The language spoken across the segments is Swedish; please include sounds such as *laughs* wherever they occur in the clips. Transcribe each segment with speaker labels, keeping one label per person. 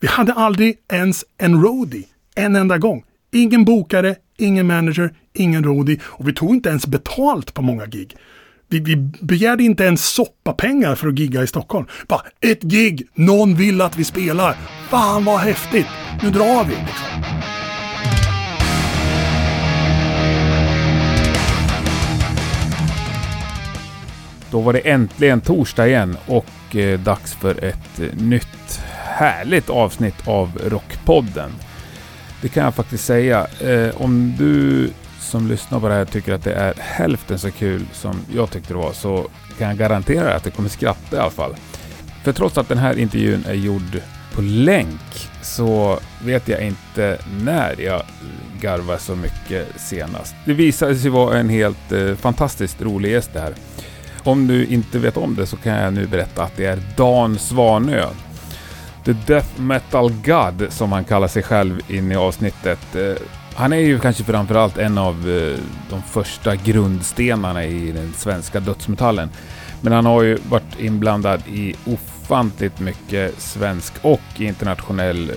Speaker 1: Vi hade aldrig ens en roadie. En enda gång. Ingen bokare, ingen manager, ingen roadie och vi tog inte ens betalt på många gig. Vi, vi begärde inte ens soppapengar för att gigga i Stockholm. Bara ett gig, någon vill att vi spelar. Fan vad häftigt, nu drar vi. Liksom.
Speaker 2: Då var det äntligen torsdag igen och eh, dags för ett eh, nytt härligt avsnitt av Rockpodden. Det kan jag faktiskt säga. Eh, om du som lyssnar på det här tycker att det är hälften så kul som jag tyckte det var så kan jag garantera att det kommer skratta i alla fall. För trots att den här intervjun är gjord på länk så vet jag inte när jag garvade så mycket senast. Det visade sig vara en helt eh, fantastiskt rolig gäst det här. Om du inte vet om det så kan jag nu berätta att det är Dan Svanö. The Death Metal God som han kallar sig själv in i avsnittet. Eh, han är ju kanske framförallt en av eh, de första grundstenarna i den svenska dödsmetallen. Men han har ju varit inblandad i ofantligt mycket svensk och internationell eh,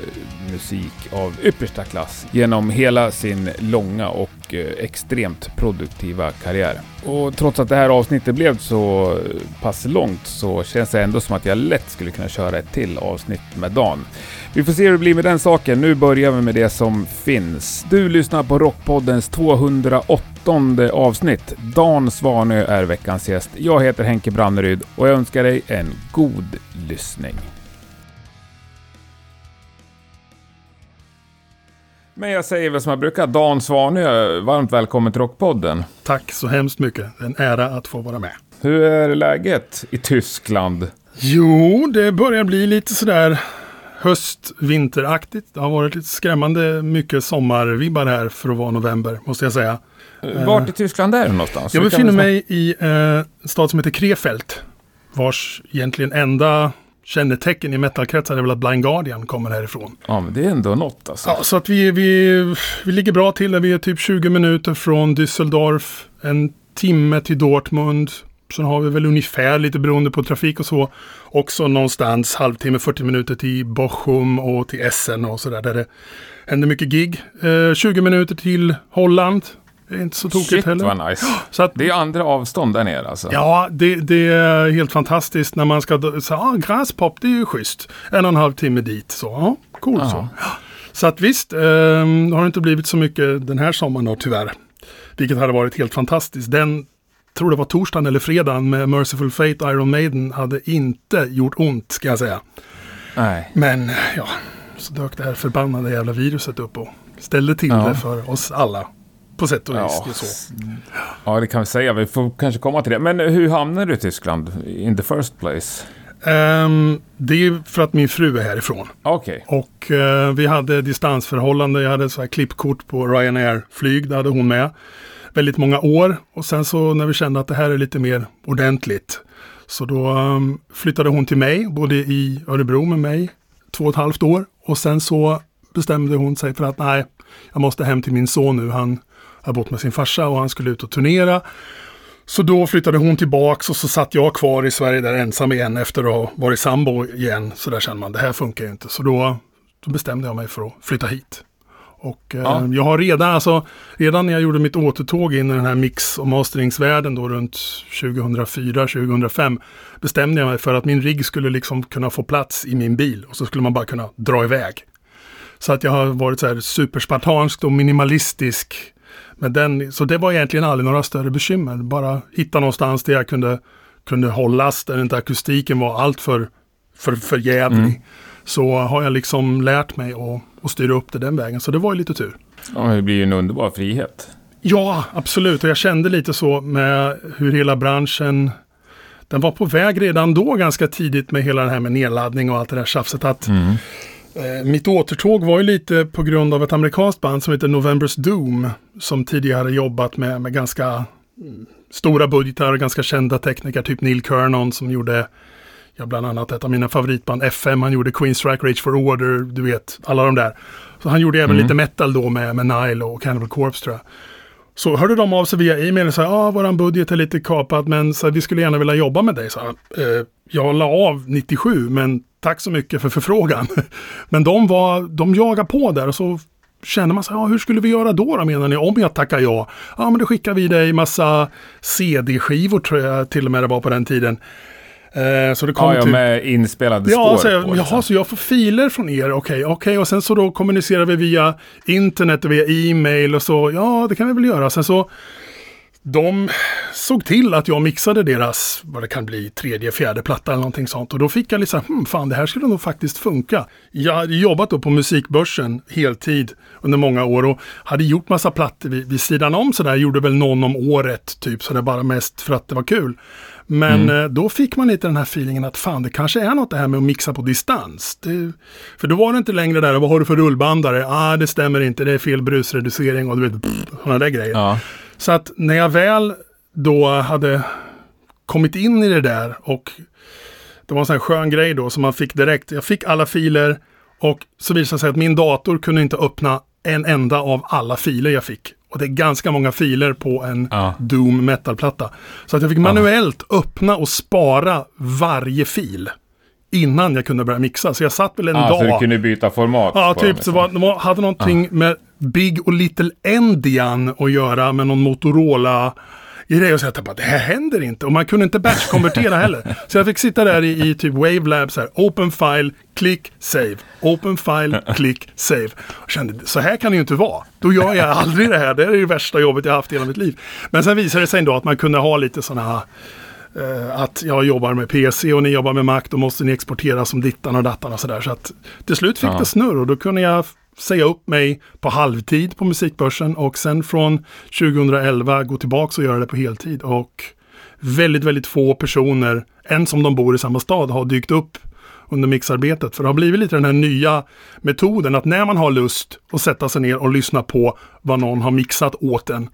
Speaker 2: musik av yppersta klass genom hela sin långa och och eh, extremt produktiva karriär. Och trots att det här avsnittet blev så pass långt så känns det ändå som att jag lätt skulle kunna köra ett till avsnitt med Dan. Vi får se hur det blir med den saken. Nu börjar vi med det som finns. Du lyssnar på Rockpoddens 208 avsnitt. Dan Svanö är veckans gäst. Jag heter Henke Branneryd och jag önskar dig en god lyssning. Men jag säger väl som jag brukar, Dan Svanö, varmt välkommen till Rockpodden.
Speaker 1: Tack så hemskt mycket. En ära att få vara med.
Speaker 2: Hur är läget i Tyskland?
Speaker 1: Jo, det börjar bli lite sådär höst-vinteraktigt. Det har varit lite skrämmande mycket sommarvibbar här för att vara november, måste jag säga.
Speaker 2: Vart i Tyskland är du någonstans?
Speaker 1: Jag befinner mig i eh, en stad som heter Krefeld. Vars egentligen enda kännetecken i metalkretsar är väl att Blind Guardian kommer härifrån.
Speaker 2: Ja, men det är ändå något alltså.
Speaker 1: Ja, så att vi, vi, vi ligger bra till där. Vi är typ 20 minuter från Düsseldorf. En timme till Dortmund. Sen har vi väl ungefär, lite beroende på trafik och så, också någonstans halvtimme, 40 minuter till Bochum och till Essen och sådär. Där det händer mycket gig. Eh, 20 minuter till Holland. Det är inte så tokigt
Speaker 2: Shit
Speaker 1: heller.
Speaker 2: vad nice.
Speaker 1: Så att,
Speaker 2: Det är andra avstånd där nere alltså.
Speaker 1: Ja, det, det är helt fantastiskt när man ska säga, ah, gräspop, det är ju schysst. En och en halv timme dit, så ja, coolt
Speaker 2: Ja.
Speaker 1: så. Ja. Så att visst, eh, det har inte blivit så mycket den här sommaren då tyvärr. Vilket hade varit helt fantastiskt. Den, tror det var torsdagen eller fredagen med Merciful Fate Iron Maiden hade inte gjort ont, ska jag säga.
Speaker 2: Nej.
Speaker 1: Men ja, så dök det här förbannade jävla viruset upp och ställde till
Speaker 2: Ja.
Speaker 1: det för oss alla. På sätt och vis.
Speaker 2: Ja.
Speaker 1: det är så.
Speaker 2: ja, det kan vi säga. Vi får kanske komma till det. Men hur hamnade du i Tyskland in the first place?
Speaker 1: Ehm, det är för att min fru är härifrån.
Speaker 2: Okej.
Speaker 1: Och eh, vi hade distansförhållande. Jag hade så här klippkort på Ryanair-flyg. Det hade hon med. Väldigt många år. Och sen så när vi kände att det här är lite mer ordentligt. Så då ehm, flyttade hon till mig. Bodde i Örebro med mig. Två och ett halvt år. Och sen så bestämde hon sig för att nej, jag måste hem till min son nu. Han har bott med sin farsa och han skulle ut och turnera. Så då flyttade hon tillbaks och så satt jag kvar i Sverige där ensam igen efter att ha varit sambo igen. Så där känner man, det här funkar ju inte. Så då, då bestämde jag mig för att flytta hit. Och eh,
Speaker 2: Ja.
Speaker 1: jag har redan, alltså, redan när jag gjorde mitt återtåg in i den här mix och masteringsvärlden då runt 2004-2005 bestämde jag mig för att min rigg skulle liksom kunna få plats i min bil och så skulle man bara kunna dra iväg. Så att jag har varit så här superspartansk och minimalistisk. Med den, så det var egentligen aldrig några större bekymmer. Bara hitta någonstans där jag kunde, kunde hållas, där inte akustiken var allt för, för, för jävlig.
Speaker 2: Mm.
Speaker 1: Så har jag liksom lärt mig att, att styra upp det den vägen. Så det var ju lite tur.
Speaker 2: Ja, det blir ju en underbar frihet.
Speaker 1: Ja, absolut. Och jag kände lite så med hur hela branschen den var på väg redan då ganska tidigt med hela det här med nedladdning och allt det där tjafset. Att
Speaker 2: Mm.
Speaker 1: Eh, mitt återtåg var ju lite på grund av ett amerikanskt band som heter November's Doom. Som tidigare jobbat med, med ganska mm, stora budgetar och ganska kända tekniker. Typ Neil Kernon som gjorde ja, bland annat ett av mina favoritband FM. Han gjorde Queen Strike, Rage for Order, du vet, alla de där. Så han gjorde även
Speaker 2: Mm.
Speaker 1: lite metal då med, med Nile och Cannibal Corpse tror jag. Så hörde de av sig via e-mail och sa ja, våran budget är lite kapad men så här, vi skulle gärna vilja jobba med dig. Så, här, eh, jag la av 97 men tack så mycket för förfrågan. *laughs* Men de, var, de jagade på där och så kände man så ja, hur skulle vi göra då, då menar ni, om jag tackar ja? Ja, men då skickar vi dig massa CD-skivor tror jag till och med det var på den tiden.
Speaker 2: Eh, så det kom ja, ja, typ... med inspelade ja,
Speaker 1: spår. Ja,
Speaker 2: på,
Speaker 1: jaha, så jag får filer från er, okej, okay, okej, okay. och sen så då kommunicerar vi via internet och via e-mail och så, ja, det kan vi väl göra. Sen så de såg till att jag mixade deras, vad det kan bli, tredje, fjärde platta eller någonting sånt. Och då fick jag liksom, hm, fan det här skulle nog faktiskt funka. Jag hade jobbat då på musikbörsen heltid under många år och hade gjort massa plattor vid, vid sidan om sådär. Gjorde väl någon om året, typ sådär bara mest för att det var kul. Men mm. Eh, då fick man lite den här feelingen att fan det kanske är något det här med att mixa på distans. Det, för då var det inte längre där, vad har du för rullbandare? Ah, det stämmer inte, det är fel brusreducering och du vet, sådana där grejer. Ja. Så att när jag väl då hade kommit in i det där och det var en sån här skön grej då som man fick direkt. Jag fick alla filer och så visade det sig att min dator kunde inte öppna en enda av alla filer jag fick. Och det är ganska många filer på en ja. Doom metal-platta. Så att jag fick manuellt ja. öppna och spara varje fil innan jag kunde börja mixa. Så jag satt väl en
Speaker 2: ah,
Speaker 1: dag.
Speaker 2: Så du kunde byta format?
Speaker 1: Ja, typ. Så var, de hade någonting ah. med Big och Little Endian att göra med någon Motorola grej och säga att det här händer inte. Och man kunde inte batch-konvertera *laughs* heller. Så jag fick sitta där i, i typ Wavelab så här, open file, click, save. Open file, click, save. Och kände, så här kan det ju inte vara. Då gör jag aldrig det här. Det är det värsta jobbet jag haft i hela mitt liv. Men sen visade det sig ändå att man kunde ha lite sådana här Uh, att jag jobbar med PC och ni jobbar med Mac, då måste ni exportera som dittan och dattan och sådär. Så att till slut fick ja. det snurr och då kunde jag säga upp mig på halvtid på musikbörsen och sen från 2011 gå tillbaka och göra det på heltid. Och väldigt, väldigt få personer, än som de bor i samma stad, har dykt upp under mixarbetet. För det har blivit lite den här nya metoden att när man har lust att sätta sig ner och lyssna på vad någon har mixat åt en.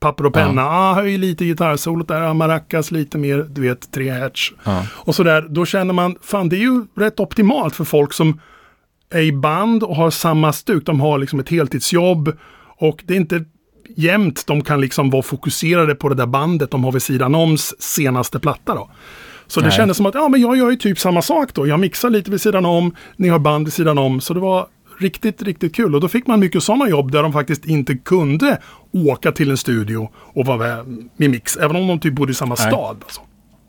Speaker 1: Papper och penna, ja. ah, höj lite gitarrsolot där, ah, maracas lite mer, du vet, tre hertz. Ja. Och sådär, då känner man, fan det är ju rätt optimalt för folk som är i band och har samma stuk. De har liksom ett heltidsjobb och det är inte jämt de kan liksom vara fokuserade på det där bandet de har vid sidan oms senaste platta då. Så Nej. det kändes som att ja, men jag gör ju typ samma sak då. Jag mixar lite vid sidan om, ni har band vid sidan om. Så det var riktigt, riktigt kul. Och då fick man mycket sådana jobb där de faktiskt inte kunde åka till en studio och vara med, med mix. Även om de typ bodde i samma Nej. stad. Alltså.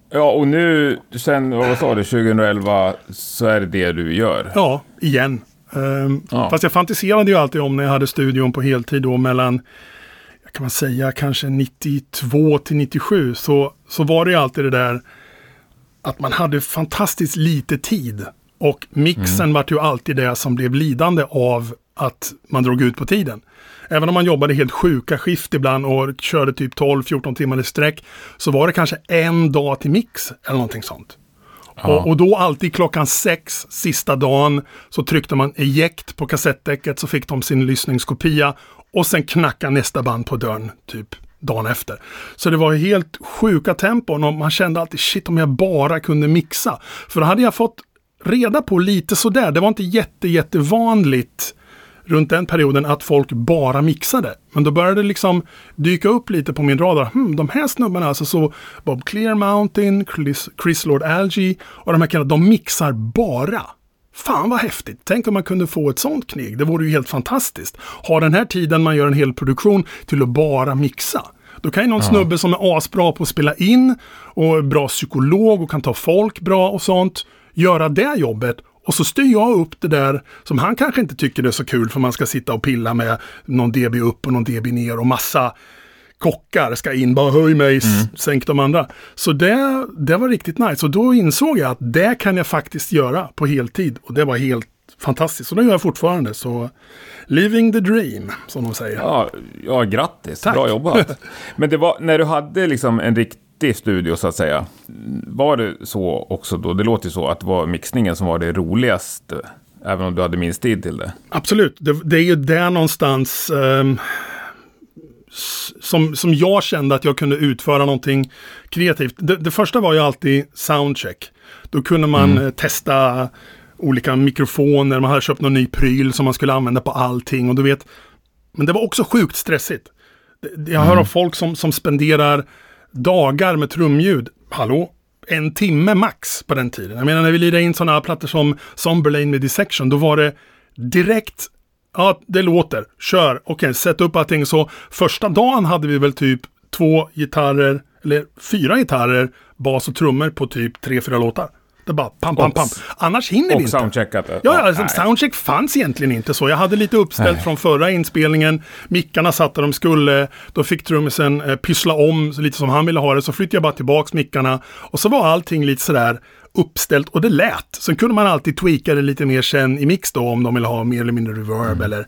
Speaker 2: Ja, och nu sen, vad sa du, 2011 så är det det du gör?
Speaker 1: Ja, igen. Um, ja. Fast jag fantiserade ju alltid om när jag hade studion på heltid då mellan, kan man säga, kanske 92 till 97. Så, så var det ju alltid det där att man hade fantastiskt lite tid. Och mixen mm. var ju alltid det som blev lidande av att man drog ut på tiden. Även om man jobbade helt sjuka skift ibland och körde typ 12-14 timmar i sträck så var det kanske en dag till mix eller någonting sånt. Ja. Och, och, då alltid klockan sex sista dagen så tryckte man eject på kassettdäcket så fick de sin lyssningskopia och sen knacka nästa band på dörren typ dagen efter. Så det var helt sjuka tempon och man kände alltid shit om jag bara kunde mixa. För då hade jag fått reda på lite sådär, det var inte jätte jättevanligt runt den perioden att folk bara mixade. Men då började det liksom dyka upp lite på min radar. Hmm, de här snubbarna, alltså så Bob Clear Mountain, Chris, Chris Lord Algie och de här killarna, de mixar bara. Fan vad häftigt! Tänk om man kunde få ett sånt kneg. Det vore ju helt fantastiskt. Ha den här tiden man gör en hel produktion till att bara mixa. Då kan ju någon ja. snubbe som är asbra på att spela in och är bra psykolog och kan ta folk bra och sånt göra det jobbet och så styr jag upp det där som han kanske inte tycker är så kul för man ska sitta och pilla med någon dB upp och någon dB ner och massa kockar ska in, bara höj mig, mm. sänk de andra. Så det, det var riktigt nice och då insåg jag att det kan jag faktiskt göra på heltid och det var helt fantastiskt. Och det gör jag fortfarande. Så living the dream, som de säger.
Speaker 2: Ja, ja grattis. Tack. Bra jobbat. *laughs* Men det var när du hade liksom en riktig vettig studio så att säga. Var det så också då? Det låter så att det var mixningen som var det roligaste. Även om du hade minst tid till det.
Speaker 1: Absolut, det, det är ju där någonstans um, som, som jag kände att jag kunde utföra någonting kreativt. Det, det första var ju alltid soundcheck. Då kunde man mm. Eh, testa olika mikrofoner, man hade köpt någon ny pryl som man skulle använda på allting och du vet. Men det var också sjukt stressigt. Jag hör mm. av folk som, som spenderar dagar med trumljud. Hallå? en timme max på den tiden. Jag menar när vi lirade in sådana plattor som Somberlane med Dissection, då var det direkt Ja, det låter. Kör. Okej, okay, sätt upp allting. Så första dagen hade vi väl typ två gitarrer, eller fyra gitarrer, bas och trummor på typ tre, fyra låtar. Det bara pam, pam, pam. Annars hinner vi inte.
Speaker 2: Och soundcheckat
Speaker 1: Ja, alltså, soundcheck fanns egentligen inte så. Jag hade lite uppställt nej. från förra inspelningen. Mickarna satt där de skulle. Då fick trummisen eh, pyssla om lite som han ville ha det. Så flyttade jag bara tillbaks mickarna. Och så var allting lite sådär uppställt och det lät. Sen kunde man alltid tweaka det lite mer sen i mix då om de ville ha mer eller mindre reverb mm. eller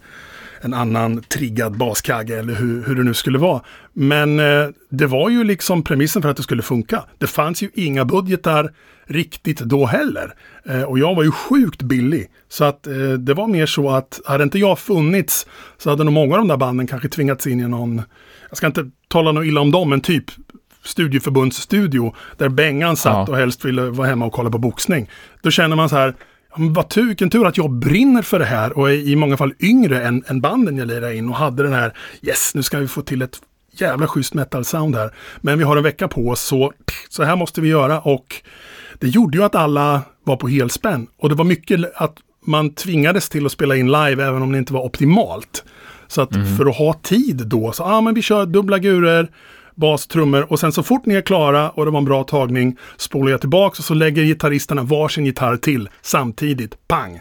Speaker 1: en annan triggad baskagge eller hur, hur det nu skulle vara. Men eh, det var ju liksom premissen för att det skulle funka. Det fanns ju inga budgetar riktigt då heller. Eh, och jag var ju sjukt billig. Så att eh, det var mer så att hade inte jag funnits så hade nog många av de där banden kanske tvingats in i någon, jag ska inte tala något illa om dem, men typ studieförbundsstudio där Bengan satt ja. och helst ville vara hemma och kolla på boxning. Då känner man så här, vad tur, vilken tur att jag brinner för det här och är i många fall yngre än, än banden jag lirar in och hade den här, yes, nu ska vi få till ett jävla schysst metal-sound här. Men vi har en vecka på oss, så, så här måste vi göra och det gjorde ju att alla var på helspänn. Och det var mycket att man tvingades till att spela in live även om det inte var optimalt. Så att mm. för att ha tid då, så ja ah, men vi kör dubbla gurer, bas, trummor och sen så fort ni är klara och det var en bra tagning spolar jag tillbaks och så lägger gitarristerna varsin gitarr till samtidigt. Pang!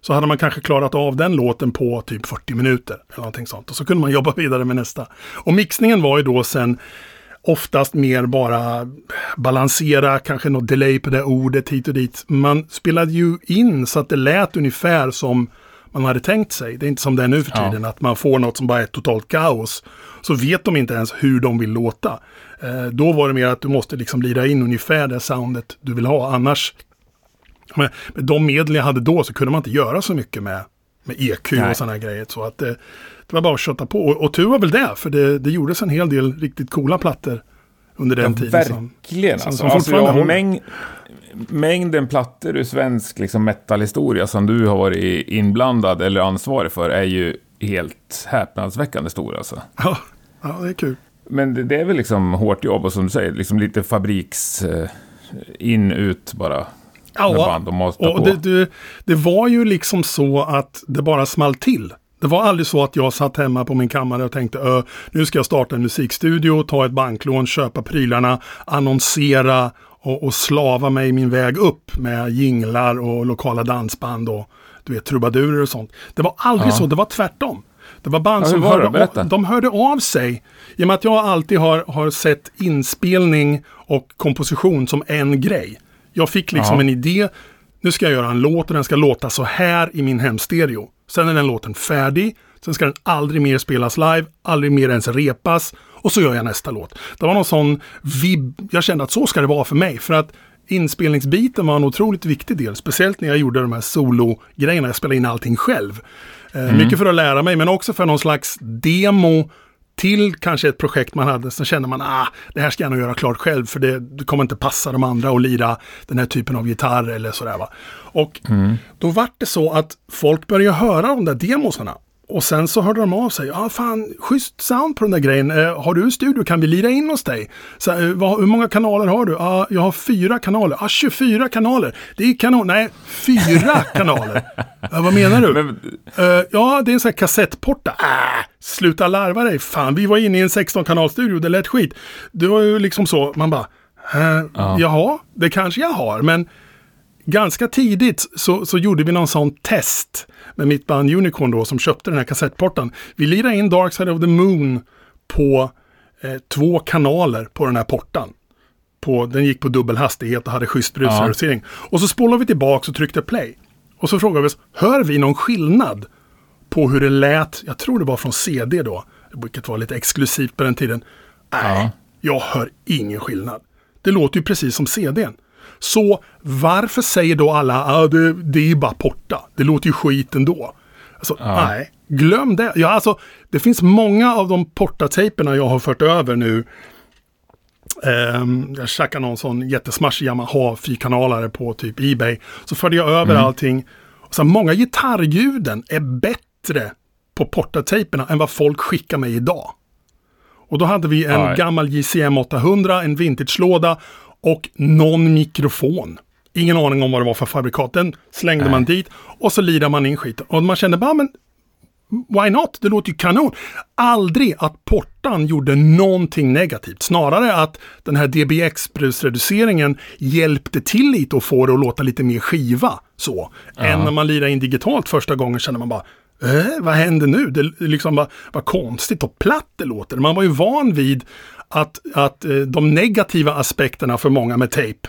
Speaker 1: Så hade man kanske klarat av den låten på typ 40 minuter. eller någonting sånt. Och så kunde man jobba *laughs* vidare med nästa. Och mixningen var ju då sen oftast mer bara balansera, kanske något delay på det ordet hit och dit. Man spelade ju in så att det lät ungefär som man hade tänkt sig. Det är inte som det är nu för tiden, ja. att man får något som bara är totalt kaos. Så vet de inte ens hur de vill låta. Eh, då var det mer att du måste liksom lira in ungefär det soundet du vill ha. Annars, med, med de medel jag hade då så kunde man inte göra så mycket med, med EQ Nej. och sådana grejer. Så att det, eh, det var bara att kötta på. Och, och tur var väl det, för det, det gjordes en hel del riktigt coola plattor under den
Speaker 2: ja,
Speaker 1: tiden.
Speaker 2: Verkligen. Som, som, alltså, alltså, jag, mäng, mängden plattor ur svensk liksom, metalhistoria som du har varit inblandad eller ansvarig för är ju helt häpnadsväckande stor alltså.
Speaker 1: Ja, ja det är kul.
Speaker 2: Men det, det, är väl liksom hårt jobb och som du säger, liksom lite fabriks... Eh, in, ut bara.
Speaker 1: Ja, och, och det, det, det var ju liksom så att det bara small till. Det var aldrig så att jag satt hemma på min kammare och tänkte nu ska jag starta en musikstudio, ta ett banklån, köpa prylarna, annonsera och, och slava mig min väg upp med jinglar och lokala dansband och du vet trubadurer och sånt. Det var aldrig ja. så, det var tvärtom. Det var band ja, som hörde, av, de hörde av sig. I och med att jag alltid har, har sett inspelning och komposition som en grej. Jag fick liksom ja. en idé. Nu ska jag göra en låt och den ska låta så här i min hemstereo. Sen är den låten färdig. Sen ska den aldrig mer spelas live, aldrig mer ens repas. Och så gör jag nästa låt. Det var någon sån vibb. Jag kände att så ska det vara för mig. För att inspelningsbiten var en otroligt viktig del. Speciellt när jag gjorde de här solo-grejerna. Jag spelade in allting själv. Eh, mm. Mycket för att lära mig, men också för någon slags demo till kanske ett projekt man hade. Sen känner man ah, det här ska jag nog göra klart själv för det, det kommer inte passa de andra att lira den här typen av gitarr eller sådär. Va? Och mm. då vart det så att folk började höra de där demosarna. Och sen så hörde de av sig. Ja, ah, fan, schysst sound på den där grejen. Eh, har du en studio? Kan vi lira in hos dig? Så, eh, vad, hur många kanaler har du? Ah, jag har fyra kanaler. Ah, 24 kanaler. Det är kanon. Nej, fyra *laughs* kanaler. Uh, vad menar du? Men... Uh, ja, det är en sån här kassettporta. Äh, sluta larva dig. Fan, vi var inne i en 16-kanalstudio. Det lät skit. Det var ju liksom så. Man bara, uh, ja. jaha, det kanske jag har. Men ganska tidigt så, så gjorde vi någon sån test med mitt band Unicorn då som köpte den här kassettporten. Vi lirade in Dark Side of the Moon på eh, två kanaler på den här portan. På, den gick på dubbel hastighet och hade schysst brusreducering. Ja. Och så spolade vi tillbaka och tryckte play. Och så frågade vi oss, hör vi någon skillnad på hur det lät? Jag tror det var från CD då, vilket var lite exklusivt på den tiden. Nej, ja. jag hör ingen skillnad. Det låter ju precis som CDn. Så varför säger då alla att ah, det, det är bara porta? Det låter ju skit ändå. Alltså, ja. nej, glöm det. Ja, alltså, det finns många av de portatejperna jag har fört över nu. Um, jag tjackade någon sån jättesmashig Yamaha fyrkanalare på typ Ebay. Så förde jag över mm. allting. Och så många gitarrljuden är bättre på portatejperna än vad folk skickar mig idag. Och då hade vi en Aj. gammal JCM 800, en vintage-låda och någon mikrofon. Ingen aning om vad det var för fabrikat. Den slängde
Speaker 2: Nej.
Speaker 1: man dit och så lirade man in skiten. Och man kände bara, men why not? Det låter ju kanon. Aldrig att portan gjorde någonting negativt. Snarare att den här DBX-brusreduceringen hjälpte till lite och få det att låta lite mer skiva. Så. Än när man lirar in digitalt första gången känner man bara Eh, vad händer nu? Det är liksom bara, vad konstigt och platt det låter. Man var ju van vid att, att eh, de negativa aspekterna för många med tejp,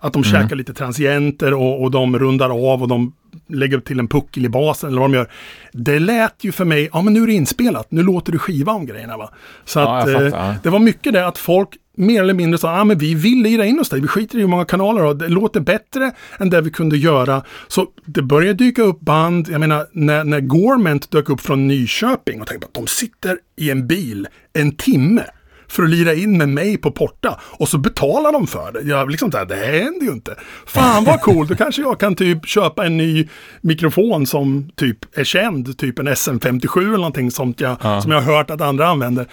Speaker 1: att de käkar lite transienter och, och de rundar av och de lägger till en puckel i basen eller vad de gör. Det lät ju för mig, ja men nu är det inspelat, nu låter du skiva om grejerna va. Så
Speaker 2: Ja,
Speaker 1: att eh, det var mycket det att folk mer eller mindre sa, ja men vi vill lira in oss där, vi skiter i hur många kanaler och det låter bättre än det vi kunde göra. Så det började dyka upp band, jag menar när, när Gorment dök upp från Nyköping och tänkte att de sitter i en bil en timme för att lira in med mig på Porta och så betalar de för det. Jag liksom där, det händer ju inte. Fan vad coolt, då kanske jag kan typ köpa en ny mikrofon som typ är känd, typ en SM57 eller någonting sånt jag,
Speaker 2: Ja.
Speaker 1: som jag har hört att andra använder.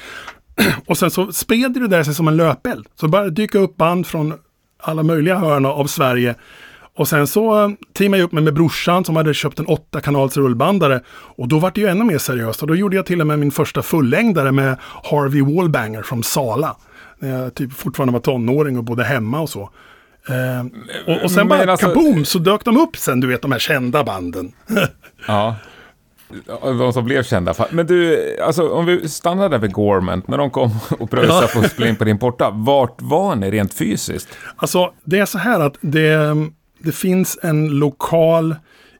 Speaker 1: *clears throat* Och sen så spred det där sig som en löpeld. Så började dyka upp band från alla möjliga hörn av Sverige. Och sen så eh, teamade jag upp mig med brorsan som hade köpt en 8-kanals rullbandare. Och då var det ju ännu mer seriöst. Och då gjorde jag till och med min första fullängdare med Harvey Wallbanger från Sala. När jag typ fortfarande var tonåring och bodde hemma och så. Eh, och, och sen
Speaker 2: Men
Speaker 1: bara
Speaker 2: alltså-
Speaker 1: kaboom så dök de upp sen, du vet de här kända banden. *laughs*
Speaker 2: Ja. De som blev kända. Men du, alltså om vi stannar där vid Gorment, när de kom *laughs* och pröjsade på att spela in på din porta, vart var ni rent fysiskt?
Speaker 1: Alltså, det är så här att det, det finns en lokal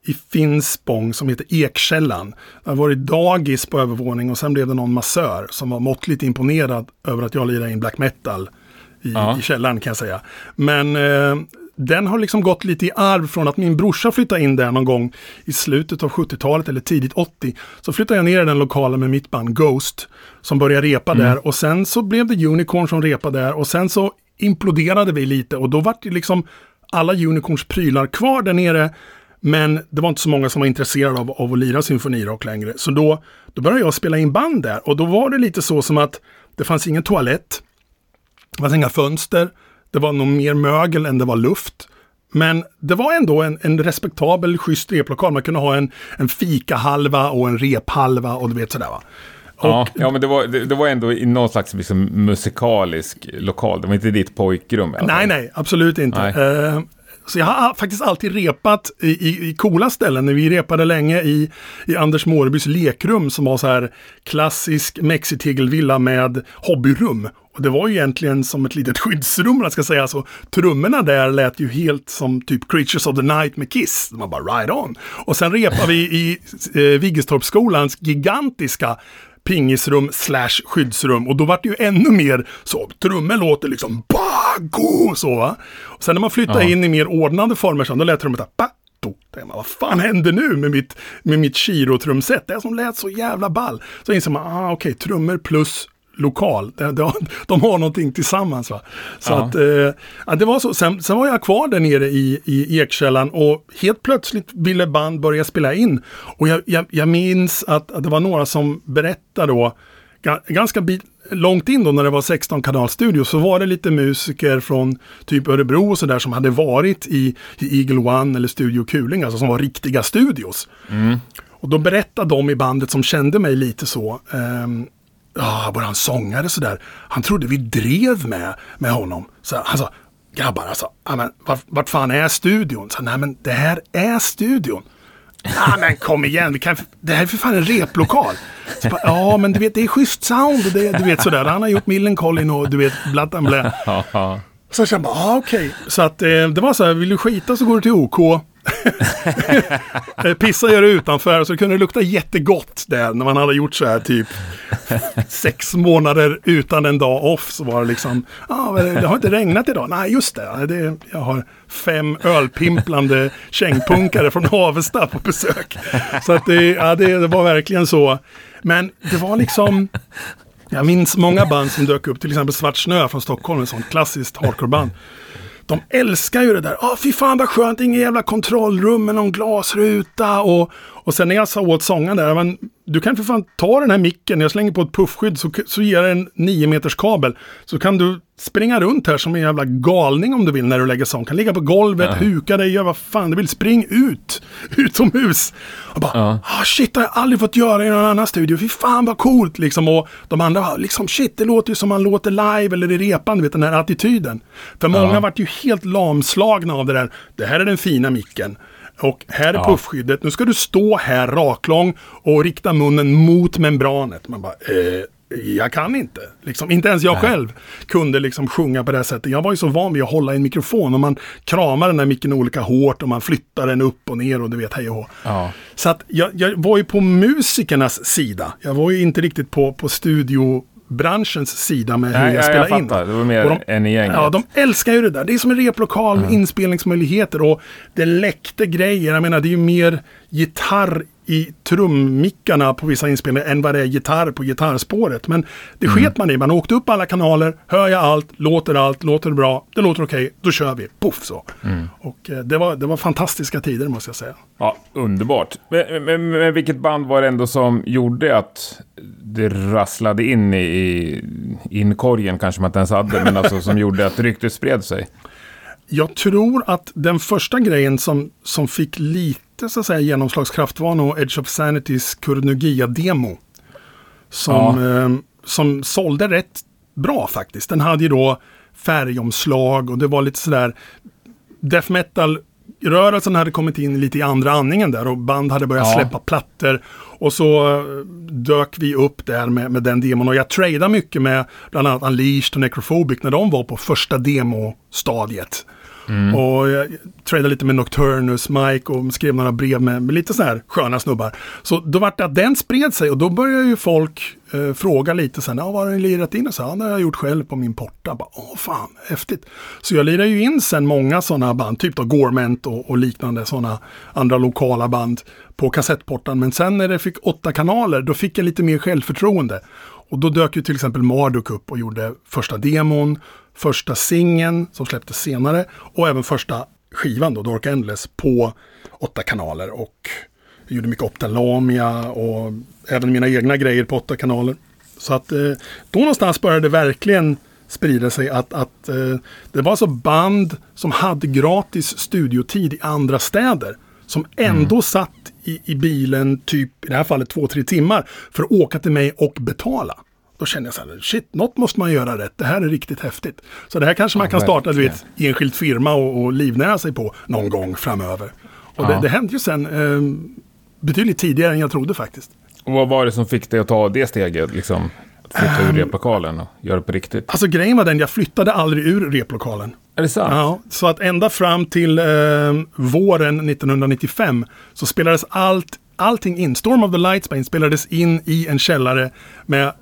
Speaker 1: i Finspång som heter Ekkällan. Det har varit dagis på övervåning och sen blev det någon massör som var måttligt imponerad över att jag lirade in black metal i,
Speaker 2: Ja.
Speaker 1: i källaren kan jag säga. Men eh, den har liksom gått lite i arv från att min brorsa flyttade in där någon gång i slutet av 70-talet eller tidigt 80. Så flyttade jag ner i den lokalen med mitt band Ghost som började repa där och sen så blev det Unicorn som repade där och sen så imploderade vi lite och då var det liksom alla Unicorns prylar kvar där nere. Men det var inte så många som var intresserade av, av att lira symfonirock längre. Så då, då började jag spela in band där och då var det lite så som att det fanns ingen toalett. Det fanns inga fönster. Det var nog mer mögel än det var luft. Men det var ändå en, en respektabel, schysst replokal. Man kunde ha en, en fikahalva och en rephalva och du vet sådär va.
Speaker 2: Ja, ja men det var, det, det var ändå i någon slags liksom musikalisk lokal. Det var inte ditt pojkrum alla
Speaker 1: nej, nej, absolut inte.
Speaker 2: Nej.
Speaker 1: Eh, så jag har faktiskt alltid repat i, i, i coola ställen. Vi repade länge i, i Anders Mårebys lekrum som var så här klassisk mexitegelvilla med hobbyrum. Och det var ju egentligen som ett litet *laughs* skyddsrum, jag ska säga så. Trummorna där lät ju helt som typ Creatures of the Night med Kiss. Man bara right on. Och sen repade vi i eh, Viggestorpsskolans gigantiska pingisrum slash skyddsrum. Och då var det ju ännu mer så. Trummor låter liksom bago så va. Och sen när man flyttar
Speaker 2: Ja.
Speaker 1: in i mer ordnade former så då lät trummor där ba, man, vad fan händer nu med mitt, med mitt Chiro-trumset? Det som lät så jävla ball. Så inser man, ah, okej, trummor plus lokal. De, de, de har någonting tillsammans. Va? Så
Speaker 2: Ja.
Speaker 1: att, eh, det var så. Sen, sen var jag kvar där nere i, i Ekkällan och helt plötsligt ville band börja spela in. Och jag, jag, jag minns att, att det var några som berättade då, ga- ganska bit, långt in då när det var 16 kanalstudio så var det lite musiker från typ Örebro och sådär som hade varit i, i Eagle One eller Studio Kuling, alltså som var riktiga studios. Och då berättade de i bandet som kände mig lite så, ehm, ja, våran sångare sådär, han trodde vi drev med, med honom. Så han sa, grabbar alltså, ja, men, vart, vart fan är studion? Så, Nej men det här är studion. Ja men kom igen, vi kan, det här är för fan en replokal. Så bara, ja men du vet det är schysst sound det, du vet sådär. Han har gjort Millencolin och du vet blatt blä. Så jag kände bara, ah, okej. Så att eh, det var så här, vill du skita så går du till OK. *laughs* Eh, pissa gör du utanför, så kunde det lukta jättegott där när man hade gjort så här typ sex månader utan en dag off. Så var det liksom, ah, det har inte regnat idag. Nej, just det. det jag har fem ölpimplande kängpunkare från Avesta på besök. Så att det, ja, det, det var verkligen så. Men det var liksom, jag minns många band som dök upp, till exempel Svart Snö från Stockholm, ett sånt klassiskt hardcoreband. De älskar ju det där. Ah, fy fan vad skönt, inget jävla kontrollrum med någon glasruta. Och, och sen när jag sa åt sångaren där, men du kan för fan ta den här micken, jag slänger på ett puffskydd så, så ger jag en 9 meters kabel. Så kan du springa runt här som en jävla galning om du vill när du lägger sång. Kan ligga på golvet, ja. huka dig, göra vad fan du vill. Spring ut, *laughs* utomhus. Och bara, ja. ah, shit, det har jag aldrig fått göra i någon annan studio. Fy fan vad coolt liksom. Och de andra liksom, shit, det låter ju som man låter live eller i repan, du vet den här attityden. För många ja. vart ju helt lamslagna av det där. Det här är den fina micken. Och här är ja. puffskyddet. Nu ska du stå här raklång och rikta munnen mot membranet. Man bara, eh, jag kan inte. Liksom, inte ens jag Nej. själv kunde liksom sjunga på det här sättet. Jag var ju så van vid att hålla i en mikrofon och man kramar den här micken olika hårt och man flyttar den upp och ner och du vet hej och ja. Så att jag, jag, var ju på musikernas sida. Jag var ju inte riktigt på, på studio branschens sida med hur jag spelar jag in.
Speaker 2: Det var mer de, än i gänget.
Speaker 1: Ja, de älskar ju det där. Det är som en replokal med mm. inspelningsmöjligheter och det läckte grejer. Jag menar, det är ju mer gitarr i trummickarna på vissa inspelningar än vad det är gitarr på gitarrspåret. Men det mm. sket man i. Man åkte upp alla kanaler, hör jag allt, låter allt, låter det bra, det låter okej, okay, då kör vi. Poff så. Mm. Och eh, det, var, det var fantastiska tider måste jag säga.
Speaker 2: Ja, underbart. Men, men, men, vilket band var det ändå som gjorde att det rasslade in i, i inkorgen, kanske man inte ens hade, men alltså som gjorde att ryktet spred sig?
Speaker 1: Jag tror att den första grejen som, som fick lite så att säga genomslagskraft var nog Edge of Sanitys Kurnugia-demo. Som, ja. eh, som sålde rätt bra faktiskt. Den hade ju då färgomslag och det var lite sådär death metal rörelsen hade kommit in lite i andra andningen där och band hade börjat ja. släppa plattor. Och så eh, dök vi upp där med, med den demon och jag tradade mycket med bland annat Unleashed och Necrophobic när de var på första demostadiet. Mm. Och jag tradade lite med Nocturnus, Mike och skrev några brev med, med lite sådana här sköna snubbar. Så då vart det att den spred sig och då började ju folk eh, fråga lite sen, ja, vad har du lirat in? Och så, ja, det har jag gjort själv på min porta. Bara, Åh fan, häftigt. Så jag lirade ju in sen många sådana band, typ då Gorment och, och liknande sådana andra lokala band på kassettportan. Men sen när det fick åtta kanaler, då fick jag lite mer självförtroende. Och då dök ju till exempel Marduk upp och gjorde första demon, första singeln som släpptes senare och även första skivan då, Dark Endless, på åtta kanaler. Och jag gjorde mycket Optalamia och även mina egna grejer på åtta kanaler. Så att eh, då någonstans började det verkligen sprida sig att, att eh, det var så band som hade gratis studiotid i andra städer. Som ändå mm. satt i, i bilen typ, i det här fallet två, tre timmar för att åka till mig och betala. Då kände jag så här, shit, något måste man göra rätt. Det här är riktigt häftigt. Så det här kanske man kan starta, du vet, enskild firma och, och livnära sig på någon gång framöver. Och ja. det, det hände ju sen eh, betydligt tidigare än jag trodde faktiskt.
Speaker 2: Och vad var det som fick dig att ta det steget, liksom? Flytta ur ehm. replokalen och göra det på riktigt?
Speaker 1: Alltså grejen var den, jag flyttade aldrig ur replokalen.
Speaker 2: Är det sant?
Speaker 1: Ja, så att ända fram till eh, våren 1995 så spelades allt, allting in. Storm of the Lights spelades in i en källare med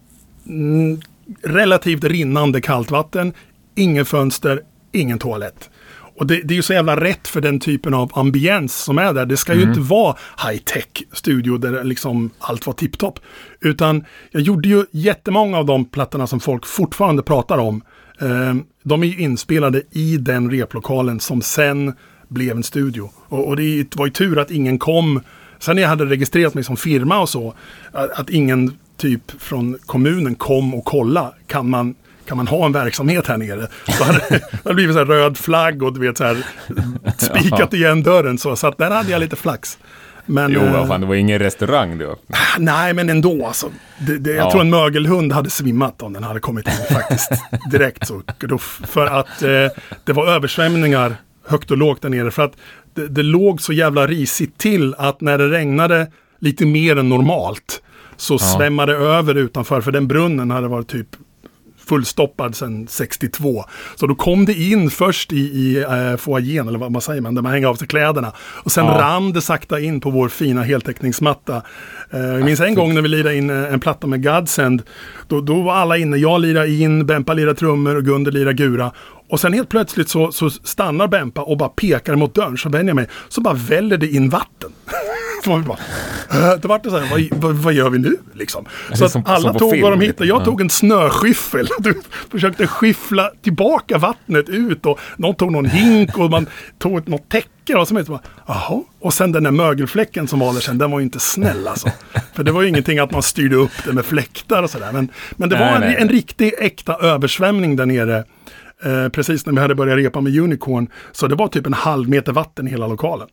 Speaker 1: relativt rinnande kallt vatten, ingen fönster, ingen toalett. Och det, det, är ju så jävla rätt för den typen av ambiens som är där. Det ska mm. ju inte vara high-tech studio där liksom allt var tipptopp. Utan jag gjorde ju jättemånga av de plattorna som folk fortfarande pratar om. Eh, de är ju inspelade i den replokalen som sen blev en studio. Och, och det var ju tur att ingen kom Sen när jag hade registrerat mig som firma och så, att, att ingen typ från kommunen kom och kolla. Kan man, kan man ha en verksamhet här nere? Så hade det *laughs* hade blivit så här röd flagg och du vet så här *laughs* spikat igen dörren så. Så att där hade jag lite flax.
Speaker 2: Men, jo, vad fan, det var ingen restaurang då?
Speaker 1: Nej, men ändå alltså. Det, det, jag ja. tror en mögelhund hade svimmat om den hade kommit in faktiskt. *laughs* Direkt så. För att eh, det var översvämningar högt och lågt där nere. För att det, det låg så jävla risigt till att när det regnade lite mer än normalt så ja. svämmade det över utanför, för den brunnen hade varit typ fullstoppad sedan 62. Så då kom det in först i, i äh, foajén, eller vad man säger man, där man hänger av sig kläderna. Och sen ja. rann det sakta in på vår fina heltäckningsmatta. Uh, jag minns en gång när vi lirade in en platta med Godsend. Då, då var alla inne, jag lirade in, Bempa lirade trummor och Gunder lirade gura. Och sen helt plötsligt så, så stannar Bempa och bara pekar mot dörren. Så vänder jag mig. Så bara väller det in vatten. *laughs* så man bara, äh, det vart så här, vad, vad, vad, gör vi nu liksom? Så
Speaker 2: som,
Speaker 1: alla
Speaker 2: som
Speaker 1: tog
Speaker 2: film,
Speaker 1: vad de hittade. Jag
Speaker 2: ja.
Speaker 1: tog en snöskyffel. *laughs* Du försökte skyffla tillbaka vattnet ut. Och någon tog någon hink och man tog något täcke. Och så bara, Jaha. Och sen den där mögelfläcken som var där sen, den var ju inte snäll alltså. *laughs* För det var ju ingenting att man styrde upp det med fläktar och sådär. Men, men det
Speaker 2: Nej,
Speaker 1: var en,
Speaker 2: nej.
Speaker 1: en riktig äkta översvämning där nere. Eh, precis när vi hade börjat repa med Unicorn. Så det var typ en halv meter vatten i hela lokalen.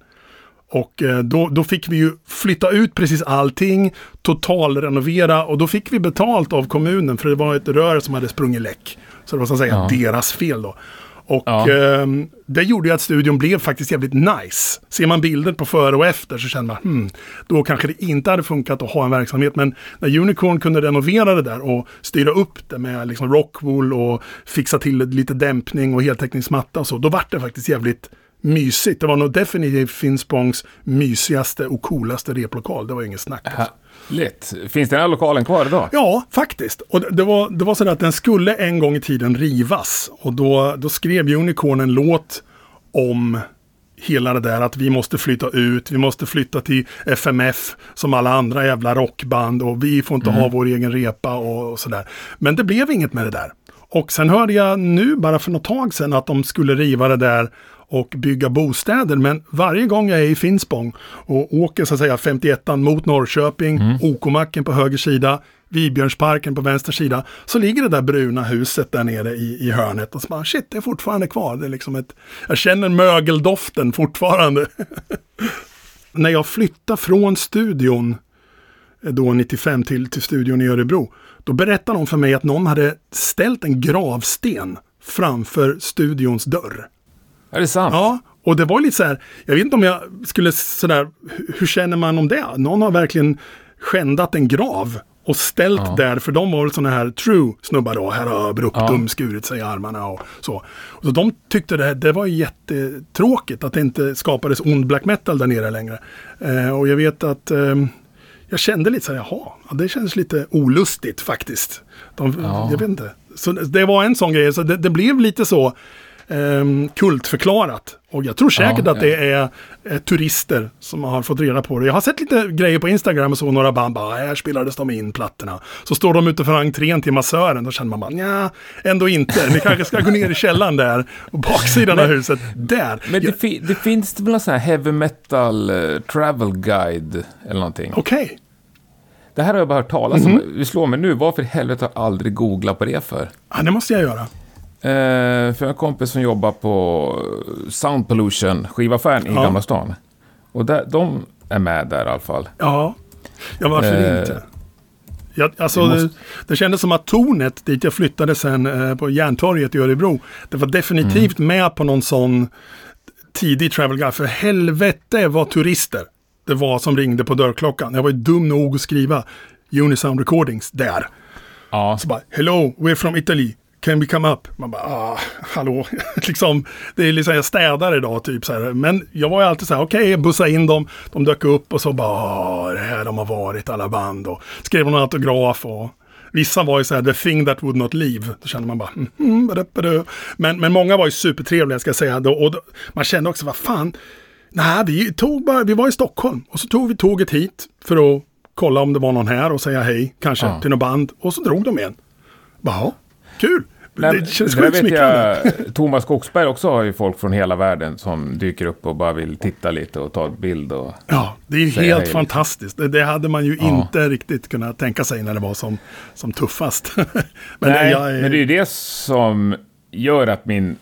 Speaker 1: Och eh, då, då fick vi ju flytta ut precis allting, totalrenovera och då fick vi betalt av kommunen för det var ett rör som hade sprungit läck. Så det var så att säga
Speaker 2: Ja.
Speaker 1: deras fel då. Och
Speaker 2: Ja.
Speaker 1: ehm, det gjorde ju att studion blev faktiskt jävligt nice. Ser man bilder på före och efter så känner man, hmm, då kanske det inte hade funkat att ha en verksamhet. Men när Unicorn kunde renovera det där och styra upp det med liksom rockwool och fixa till lite dämpning och heltäckningsmatta och så, då vart det faktiskt jävligt mysigt. Det var nog definitivt Finspångs mysigaste och coolaste replokal. Det var inget snack. Alltså.
Speaker 2: Härligt. Finns den här lokalen kvar idag?
Speaker 1: Ja, faktiskt. Och det- var, det var så att den skulle en gång i tiden rivas. Och då, då skrev Unicorn en låt om hela det där att vi måste flytta ut, vi måste flytta till FMF som alla andra jävla rockband och vi får inte ha vår egen repa och, och sådär. Men det blev inget med det där. Och sen hörde jag nu bara för något tag sedan att de skulle riva det där och bygga bostäder. Men varje gång jag är i Finspång och åker så att säga 51 mot Norrköping, OK-macken på höger sida, Vibjörnsparken på vänster sida, så ligger det där bruna huset där nere i, i hörnet. Och så bara, shit, det är fortfarande kvar. Det är liksom ett, jag känner mögeldoften fortfarande. *laughs* När jag flyttade från studion eh, då 95 till, till studion i Örebro, då berättade de för mig att någon hade ställt en gravsten framför studions dörr.
Speaker 2: Är det sant?
Speaker 1: Ja, och det var lite så här, jag vet inte om jag skulle sådär, hur- hur känner man om det? Någon har verkligen skändat en grav och ställt
Speaker 2: Ja.
Speaker 1: där, för de var väl sådana här true snubbar då, här har Bruktum
Speaker 2: Ja.
Speaker 1: skurit sig i armarna och så. Och så de tyckte det, det var jättetråkigt att det inte skapades ond black metal där nere längre. Eh, och jag vet att eh, jag kände lite så här, jaha, ja, det känns lite olustigt faktiskt. De,
Speaker 2: Ja.
Speaker 1: Jag vet inte. Så det det var en sån grej, så det, det blev lite så um, kultförklarat. Och jag tror säkert
Speaker 2: Ja,
Speaker 1: att det är eh, turister som har fått reda på det. Jag har sett lite grejer på Instagram och så, några band bara, här spelades de in plattorna. Så står de utanför entrén till massören, då känner man bara, nja, ändå inte. Ni kanske ska gå ner i källaren där, och baksidan av huset, där.
Speaker 2: Men
Speaker 1: Jag-
Speaker 2: det, fi- det finns det väl någon sån här heavy metal eh, travel guide eller någonting?
Speaker 1: Okej.
Speaker 2: Det här har jag bara hört talas om. Vi slår mig nu, varför i helvete har jag aldrig googlat på det för?
Speaker 1: Ja, det måste jag göra.
Speaker 2: Eh, för en kompis som jobbar på Sound Pollution, skivaffären i
Speaker 1: Ja.
Speaker 2: Gamla stan. Och där, de är med där i alla fall.
Speaker 1: Ja, ja varför
Speaker 2: Eh,
Speaker 1: inte? Jag, alltså,
Speaker 2: måste-
Speaker 1: det, det kändes som att tornet dit jag flyttade sen eh, på Järntorget i Örebro, det var definitivt
Speaker 2: Mm.
Speaker 1: med på någon sån tidig travel guide. För helvete vad turister det var som ringde på dörrklockan. Jag var ju dum nog att skriva Unisound Recordings där.
Speaker 2: Ja,
Speaker 1: Så bara, hello, we're from Italy. Can we come up? Man bara, ah, hallå. *laughs* liksom, det är liksom, jag städar idag typ så här. Men jag var ju alltid så här, okej, okay, bussa in dem. De dök upp och så bara, ah, det här de har varit, alla band. Och skrev någon autograf och vissa var ju så här, the thing that would not leave. Då kände man bara, mm, men, men många var ju supertrevliga, ska jag säga. Och då, man kände också, vad fan, nej, vi, tog bara, vi var i Stockholm och så tog vi tåget hit för att kolla om det var någon här och säga hej, kanske
Speaker 2: Ja.
Speaker 1: till något band. Och så drog de igen. Jaha, kul.
Speaker 2: Nej,
Speaker 1: det känns sjukt smickrande.
Speaker 2: Thomas Skogsberg också har ju folk från hela världen som dyker upp och bara vill titta lite och ta en bild. Och...
Speaker 1: Ja, det är ju helt
Speaker 2: hej, liksom.
Speaker 1: fantastiskt. Det, det hade man ju
Speaker 2: Ja.
Speaker 1: inte riktigt kunnat tänka sig när det var som, som tuffast. *laughs* men
Speaker 2: Nej,
Speaker 1: jag
Speaker 2: men det är ju det som gör att min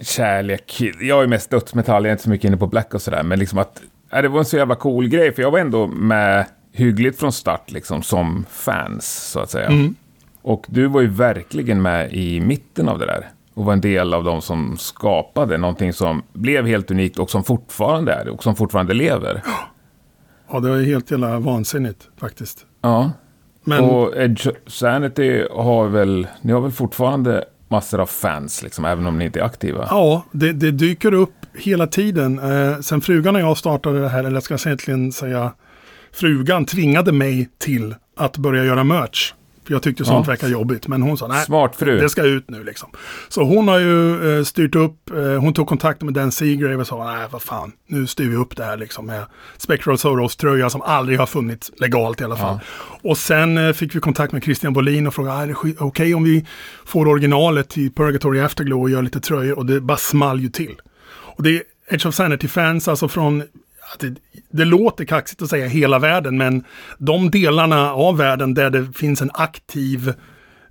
Speaker 2: kärlek... Jag är mest dödsmetall, jag är inte så mycket inne på black och sådär, men liksom att... Ja, det var en så jävla cool grej, för jag var ändå med hyggligt från start, liksom, som fans, så att säga.
Speaker 1: Mm.
Speaker 2: Och du var ju verkligen med i mitten av det där. Och var en del av de som skapade någonting som blev helt unikt och som fortfarande är och som fortfarande lever.
Speaker 1: Ja, det var ju helt jävla vansinnigt faktiskt.
Speaker 2: Ja.
Speaker 1: Men
Speaker 2: Och Edge Sanity har väl, ni har väl fortfarande massor av fans, liksom, även om ni inte är aktiva?
Speaker 1: ja, det, det dyker upp hela tiden. Eh, sen frugan och jag startade det här, eller jag ska egentligen säga frugan tvingade mig till att börja göra merch. Jag tyckte sånt
Speaker 2: Ja.
Speaker 1: verkar jobbigt. Men hon sa nej,
Speaker 2: Smart fru.
Speaker 1: det ska ut nu liksom. Så hon har ju eh, styrt upp, eh, hon tog kontakt med Dan Seagrave och sa nej vad fan, nu styr vi upp det här liksom med Spectral Soros-tröja som aldrig har funnits legalt i alla fall. Och sen eh, fick vi kontakt med Christian Bolin och frågade, "Ah, är det okej om vi får originalet till Purgatory Afterglow och gör lite tröjor? Och det bara small ju till. Och det är Edge of Sanity-fans, alltså från det, det låter kaxigt att säga hela världen, men de delarna av världen där det finns en aktiv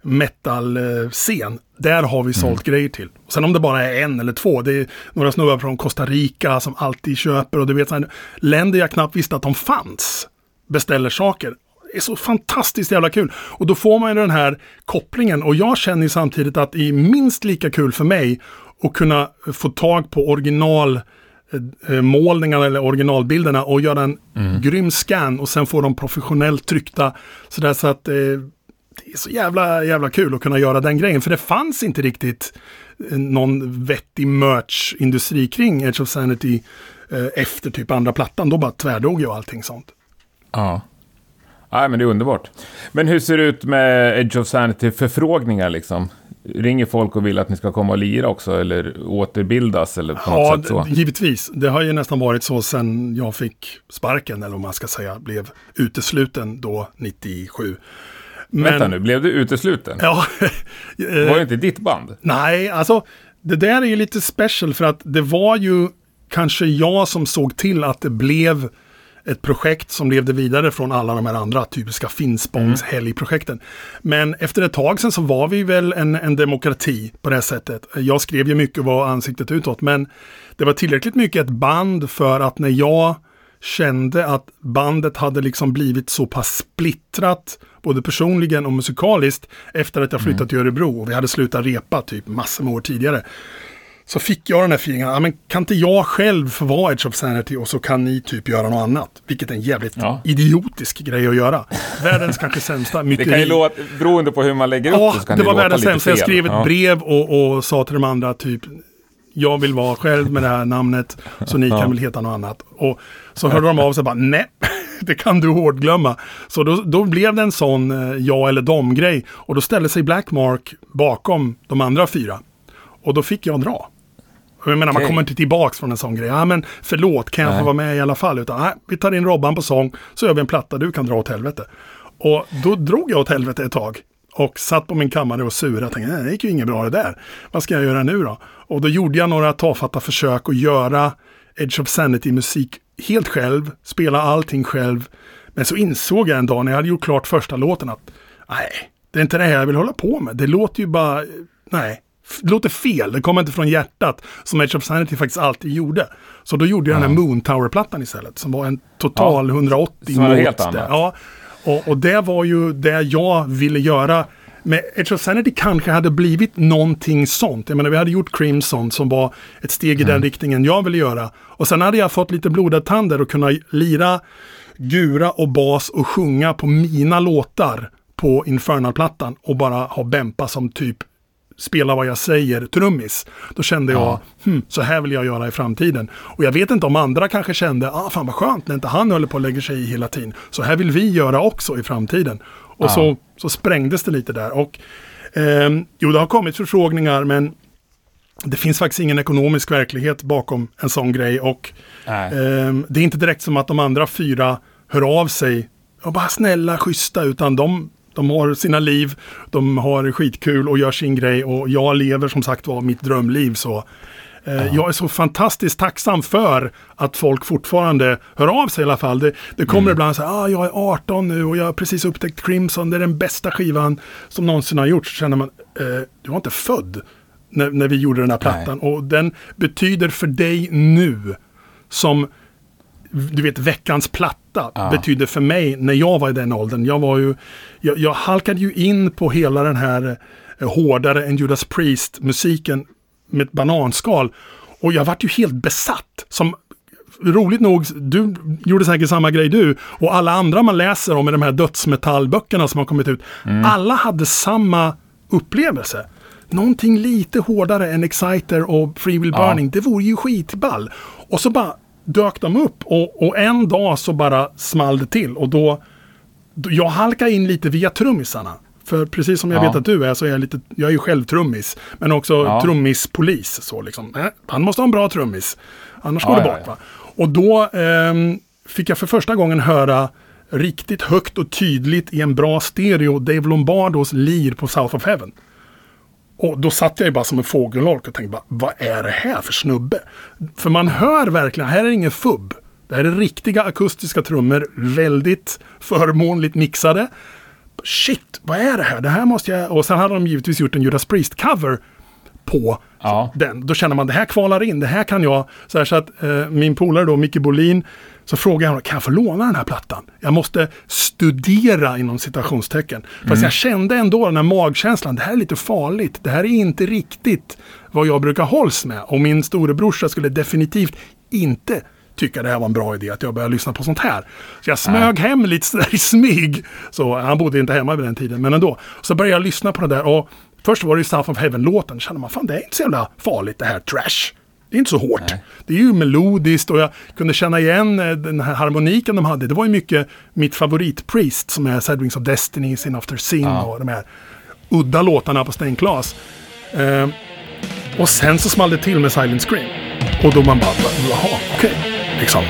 Speaker 1: metal-scen, där har vi sålt grejer till. Sen om det bara är en eller två, det är några snubbar från Costa Rica som alltid köper och du vet, länder jag knappt visste att de fanns beställer saker. Det är så fantastiskt jävla kul. Och då får man ju den här kopplingen och jag känner samtidigt att det är minst lika kul för mig att kunna få tag på original målningarna eller originalbilderna och göra en grym scan och sen få dem professionellt tryckta. Sådär så att eh, det är så jävla, jävla kul att kunna göra den grejen. För det fanns inte riktigt eh, någon vettig merch-industri kring Edge of Sanity eh, efter typ andra plattan. Då bara tvärdog ju allting sånt.
Speaker 2: Ja. Nej, men det är underbart. Men hur ser det ut med Edge of Sanity förfrågningar liksom? Ringer folk och vill att ni ska komma och lira också eller återbildas eller på något
Speaker 1: Ja,
Speaker 2: sätt så?
Speaker 1: d- givetvis. Det har ju nästan varit så sen jag fick sparken, eller vad man ska säga, blev utesluten då 97. Men,
Speaker 2: Vänta nu, blev du utesluten?
Speaker 1: Ja, *laughs*
Speaker 2: Var det inte ditt band?
Speaker 1: nej, alltså det där är ju lite special för att det var ju kanske jag som såg till att det blev ett projekt som levde vidare från alla de här andra typiska Finspångs helgprojekten. Men efter ett tag sen så var vi väl en, en demokrati på det här sättet. Jag skrev ju mycket och var ansiktet utåt, men det var tillräckligt mycket ett band för att när jag kände att bandet hade liksom blivit så pass splittrat, både personligen och musikaliskt, efter att jag flyttat till Örebro och vi hade slutat repa typ massor med år tidigare så fick jag den här feelingen, ja, men kan inte jag själv få vara Edge of Sanity och så kan ni typ göra något annat? Vilket är en jävligt
Speaker 2: Ja.
Speaker 1: idiotisk grej att göra. Världens kanske sämsta
Speaker 2: Det
Speaker 1: myteri.
Speaker 2: kan ju låta, beroende på hur man lägger upp
Speaker 1: Ja,
Speaker 2: det, så kan
Speaker 1: det
Speaker 2: det,
Speaker 1: var världens sämsta. Jag skrev ett
Speaker 2: Ja.
Speaker 1: brev och, och sa till de andra typ jag vill vara själv med det här namnet så ni
Speaker 2: Ja.
Speaker 1: kan väl heta något annat. Och så hörde de av sig bara nej, *laughs* det kan du hårdglömma. Så då, då blev det en sån eh, ja eller dom-grej. Och då ställde sig Blackmark bakom de andra fyra. Och då fick jag dra. Och Jag menar, man
Speaker 2: Okej.
Speaker 1: kommer inte tillbaks från en sån grej. Ja, men förlåt, kan jag
Speaker 2: Nej.
Speaker 1: få vara med i alla fall? Utan, nej, vi tar in Robban på sång, så gör vi en platta, du kan dra åt helvete. Och då drog jag åt helvete ett tag. Och satt på min kammare och surade. Jag tänkte, nej, det gick ju inget bra det där. Vad ska jag göra nu då? Och då gjorde jag några tafatta försök att göra Edge of Sanity-musik helt själv, spela allting själv. Men så insåg jag en dag när jag hade gjort klart första låten att nej, det är inte det här jag vill hålla på med. Det låter ju bara, nej, det låter fel. Det kommer inte från hjärtat, som Edge of Sanity faktiskt alltid gjorde. Så då gjorde jag den här Moon Tower-plattan istället, som var en total 180
Speaker 2: som
Speaker 1: mot
Speaker 2: helt annat.
Speaker 1: Ja, och, och det var ju det jag ville göra. Men Edge of Sanity kanske hade blivit någonting sånt. Jag menar, vi hade gjort Crimson som var ett steg i den riktningen jag ville göra. Och sen hade jag fått lite blodad tand där och kunna lira gura och bas och sjunga på mina låtar på Infernal-plattan och bara ha Bempa som typ spela vad jag säger trummis. Då kände jag,
Speaker 2: Ja.
Speaker 1: hm, så här vill jag göra i framtiden. Och jag vet inte om andra kanske kände, ah fan vad skönt när inte han håller på att lägga sig i hela tiden. Så här vill vi göra också i framtiden. Och
Speaker 2: Ja.
Speaker 1: så, så sprängdes det lite där. Och ehm, jo, det har kommit förfrågningar, men det finns faktiskt ingen ekonomisk verklighet bakom en sån grej. Och. Ehm, det är inte direkt som att de andra fyra hör av sig och bara snälla, schyssta, utan de, de har sina liv, de har skitkul och gör sin grej och jag lever som sagt var mitt drömliv. Så eh, jag är så fantastiskt tacksam för att folk fortfarande hör av sig i alla fall. Det, det kommer ibland så här, ah, jag är 18 nu och jag har precis upptäckt Crimson, det är den bästa skivan som någonsin har gjorts. Så känner man, eh, du var inte född när, när vi gjorde den här plattan och den betyder för dig nu som du vet veckans platta
Speaker 2: Ja.
Speaker 1: betyder för mig när jag var i den åldern. Jag var ju, jag, jag halkade ju in på hela den här eh, hårdare än Judas Priest musiken med ett bananskal. Och jag vart ju helt besatt. Som roligt nog, du gjorde säkert samma grej du. Och alla andra man läser om i de här dödsmetallböckerna som har kommit ut. Alla hade samma upplevelse. Någonting lite hårdare än Exciter och Free Will
Speaker 2: Ja.
Speaker 1: Burning. Det vore ju skitball. Och så bara dök de upp och, och en dag så bara small det till. Och då, då jag halkade in lite via trummisarna. För precis som jag
Speaker 2: Ja.
Speaker 1: vet att du är så är jag lite, jag är ju själv trummis. Men också
Speaker 2: Ja.
Speaker 1: trummispolis. Så liksom. Eh, han måste ha en bra trummis. Annars går
Speaker 2: Ja,
Speaker 1: det
Speaker 2: ja,
Speaker 1: bort. Va? Och då ehm, fick jag för första gången höra riktigt högt och tydligt i en bra stereo Dave Lombardos lir på South of Heaven. Och då satt jag ju bara som en fågelholk och tänkte bara, vad är det här för snubbe? För man hör verkligen, här är ingen fubb. Det här är riktiga akustiska trummor, väldigt förmånligt mixade. Shit, vad är det här? Det här måste jag... Och sen hade de givetvis gjort en Judas Priest-cover på
Speaker 2: Ja.
Speaker 1: den. Då känner man, det här kvalar in, det här kan jag... Så, här, så att eh, min polare då, Micke Bolin, så frågade jag honom, kan jag få låna den här plattan? Jag måste studera inom citationstecken. Fast jag kände ändå den här magkänslan, det här är lite farligt. Det här är inte riktigt vad jag brukar hålls med. Och min storebrorsa skulle definitivt inte tycka det här var en bra idé att jag började lyssna på sånt här. Så jag smög hem lite sådär i smyg. Så han bodde inte hemma vid den tiden, men ändå. Så började jag lyssna på det där och först var det ju South of Heaven-låten. Då kände man, fan det är inte så jävla farligt det här, trash. Det är inte så hårt.
Speaker 2: Nej.
Speaker 1: Det är ju melodiskt och jag kunde känna igen eh, den här harmoniken de hade. Det var ju mycket mitt favorit Priest som är Sad Wings of Destiny, Sin After Sin
Speaker 2: Ja.
Speaker 1: och de här udda låtarna på Stained. Eh, och sen så small det till med Silent Scream. Och då man bara, jaha, okej. Liksom.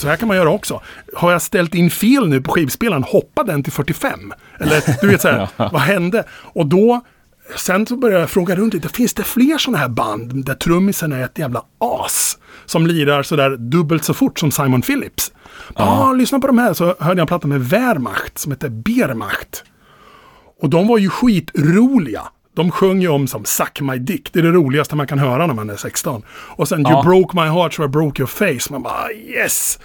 Speaker 1: Så här kan man göra också. Har jag ställt in fel nu på skivspelaren, hoppa den till 45. Eller du vet så här, *laughs* vad hände? Och då, sen så började jag fråga runt lite, finns det fler sådana här band där trummisen är ett jävla as? Som lirar sådär dubbelt så fort som Simon Phillips. Ja, ah, lyssna på de här, så hörde jag en platta med Wehrmacht som heter Biermacht. Och de var ju skitroliga. De sjöng ju om som Suck My Dick. Det är det roligaste man kan höra när man är 16. Och sen
Speaker 2: Ja.
Speaker 1: You broke my heart so I broke your face. Man bara yes!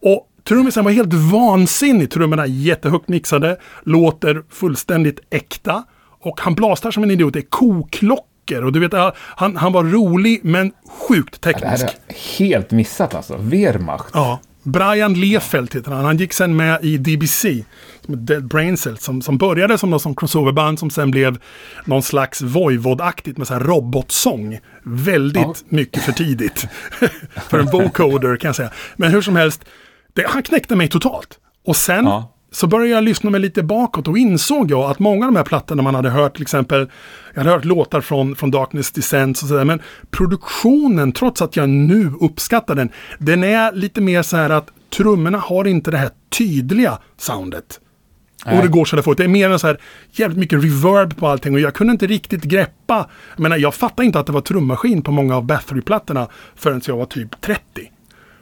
Speaker 1: Och trummisen var helt vansinnig. Trummorna jättehögt mixade. Låter fullständigt äkta. Och han blastar som en idiot. Det är koklockor. Och du vet, han, han var rolig men sjukt
Speaker 2: Det här
Speaker 1: teknisk.
Speaker 2: är helt missat alltså. Wehrmacht.
Speaker 1: Ja. Brian Lefelt heter han. Han gick sen med i DBC, som Dead Brain Cells, som, som började som någon som crossoverband som sen blev någon slags Voivod-aktigt med så här robotsång. Väldigt
Speaker 2: Ja.
Speaker 1: mycket för tidigt. *laughs* för en vocoder kan jag säga. Men hur som helst, det, han knäckte mig totalt. Och sen
Speaker 2: Ja.
Speaker 1: Så började jag lyssna mig lite bakåt och insåg jag att många av de här plattorna man hade hört till exempel, jag hade hört låtar från, från Darkness Descent och sådär, men produktionen, trots att jag nu uppskattar den, den är lite mer så här att trummorna har inte det här tydliga soundet.
Speaker 2: Nej.
Speaker 1: Och det går så där fort. Det är mer än så här jävligt mycket reverb på allting och jag kunde inte riktigt greppa. Jag menar, jag fattade inte att det var trummaskin på många av Bathory-plattorna förrän jag var typ 30.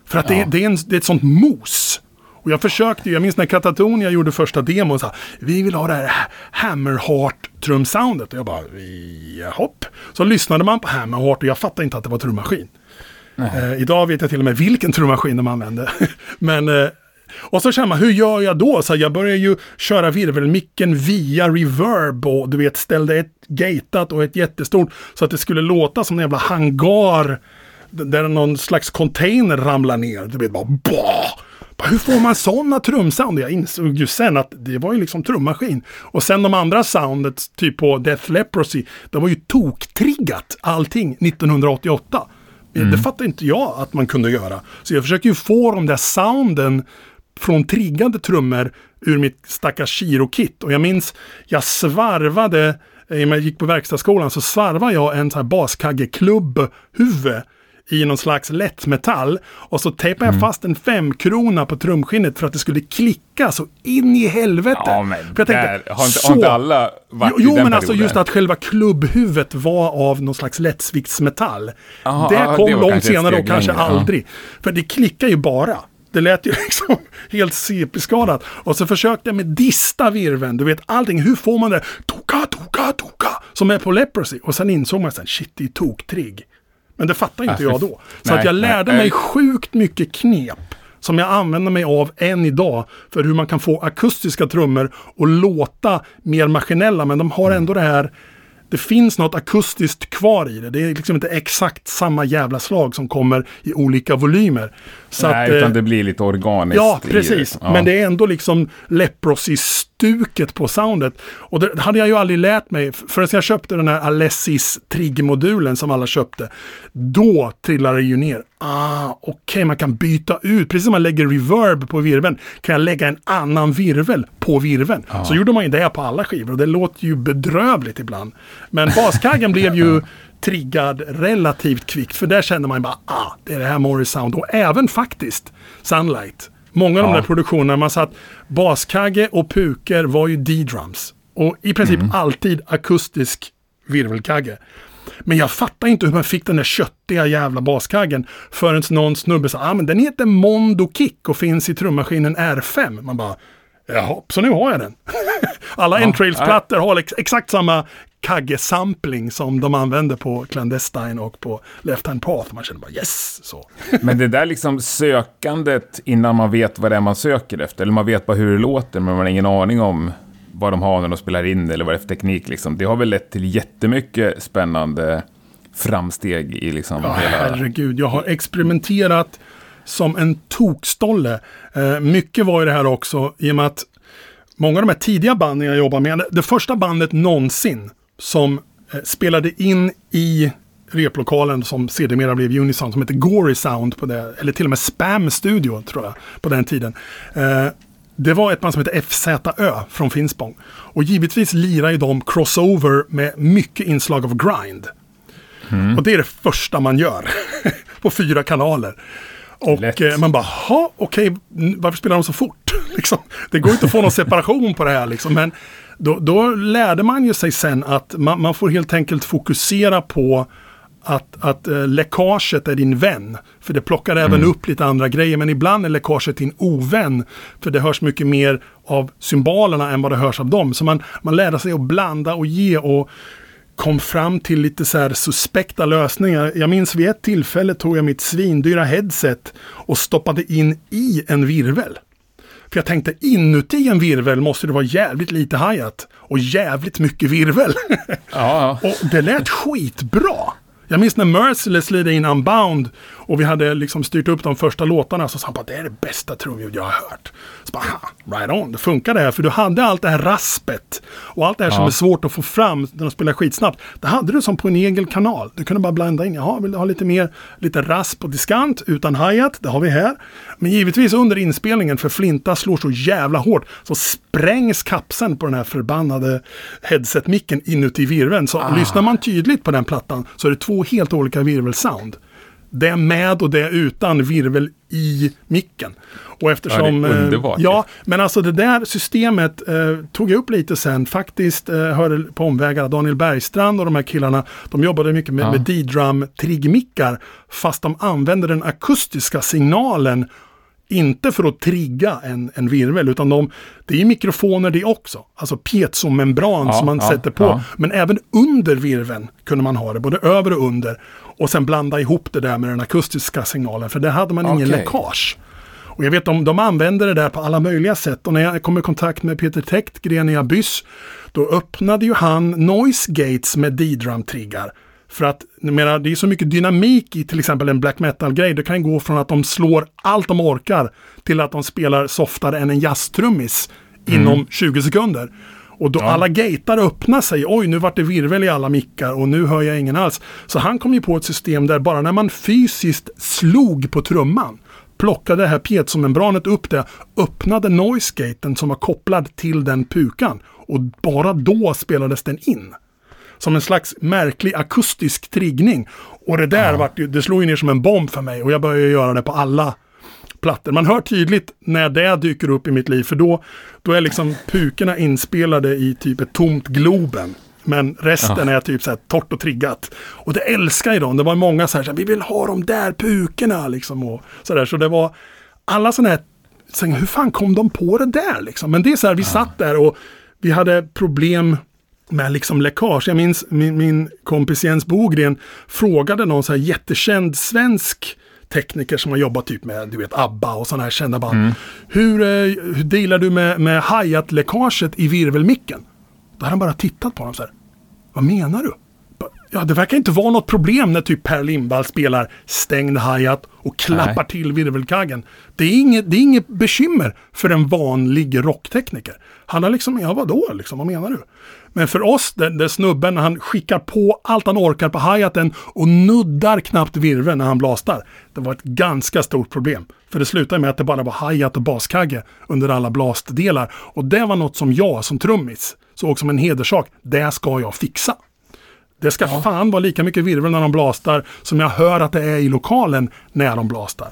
Speaker 1: För att det,
Speaker 2: Ja.
Speaker 1: är, det, är en, det är ett sånt mos. Och jag försökte, jag minns när Katatonia gjorde första demon, så här, vi vill ha det här Hammerheart trumsoundet. Och jag bara, jahopp. Så lyssnade man på Hammerheart och jag fattade inte att det var trummaskin. Eh, idag vet jag till och med vilken trummaskin de använde. *laughs* Men, eh, och så känner man, hur gör jag då? Så jag började ju köra virvelmicken via reverb och du vet ställde ett gatat och ett jättestort så att det skulle låta som en jävla hangar där någon slags container ramlar ner. Du vet bara, bah! Hur får man sådana trumsound? Jag insåg ju sen att det var ju liksom trummaskin. Och sen de andra soundet, typ på Death Leprosy, det var ju toktriggat allting 1988. Det fattar inte jag att man kunde göra. Så jag försöker ju få de där sounden från triggade trummor ur mitt stackars Chiro-kit. Och jag minns, jag svarvade, eh, när jag gick på verkstadsskolan, så svarvade jag en sån här baskagge-klubb-huvud i någon slags lättmetall. Och så tejpade jag fast en femkrona på trumskinnet för att det skulle klicka så in i helvete.
Speaker 2: Ja, men
Speaker 1: för jag tänkte,
Speaker 2: där, har, inte,
Speaker 1: så-
Speaker 2: har inte alla varit
Speaker 1: Jo,
Speaker 2: i
Speaker 1: jo
Speaker 2: den
Speaker 1: men alltså
Speaker 2: perioden?
Speaker 1: just att själva klubbhuvudet var av någon slags lättsviktsmetall.
Speaker 2: Aha,
Speaker 1: det kom
Speaker 2: det
Speaker 1: långt senare och kanske aldrig. För det klickar ju bara. Det lät ju *laughs* liksom helt CP-skadat. Och så försökte jag med dista virven. Du vet allting. Hur får man det? Toka, toka, toka. Som är på Leprosy. Och sen insåg man sen, shit det är toktrigg. Men det fattar inte
Speaker 2: Alltså,
Speaker 1: jag då. Så
Speaker 2: nej,
Speaker 1: att jag lärde
Speaker 2: nej.
Speaker 1: mig sjukt mycket knep. Som jag använder mig av än idag. För hur man kan få akustiska trummor och låta mer maskinella. Men de har ändå det här. Det finns något akustiskt kvar i det. Det är liksom inte exakt samma jävla slag som kommer i olika volymer. Så
Speaker 2: Nej,
Speaker 1: att, eh,
Speaker 2: utan det blir lite organiskt.
Speaker 1: Ja, precis.
Speaker 2: det. Ja.
Speaker 1: Men det är ändå liksom Leprosy stuket på soundet. Och det hade jag ju aldrig lärt mig förrän jag köpte den här Alessis Trigg-modulen som alla köpte. Då trillade det ju ner. Ah, okej, okay, man kan byta ut. Precis som man lägger reverb på virveln kan jag lägga en annan virvel på virveln. Ja. Så gjorde man ju det på alla skivor och det låter ju bedrövligt ibland. Men baskaggen blev ju *laughs* triggad relativt kvickt. För där känner man bara, ah, det är det här Morris Sound. Och även faktiskt Sunlight. Många av ja. de där produktionerna man satt baskagge och puker var ju D-drums. Och i princip mm. alltid akustisk virvelkagge. Men jag fattar inte hur man fick den där köttiga jävla baskaggen förrän någon snubbe sa, ah, men den heter Mondo Kick och finns i trummaskinen R5. Man bara, jaha, så nu har jag den. *laughs* Alla ja, Entrails-plattor har ex exakt samma kagge-sampling som de använder på Clandestine och på Left Hand Path. Man känner bara yes! Så. *laughs*
Speaker 2: Men det där liksom sökandet innan man vet vad det är man söker efter, eller man vet bara hur det låter, men man har ingen aning om vad de har när de spelar in eller vad det är för teknik. Liksom. Det har väl lett till jättemycket spännande framsteg i liksom
Speaker 1: ja, hela... Herregud, jag har experimenterat som en tokstolle. Eh, mycket var ju det här också i och med att många av de här tidiga banden jag jobbar med, det första bandet någonsin som eh, spelade in i replokalen som sedermera blev Unison som heter Gory Sound på det, eller till och med Spam Studio tror jag på den tiden. Eh, det var ett band som heter FZÖ från Finspång. Och givetvis lirar ju de crossover med mycket inslag av grind. Mm. Och det är det första man gör *laughs* på fyra kanaler. Och eh, man bara, ha okej, okay, varför spelar de så fort? *laughs* liksom, det går inte att få någon separation på det här liksom. Men då, då lärde man ju sig sen att man, man får helt enkelt fokusera på att, att äh, läckaget är din vän. För det plockar även mm. upp lite andra grejer. Men ibland är läckaget din ovän. För det hörs mycket mer av symbolerna än vad det hörs av dem. Så man, man lärde sig att blanda och ge och kom fram till lite så här suspekta lösningar. Jag minns vid ett tillfälle tog jag mitt svindyra headset och stoppade in i en virvel. För jag tänkte inuti en virvel måste det vara jävligt lite hajat och jävligt mycket virvel. Ja, ja. *laughs* och det lät skitbra. Jag minns när Merciless lirade in Unbound och vi hade liksom styrt upp de första låtarna så sa han bara det är det bästa trumljud jag har hört. Så bara, right on, det funkar det här. För du hade allt det här raspet och allt det här ja. som är svårt att få fram när de spelar skitsnabbt. Det hade du som på en egen kanal. Du kunde bara blanda in, jaha, vill du ha lite mer, lite rasp och diskant utan hi-hat? Det har vi här. Men givetvis under inspelningen, för flinta slår så jävla hårt, så sprängs kapseln på den här förbannade headset-micken inuti virveln. Så ah. lyssnar man tydligt på den plattan så är det två helt olika virvelsound. Det med och det utan virvel i micken. Och eftersom... Ja, det är eh, underbart. ja, men alltså det där systemet eh, tog jag upp lite sen. Faktiskt eh, hörde på omvägar Daniel Bergstrand och de här killarna, de jobbade mycket med, ja. med D-drum triggmickar. Fast de använde den akustiska signalen inte för att trigga en, en virvel, utan de, det är mikrofoner det också. Alltså piezomembran ja, som man ja, sätter på. Ja. Men även under virveln kunde man ha det, både över och under. Och sen blanda ihop det där med den akustiska signalen, för där hade man okay. ingen läckage. Och jag vet de, de använder det där på alla möjliga sätt. Och när jag kom i kontakt med Peter Täktgren i Abyss, då öppnade ju han noise gates med D-drum-triggar. För att menar, det är så mycket dynamik i till exempel en black metal-grej. Det kan gå från att de slår allt de orkar till att de spelar softare än en jazztrummis mm. inom 20 sekunder. Och då ja. alla gatar öppnar sig, oj nu vart det virvel i alla mickar och nu hör jag ingen alls. Så han kom ju på ett system där bara när man fysiskt slog på trumman plockade det här piezomembranet upp det, öppnade noisegaten som var kopplad till den pukan och bara då spelades den in. Som en slags märklig akustisk triggning. Och det där vart ju, det slog ju ner som en bomb för mig och jag började göra det på alla plattor. Man hör tydligt när det dyker upp i mitt liv för då, då är liksom pukorna inspelade i typ ett tomt Globen. Men resten ja. är typ så här torrt och triggat. Och det älskar ju de. Det var många så här, så här vi vill ha de där pukorna liksom. Och så, där. så det var alla sådana här, så hur fan kom de på det där liksom? Men det är så här, vi ja. satt där och vi hade problem med liksom läckage. Jag minns min, min kompis Jens Bogren frågade någon så här jättekänd svensk tekniker som har jobbat typ med du vet, ABBA och sådana här kända band. Mm. Hur, eh, hur delar du med, med hi-hat-läckaget i virvelmicken? Då hade han bara tittat på honom så här. Vad menar du? Ja, det verkar inte vara något problem när typ Per Lindvall spelar stängd hi-hat och klappar
Speaker 2: Nej.
Speaker 1: till virvelkaggen. Det är, inget, det är inget bekymmer för en vanlig rocktekniker. Han har liksom, ja vadå liksom, vad menar du? Men för oss, den, den snubben, han skickar på allt han orkar på hi-haten och nuddar knappt virveln när han blastar. Det var ett ganska stort problem. För det slutade med att det bara var hi-hat och baskagge under alla blastdelar. Och det var något som jag som trummis såg som en hederssak. Det ska jag fixa. Det ska fan vara lika mycket virvel när de blastar som jag hör att det är i lokalen när de blastar.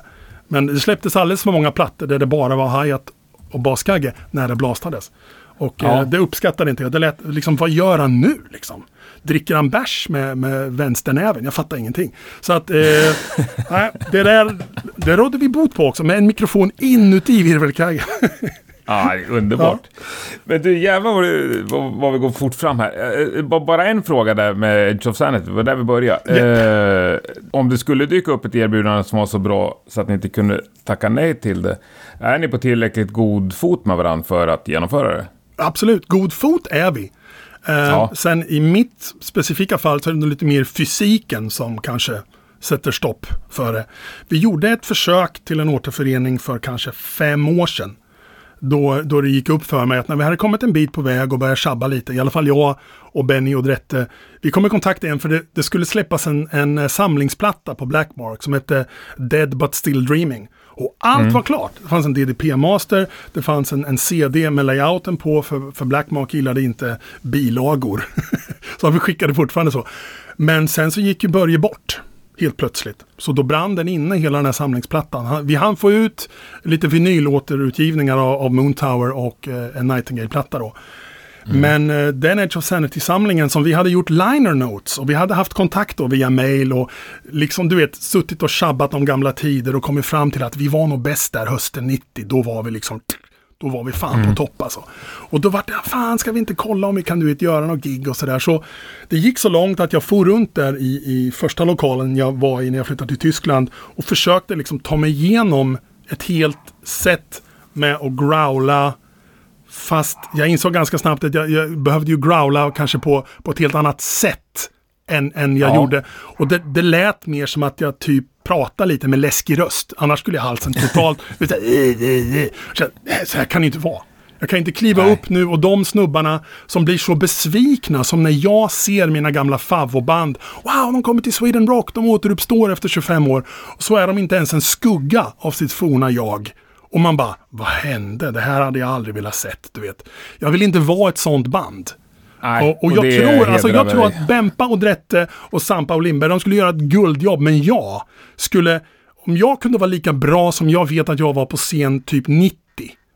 Speaker 1: Men det släpptes alldeles för många plattor där det bara var hi-hat och baskagge när det blastades. Och
Speaker 2: Ja.
Speaker 1: eh, det uppskattade inte jag. Det lät, liksom, vad gör han nu liksom? Dricker han bärs med, med vänsternäven? Jag fattar ingenting. Så att, eh, *laughs* nej, det där, det rådde vi bot på också med en mikrofon inuti virvelkaggen. *laughs*
Speaker 2: Ja, underbart. Men du, jävlar vad, vad, vad vi går fort fram här. Eh, ba- Bara en fråga där med Edge of Sanity, det var där vi började. Eh, om det skulle dyka upp ett erbjudande som var så bra så att ni inte kunde tacka nej till det. Är ni på tillräckligt god fot med varandra för att genomföra det?
Speaker 1: Absolut, god fot är vi. Eh,
Speaker 2: Ja.
Speaker 1: Sen i mitt specifika fall så är det nog lite mer fysiken som kanske sätter stopp för det. Vi gjorde ett försök till en återförening för kanske fem år sedan. Då, då det gick upp för mig att när vi hade kommit en bit på väg och började tjabba lite, i alla fall jag och Benny och Drette, vi kom i kontakt igen för det, det skulle släppas en, en eh, samlingsplatta på Blackmark som hette Dead But Still Dreaming. Och allt var klart. Det fanns en DDP-master, det fanns en, en CD med layouten på, för, för Blackmark gillade inte bilagor. *laughs* så vi skickade fortfarande så. Men sen så gick ju Börje bort. Helt plötsligt. Så då brann den inne, hela den här samlingsplattan. Han- Vi hann få ut lite vinylåterutgivningar av, av Moon Tower och eh, en Nightingale-platta då. Men eh, den Edge of Sanity-samlingen som vi hade gjort liner notes och vi hade haft kontakt då via mail och liksom du vet suttit och tjabbat om gamla tider och kommit fram till att vi var nog bäst där hösten 90. Då var vi liksom då var vi fan på topp alltså. Och då vart det, fan ska vi inte kolla om vi kan du vet, göra något gig och sådär. Så det gick så långt att jag for runt där i, i första lokalen jag var i när jag flyttade till Tyskland och försökte liksom ta mig igenom ett helt set med att growla Fast jag insåg ganska snabbt att jag, jag behövde ju growla kanske på, på ett helt annat sätt än, än jag
Speaker 2: Ja.
Speaker 1: gjorde. Och det, det lät mer som att jag typ pratade lite med läskig röst. Annars skulle jag halsen totalt... vet du, eh, eh, eh. Så, här- så här kan det inte vara. Jag kan inte kliva
Speaker 2: Nej.
Speaker 1: upp nu och de snubbarna som blir så besvikna som när jag ser mina gamla favvoband. Wow, de kommer till Sweden Rock, de återuppstår efter 25 år. Och så är de inte ens en skugga av sitt forna jag. Och man bara, vad hände? Det här hade jag aldrig velat sett, du vet. Jag vill inte vara ett sånt band.
Speaker 2: Nej,
Speaker 1: och, och jag
Speaker 2: det
Speaker 1: tror, alltså, jag tror att Bempa och Drette och Sampa och Lindberg, de skulle göra ett guldjobb. Men jag skulle, om jag kunde vara lika bra som jag vet att jag var på scen typ 90,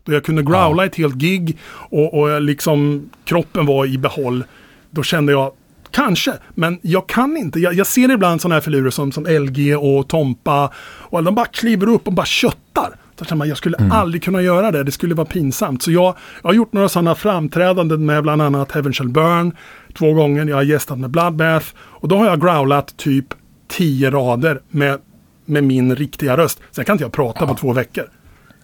Speaker 1: då jag kunde growla ett helt gig och, och liksom kroppen var i behåll, då kände jag Kanske, men jag kan inte. Jag, jag ser ibland sådana här filurer som, som LG och Tompa. Och de bara kliver upp och bara köttar. Man, jag skulle aldrig kunna göra det. Det skulle vara pinsamt. Så jag, jag har gjort några sådana framträdanden med bland annat Heaven Shall Burn. Två gånger. Jag har gästat med Bloodbath. Och då har jag growlat typ tio rader med, med min riktiga röst. Sen kan inte jag prata på två veckor.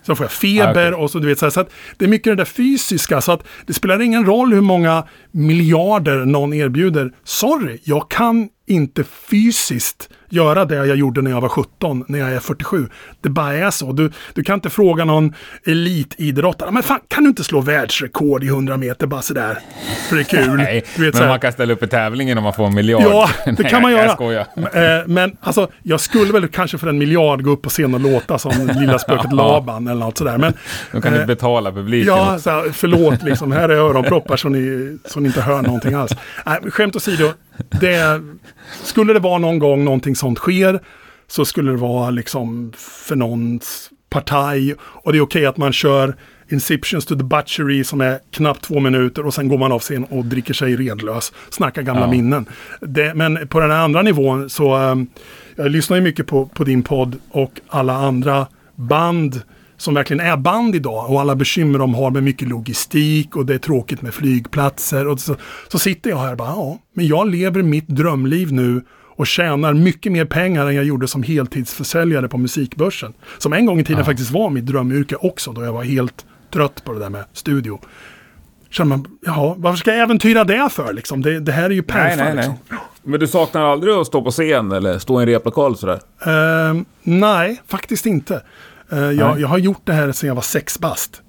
Speaker 1: Så får jag feber
Speaker 2: Ah, okej.
Speaker 1: och så du vet så, här, så att det är mycket det där fysiska så att det spelar ingen roll hur många miljarder någon erbjuder. Sorry, jag kan inte fysiskt göra det jag gjorde när jag var 17, när jag är 47. Det bara är så. Du, du kan inte fråga någon elitidrottare, men fan kan du inte slå världsrekord i 100 meter bara sådär? För det är kul. *laughs*
Speaker 2: Nej,
Speaker 1: du
Speaker 2: men
Speaker 1: så här.
Speaker 2: man kan ställa upp i tävlingen om man får en miljard.
Speaker 1: Ja, *laughs* det
Speaker 2: Nej,
Speaker 1: kan man
Speaker 2: Jag
Speaker 1: göra.
Speaker 2: skojar.
Speaker 1: Eh, Men alltså, jag skulle väl kanske för en miljard gå upp på scen och låta som *laughs* lilla spöket Laban eller något sådär. Men,
Speaker 2: De kan
Speaker 1: eh,
Speaker 2: inte betala publiken.
Speaker 1: Ja, så här, förlåt liksom. Här är öronproppar så ni, så ni inte hör någonting alls. Nej, skämt åsido. Det, skulle det vara någon gång någonting sånt sker så skulle det vara liksom för någons partaj. Och det är okej att man kör Inceptions to the Butchery som är knappt två minuter och sen går man av scen och dricker sig redlös. Snackar gamla
Speaker 2: Ja.
Speaker 1: minnen. Det, men på den här andra nivån så um, jag lyssnar ju mycket på, på din podd och alla andra band som verkligen är band idag och alla bekymmer de har med mycket logistik och det är tråkigt med flygplatser. Och så, så sitter jag här och bara, ja, men jag lever mitt drömliv nu och tjänar mycket mer pengar än jag gjorde som heltidsförsäljare på musikbörsen. Som en gång i tiden faktiskt var mitt drömyrke också då jag var helt trött på det där med studio. Känner man, jaha, varför ska jag äventyra det för liksom? Det, det här är ju
Speaker 2: Nej,
Speaker 1: perfekt.
Speaker 2: nej, nej.
Speaker 1: Liksom.
Speaker 2: Men du saknar aldrig att stå på scen eller stå i en replokal sådär?
Speaker 1: Uh, nej, faktiskt inte. Uh, jag, jag, har gjort det här sedan jag var sex bast.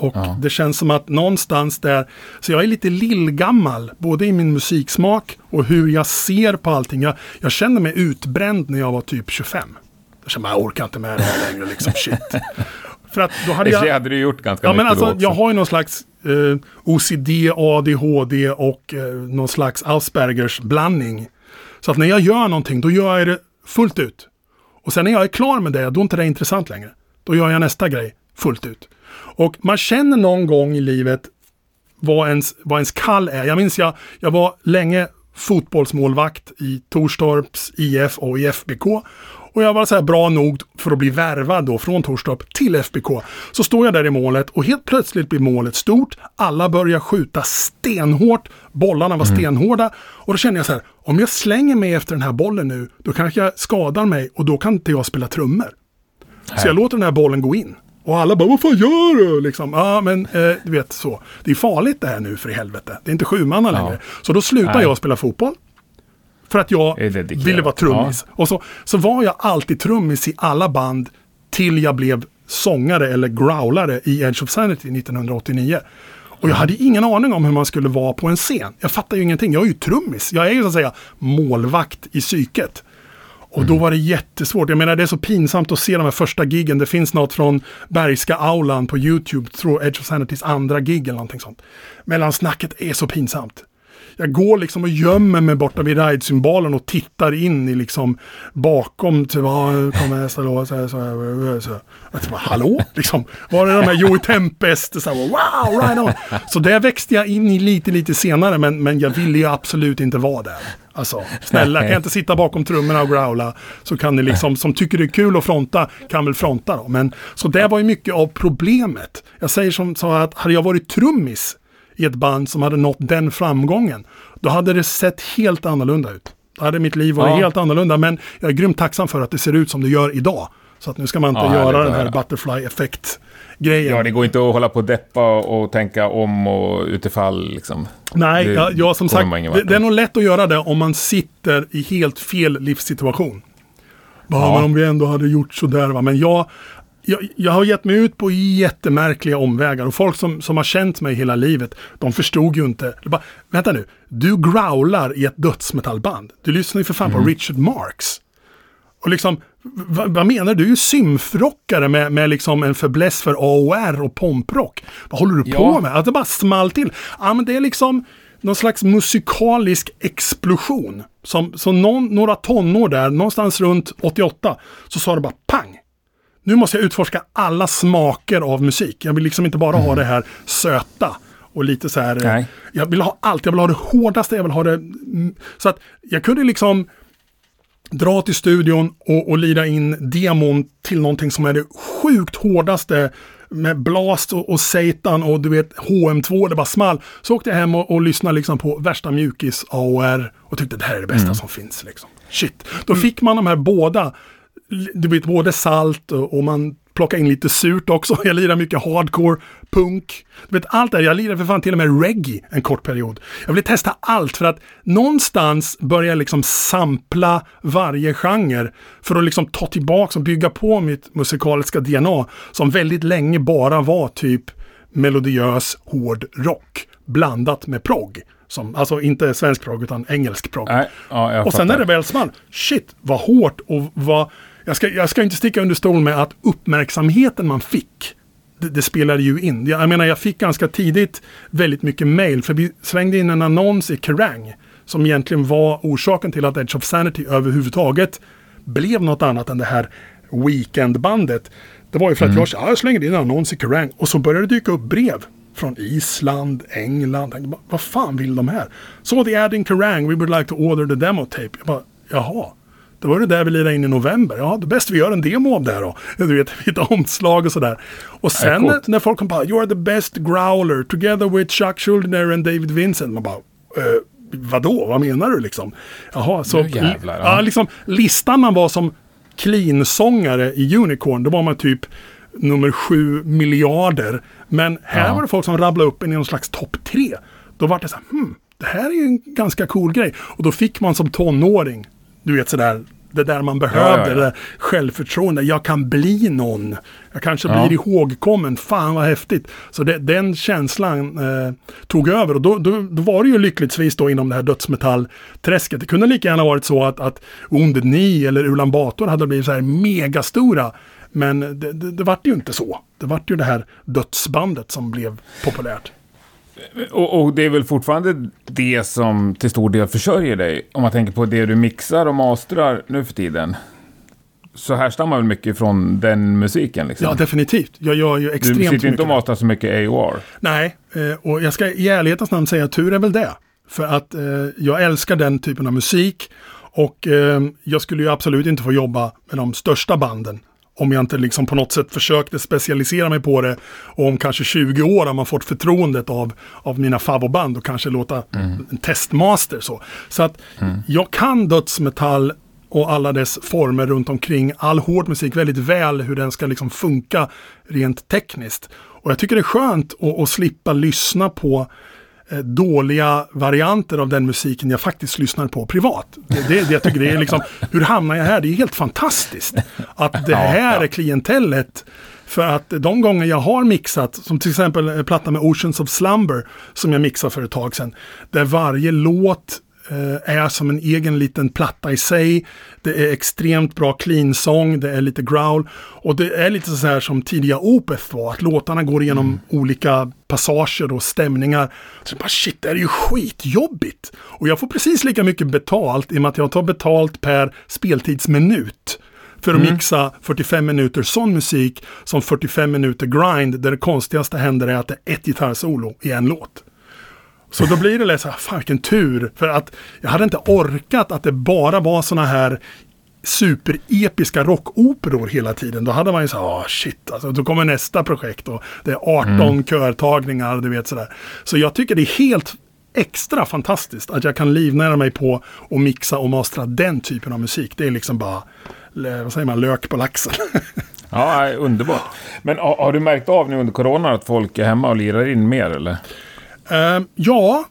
Speaker 1: Och ja. det känns som att någonstans där, så jag är lite lillgammal, både i min musiksmak och hur jag ser på allting. Jag, jag kände mig utbränd när jag var typ 25. Jag kände jag orkar inte med det här längre, liksom *laughs* shit.
Speaker 2: För att då hade jag... Det hade du gjort ganska
Speaker 1: ja,
Speaker 2: mycket
Speaker 1: men alltså,
Speaker 2: då också.
Speaker 1: Jag har ju någon slags eh, OCD, ADHD och eh, någon slags Aspergers blandning. Så att när jag gör någonting, då gör jag det fullt ut. Och sen när jag är klar med det, då är inte det intressant längre. Då gör jag nästa grej fullt ut. Och man känner någon gång i livet vad ens, vad ens kall är. Jag minns jag, jag var länge fotbollsmålvakt i Torstorps IF och i FBK. Och jag var så här bra nog för att bli värvad då från Torstorp till FBK. Så står jag där i målet och helt plötsligt blir målet stort. Alla börjar skjuta stenhårt. Bollarna var mm. stenhårda. Och då känner jag så här, om jag slänger mig efter den här bollen nu, då kanske jag skadar mig och då kan inte jag spela trummor. Så jag låter den här bollen gå in. Och alla bara, vad fan gör du? Liksom, ja men eh, du vet så. Det är farligt det här nu för i helvete. Det är inte sjumanna ja. längre. Så då slutar Nej. jag spela fotboll. För att jag ville vara trummis. Ja. Och så, så var jag alltid trummis i alla band till jag blev sångare eller growlare i Edge of Sanity 1989. Och jag hade ingen aning om hur man skulle vara på en scen. Jag fattar ju ingenting. Jag är ju trummis. Jag är ju så att säga målvakt i psyket. Och då var det jättesvårt. Jag menar det är så pinsamt att se de här första giggen. Det finns något från Bergska aulan på YouTube, tror Edge of Sanitys andra gig eller någonting sånt. Mellansnacket är så pinsamt jag går liksom och gömmer mig borta vid ride-symbolen och tittar in i liksom bakom Typ, ah, kommer nästa låt så här, så här, så Jag typ, hallå? Liksom, var är de här Joey Tempest? Så här, wow, right on! Så det växte jag in i lite, lite senare, men, men jag ville ju absolut inte vara där. Alltså, snälla, kan jag inte sitta bakom trummorna och growla så kan ni liksom, som tycker det är kul att fronta, kan väl fronta då. Men, så det var ju mycket av problemet. Jag säger som så att hade jag varit trummis i ett band som hade nått den framgången, då hade det sett helt annorlunda ut. Då hade mitt liv varit ja. helt annorlunda, men jag är grymt tacksam för att det ser ut som det gör idag. Så att nu ska man inte ja, göra den här butterfly-effekt grejen.
Speaker 2: Ja, det går inte att hålla på och deppa och tänka om och utifall liksom.
Speaker 1: Nej, det, ja, ja, som sagt, det, det, är nog lätt att göra det om man sitter i helt fel livssituation. Bara, ja. men om vi ändå hade gjort sådär va. Men jag, jag, jag, har gett mig ut på jättemärkliga omvägar och folk som, som har känt mig hela livet, de förstod ju inte. Bara, Vänta nu, du growlar i ett dödsmetallband. Du lyssnar ju för fan mm. på Richard Marx. Och liksom, vad menar du? Du är ju symfrockare med, med liksom en fäbless för AOR och pomprock. Vad håller du ja. på med? Att det bara small till. Ja, men det är liksom någon slags musikalisk explosion. Som, som någon, några tonår där, någonstans runt 88, så sa det bara pang nu måste jag utforska alla smaker av musik. Jag vill liksom inte bara mm. ha det här söta och lite så här. Nej. Jag vill ha allt. Jag vill ha det hårdaste. Jag vill ha det. Mm, så att jag kunde liksom dra till studion och, och lira in demon till någonting som är det sjukt hårdaste med Blast och, och Satan och du vet HM2, det bara small. Så åkte jag hem och, och lyssnade liksom på värsta mjukis AOR och tyckte det här är det bästa mm. som finns. Liksom. Shit. Då mm. fick man de här båda du vet, både salt och, man plockar in lite surt också. *laughs* Jag lirar mycket hardcore, punk. Du vet, allt det Jag lirar för fan till och med reggae en kort period. Jag ville testa allt för att någonstans börja liksom sampla varje genre för att liksom ta tillbaka och bygga på mitt musikaliska DNA som väldigt länge bara var typ melodiös hård rock blandat med progg. Som, alltså inte svensk progg utan engelsk progg.
Speaker 2: Ja,
Speaker 1: och sen när det väl small, shit vad hårt och vad jag ska, jag ska inte sticka under stol med att uppmärksamheten man fick, det, det spelade ju in. Jag, jag menar, jag fick ganska tidigt väldigt mycket mail, för vi svängde in en annons i Kerrang, som egentligen var orsaken till att Edge of Sanity överhuvudtaget blev något annat än det här Weekendbandet. Det var ju för att mm. jag, jag slängde in en annons i Kerrang och så började det dyka upp brev från Island, England. Tänkte, vad fan vill de här? Så the ad in Kerrang, we would like to order the demo tape. Jag bara, jaha. Då var det där vi lirade in i november. Ja, det är bäst vi gör en demo av det då. Du vet, *laughs* ett omslag och sådär. Och sen när, när folk kom på You are the best growler together with Chuck Schuldiner and David Vincent. Man bara, eh, vadå, vad menar du liksom? Jaha, så
Speaker 2: jävlar,
Speaker 1: ja. ja, liksom, listan man var som clean-sångare i Unicorn, då var man typ nummer sju miljarder. Men här ja. var det folk som rabblade upp en i någon slags topp tre. Då var det så här, hmm, det här är ju en ganska cool grej. Och då fick man som tonåring, du vet sådär, det där man behövde, ja, ja, ja. det självförtroende. Jag kan bli någon. Jag kanske blir ihågkommen. Fan vad häftigt. Så det, den känslan eh, tog över och då, då, då, var det ju lyckligtvis då inom det här dödsmetallträsket. Det kunde lika gärna varit så att, att Knee eller Ulan Bator hade blivit så här megastora. Men det, det, det vart ju inte så. Det vart ju det här dödsbandet som blev populärt.
Speaker 2: Och, och, det är väl fortfarande det som till stor del försörjer dig? Om man tänker på det du mixar och mastrar nu för tiden. Så härstammar väl mycket från den musiken? Liksom.
Speaker 1: Ja, definitivt. Jag gör ju extremt mycket.
Speaker 2: Du sitter inte och mastrar så mycket AOR?
Speaker 1: Nej, eh, och jag ska i ärlighetens namn säga tur är väl det. För att eh, jag älskar den typen av musik. Och eh, jag skulle ju absolut inte få jobba med de största banden om jag inte liksom på något sätt försökte specialisera mig på det. Och om kanske 20 år har man fått förtroendet av, av mina favoritband och kanske låta mm. en testmaster så. Så att mm. jag kan dödsmetall och alla dess former runt omkring all hård musik väldigt väl hur den ska liksom funka rent tekniskt. Och jag tycker det är skönt att, att slippa lyssna på dåliga varianter av den musiken jag faktiskt lyssnar på privat. Det, det, det jag tycker det är liksom, *laughs* hur hamnar jag här? Det är helt fantastiskt att det *laughs* här är klientellet. För att de gånger jag har mixat, som till exempel platta med Oceans of Slumber, som jag mixade för ett tag sedan, där varje låt Eh, är som en egen liten platta i sig. Det är extremt bra clean-sång, det är lite growl och det är lite så här som tidiga Opeth var, att låtarna går igenom mm. olika passager och stämningar. Så bara shit, det är ju skitjobbigt! Och jag får precis lika mycket betalt i och med att jag tar betalt per speltidsminut för att mm. mixa 45 minuter sån musik som 45 minuter grind där det konstigaste händer är att det är ett gitarrsolo i en låt. Så då blir det lite så här, fan vilken tur. För att jag hade inte orkat att det bara var sådana här superepiska rockoperor hela tiden. Då hade man ju så här, oh, shit, alltså, då kommer nästa projekt och det är 18 mm. körtagningar, du vet sådär. Så jag tycker det är helt extra fantastiskt att jag kan livnära mig på att mixa och mastra den typen av musik. Det är liksom bara, vad säger man, lök på laxen. *laughs*
Speaker 2: ja, underbart. Men har, har, du märkt av nu under corona att folk är hemma och lirar in mer eller?
Speaker 1: Uh, ja,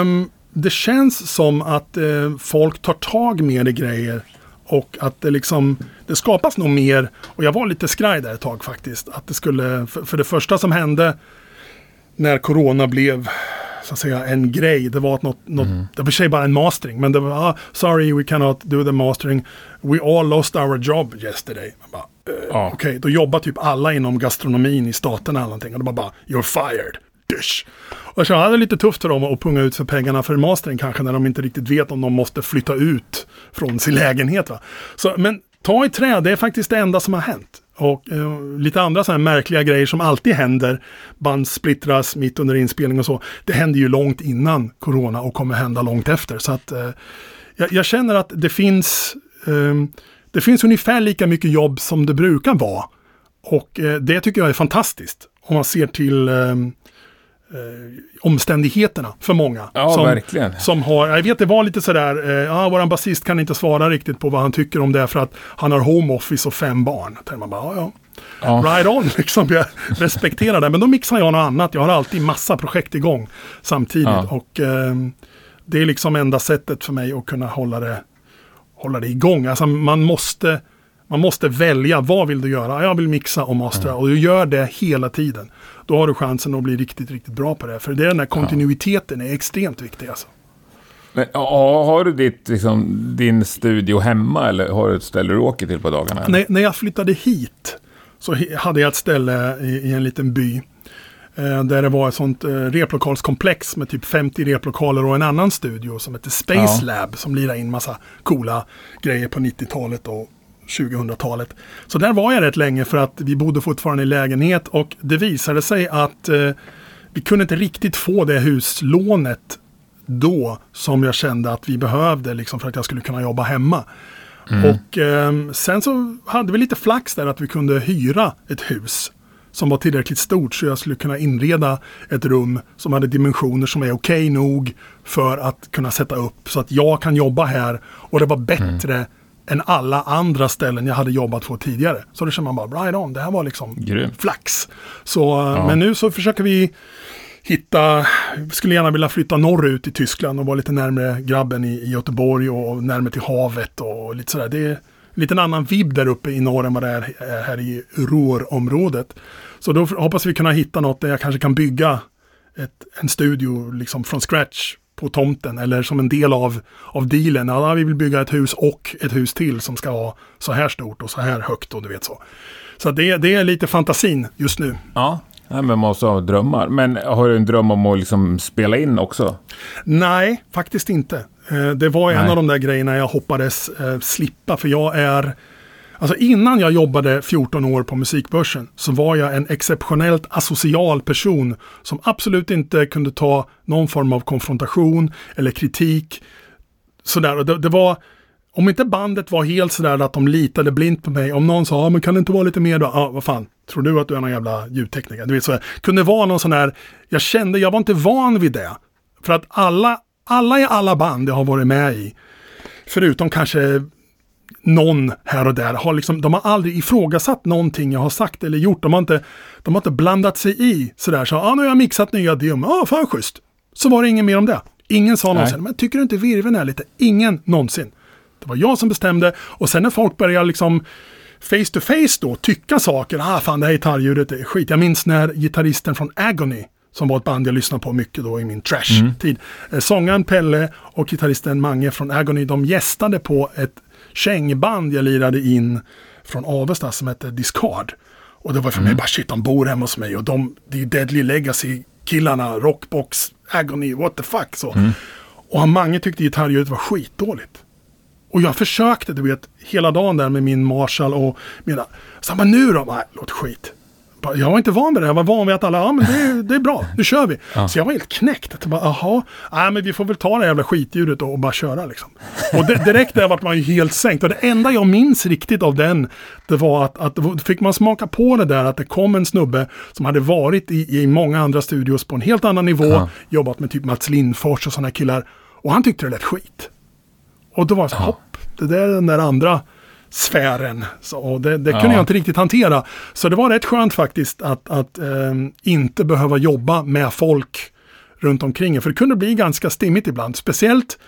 Speaker 1: um, det känns som att uh, folk tar tag mer i grejer. Och att det liksom, det skapas nog mer. Och jag var lite skraj där ett tag faktiskt. Att det skulle, för, för det första som hände när corona blev så att säga en grej. Det var att något, något mm. det var i sig bara en mastering. Men det var, ah, sorry we cannot do the mastering. We all lost our job yesterday. Bara, uh, ja. Okej, okay, då jobbar typ alla inom gastronomin i staterna eller någonting. Och det var bara, you're fired. Dusch. Och så hade det lite tufft för dem att punga ut för pengarna för mastering kanske när de inte riktigt vet om de måste flytta ut från sin lägenhet. Va? Så, men ta i trä, det är faktiskt det enda som har hänt. Och eh, lite andra så här märkliga grejer som alltid händer. Band splittras mitt under inspelning och så. Det händer ju långt innan corona och kommer hända långt efter. Så att eh, jag, jag, känner att det finns, eh, det finns ungefär lika mycket jobb som det brukar vara. Och eh, det tycker jag är fantastiskt. Om man ser till eh, omständigheterna för många.
Speaker 2: Ja,
Speaker 1: som,
Speaker 2: verkligen.
Speaker 1: Som har, jag vet det var lite sådär, eh, ja våran basist kan inte svara riktigt på vad han tycker om det för att han har home office och fem barn. Man bara, ja, ja. Ja. Right on, *laughs* liksom. Jag respekterar det. Men då mixar jag något annat. Jag har alltid massa projekt igång samtidigt. Ja. Och eh, det är liksom enda sättet för mig att kunna hålla det, hålla det igång. Alltså man måste, man måste välja. Vad vill du göra? Jag vill mixa och mastra. Mm. Och du gör det hela tiden då har du chansen att bli riktigt, riktigt bra på det. För det är den här kontinuiteten är extremt viktig alltså.
Speaker 2: Men, har du ditt, liksom, din studio hemma eller har du ett ställe du åker till på dagarna?
Speaker 1: När, när jag flyttade hit så hade jag ett ställe i, i en liten by. Eh, där det var ett sånt eh, replokalskomplex med typ 50 replokaler och en annan studio som heter Space ja. Lab. Som lirade in massa coola grejer på 90-talet och 2000-talet. Så där var jag rätt länge för att vi bodde fortfarande i lägenhet och det visade sig att eh, vi kunde inte riktigt få det huslånet då som jag kände att vi behövde liksom för att jag skulle kunna jobba hemma. Mm. Och eh, sen så hade vi lite flax där att vi kunde hyra ett hus som var tillräckligt stort så jag skulle kunna inreda ett rum som hade dimensioner som är okej okay nog för att kunna sätta upp så att jag kan jobba här och det var bättre mm än alla andra ställen jag hade jobbat på tidigare. Så då känner man bara, right on, det här var liksom
Speaker 2: Grym.
Speaker 1: flax. Så, ja. Men nu så försöker vi hitta, skulle gärna vilja flytta norrut i Tyskland och vara lite närmare grabben i, i Göteborg och närmare till havet och lite sådär. Det är en liten annan vibb där uppe i norr än vad det är här i Ruhrområdet. Så då hoppas vi kunna hitta något där jag kanske kan bygga ett, en studio liksom från scratch på tomten eller som en del av, av dealen. Ja, vi vill bygga ett hus och ett hus till som ska vara så här stort och så här högt och du vet så. Så det, det är lite fantasin just nu.
Speaker 2: Ja, Nej, men man måste ha drömmar. Men har du en dröm om att liksom spela in också?
Speaker 1: Nej, faktiskt inte. Eh, det var en Nej. av de där grejerna jag hoppades eh, slippa. För jag är... Alltså innan jag jobbade 14 år på musikbörsen så var jag en exceptionellt asocial person som absolut inte kunde ta någon form av konfrontation eller kritik. Sådär, det, det var om inte bandet var helt sådär att de litade blint på mig, om någon sa, ah, men kan det inte vara lite mer då? Ja, vad fan, tror du att du är någon jävla ljudtekniker? Du vet, så kunde vara någon sån här, jag kände, jag var inte van vid det. För att alla, alla i alla band jag har varit med i, förutom kanske någon här och där, har liksom, de har aldrig ifrågasatt någonting jag har sagt eller gjort. De har inte, de har inte blandat sig i sådär, så, ah, nu har jag mixat nya demo, ja ah, fan schysst. Så var det inget mer om det. Ingen sa någonsin, men tycker du inte virven är lite? Ingen någonsin. Det var jag som bestämde och sen när folk började liksom face to face då tycka saker. Ah, fan det här gitarrljudet är skit. Jag minns när gitarristen från Agony som var ett band jag lyssnade på mycket då i min trash-tid. Mm. Sångaren Pelle och gitarristen Mange från Agony, de gästade på ett kängband jag lirade in från Avesta som hette Discard. Och det var för mm. mig bara shit, de bor hemma hos mig och de, det är Deadly Legacy, killarna, Rockbox, Agony, what the fuck. Så. Mm. Och Mange tyckte gitarrljudet var skitdåligt. Och jag försökte, du vet, hela dagen där med min Marshall och mina... Så bara, nu då? Nej, låt skit. Jag var inte van vid det. Jag var van vid att alla, ja men det, det är bra, nu kör vi. Ja. Så jag var helt knäckt. Jag bara, jaha, nej men vi får väl ta det jävla skitljudet och bara köra liksom. Och det, direkt där vart man ju helt sänkt. Och det enda jag minns riktigt av den, det var att, att fick man smaka på det där att det kom en snubbe som hade varit i, i många andra studios på en helt annan nivå, ja. jobbat med typ Mats Lindfors och sådana killar. Och han tyckte det lät skit. Och då var det så, ja. hopp, det där är den där andra sfären. Så, och det, det kunde ja. jag inte riktigt hantera. Så det var rätt skönt faktiskt att, att eh, inte behöva jobba med folk runt omkring. För det kunde bli ganska stimmigt ibland. Speciellt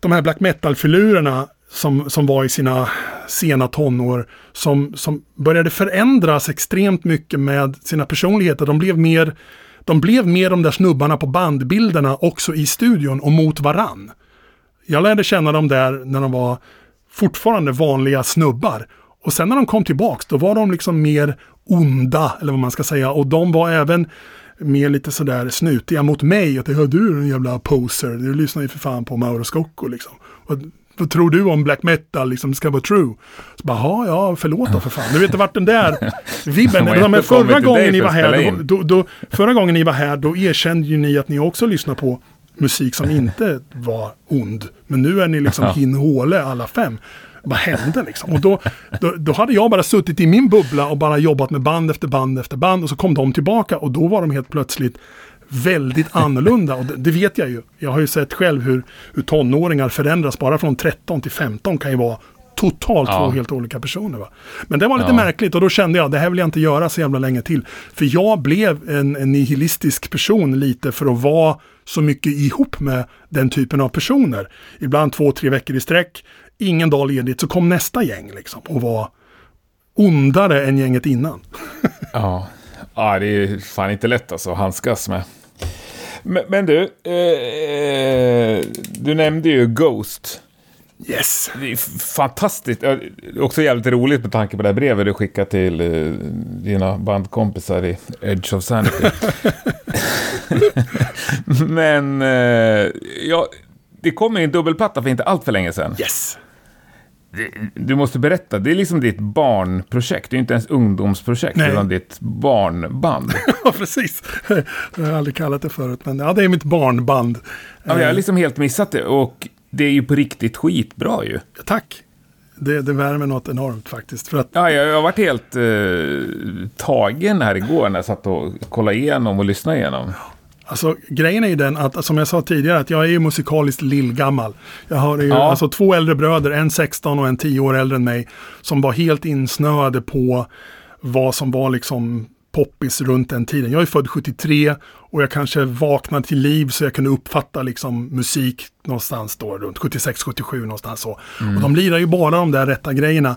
Speaker 1: de här black metal-filurerna som, som var i sina sena tonår. Som, som började förändras extremt mycket med sina personligheter. De blev mer de blev mer de där snubbarna på bandbilderna också i studion och mot varann. Jag lärde känna dem där när de var fortfarande vanliga snubbar. Och sen när de kom tillbaks, då var de liksom mer onda, eller vad man ska säga. Och de var även mer lite sådär snutiga mot mig. Att du är en jävla poser, du lyssnar ju för fan på Mauro Scocco liksom. Vad, vad tror du om black metal, liksom, ska vara true? Så bara, ja, förlåt då för fan. Du vet inte vart den där *laughs* vibben, men förra gången ni var här, då, då, då, förra gången ni var här, då erkände ju ni att ni också lyssnar på musik som inte var ond. Men nu är ni liksom ja. hin håle alla fem. Vad hände liksom? Och då, då, då, hade jag bara suttit i min bubbla och bara jobbat med band efter band efter band. Och så kom de tillbaka och då var de helt plötsligt väldigt annorlunda. Och det, det, vet jag ju. Jag har ju sett själv hur, hur tonåringar förändras. Bara från 13 till 15 kan ju vara totalt ja. två helt olika personer. Va? Men det var lite ja. märkligt och då kände jag det här vill jag inte göra så jävla länge till. För jag blev en, en nihilistisk person lite för att vara så mycket ihop med den typen av personer. Ibland två, tre veckor i sträck, ingen dag ledigt, så kom nästa gäng liksom och var ondare än gänget innan. *laughs*
Speaker 2: ja. ja, det är fan inte lätt alltså att handskas med. Men, men du, eh, eh du nämnde ju Ghost.
Speaker 1: Yes!
Speaker 2: Det är fantastiskt. Också jävligt roligt med tanke på det här brevet du skickade till uh, dina bandkompisar i Edge of Sanity. *laughs* Men uh, ja, det kom en dubbelplatta för inte allt för länge sedan.
Speaker 1: Yes!
Speaker 2: Du måste berätta, det är liksom ditt barnprojekt. Det är inte ens ungdomsprojekt, Nej. utan ditt barnband. *laughs*
Speaker 1: ja, precis. Jag har aldrig kallat det förut, men ja, det är mitt barnband.
Speaker 2: Ja, jag har liksom helt missat det. Och det är ju på riktigt skitbra ju.
Speaker 1: Tack. Det, det värmer något enormt faktiskt. För att...
Speaker 2: Ja, jag, jag har varit helt eh, tagen här igår när jag satt och kollade igenom och lyssnade igenom.
Speaker 1: Alltså grejen är ju den att, som jag sa tidigare, att jag är ju musikaliskt lillgammal. Jag har ju ja. alltså två äldre bröder, en 16 och en 10 år äldre än mig, som var helt insnöade på vad som var liksom poppis runt den tiden. Jag är född 73 och jag kanske vaknade till liv så jag kunde uppfatta liksom musik någonstans då runt 76-77 någonstans så. Mm. Och de lirar ju bara de där rätta grejerna.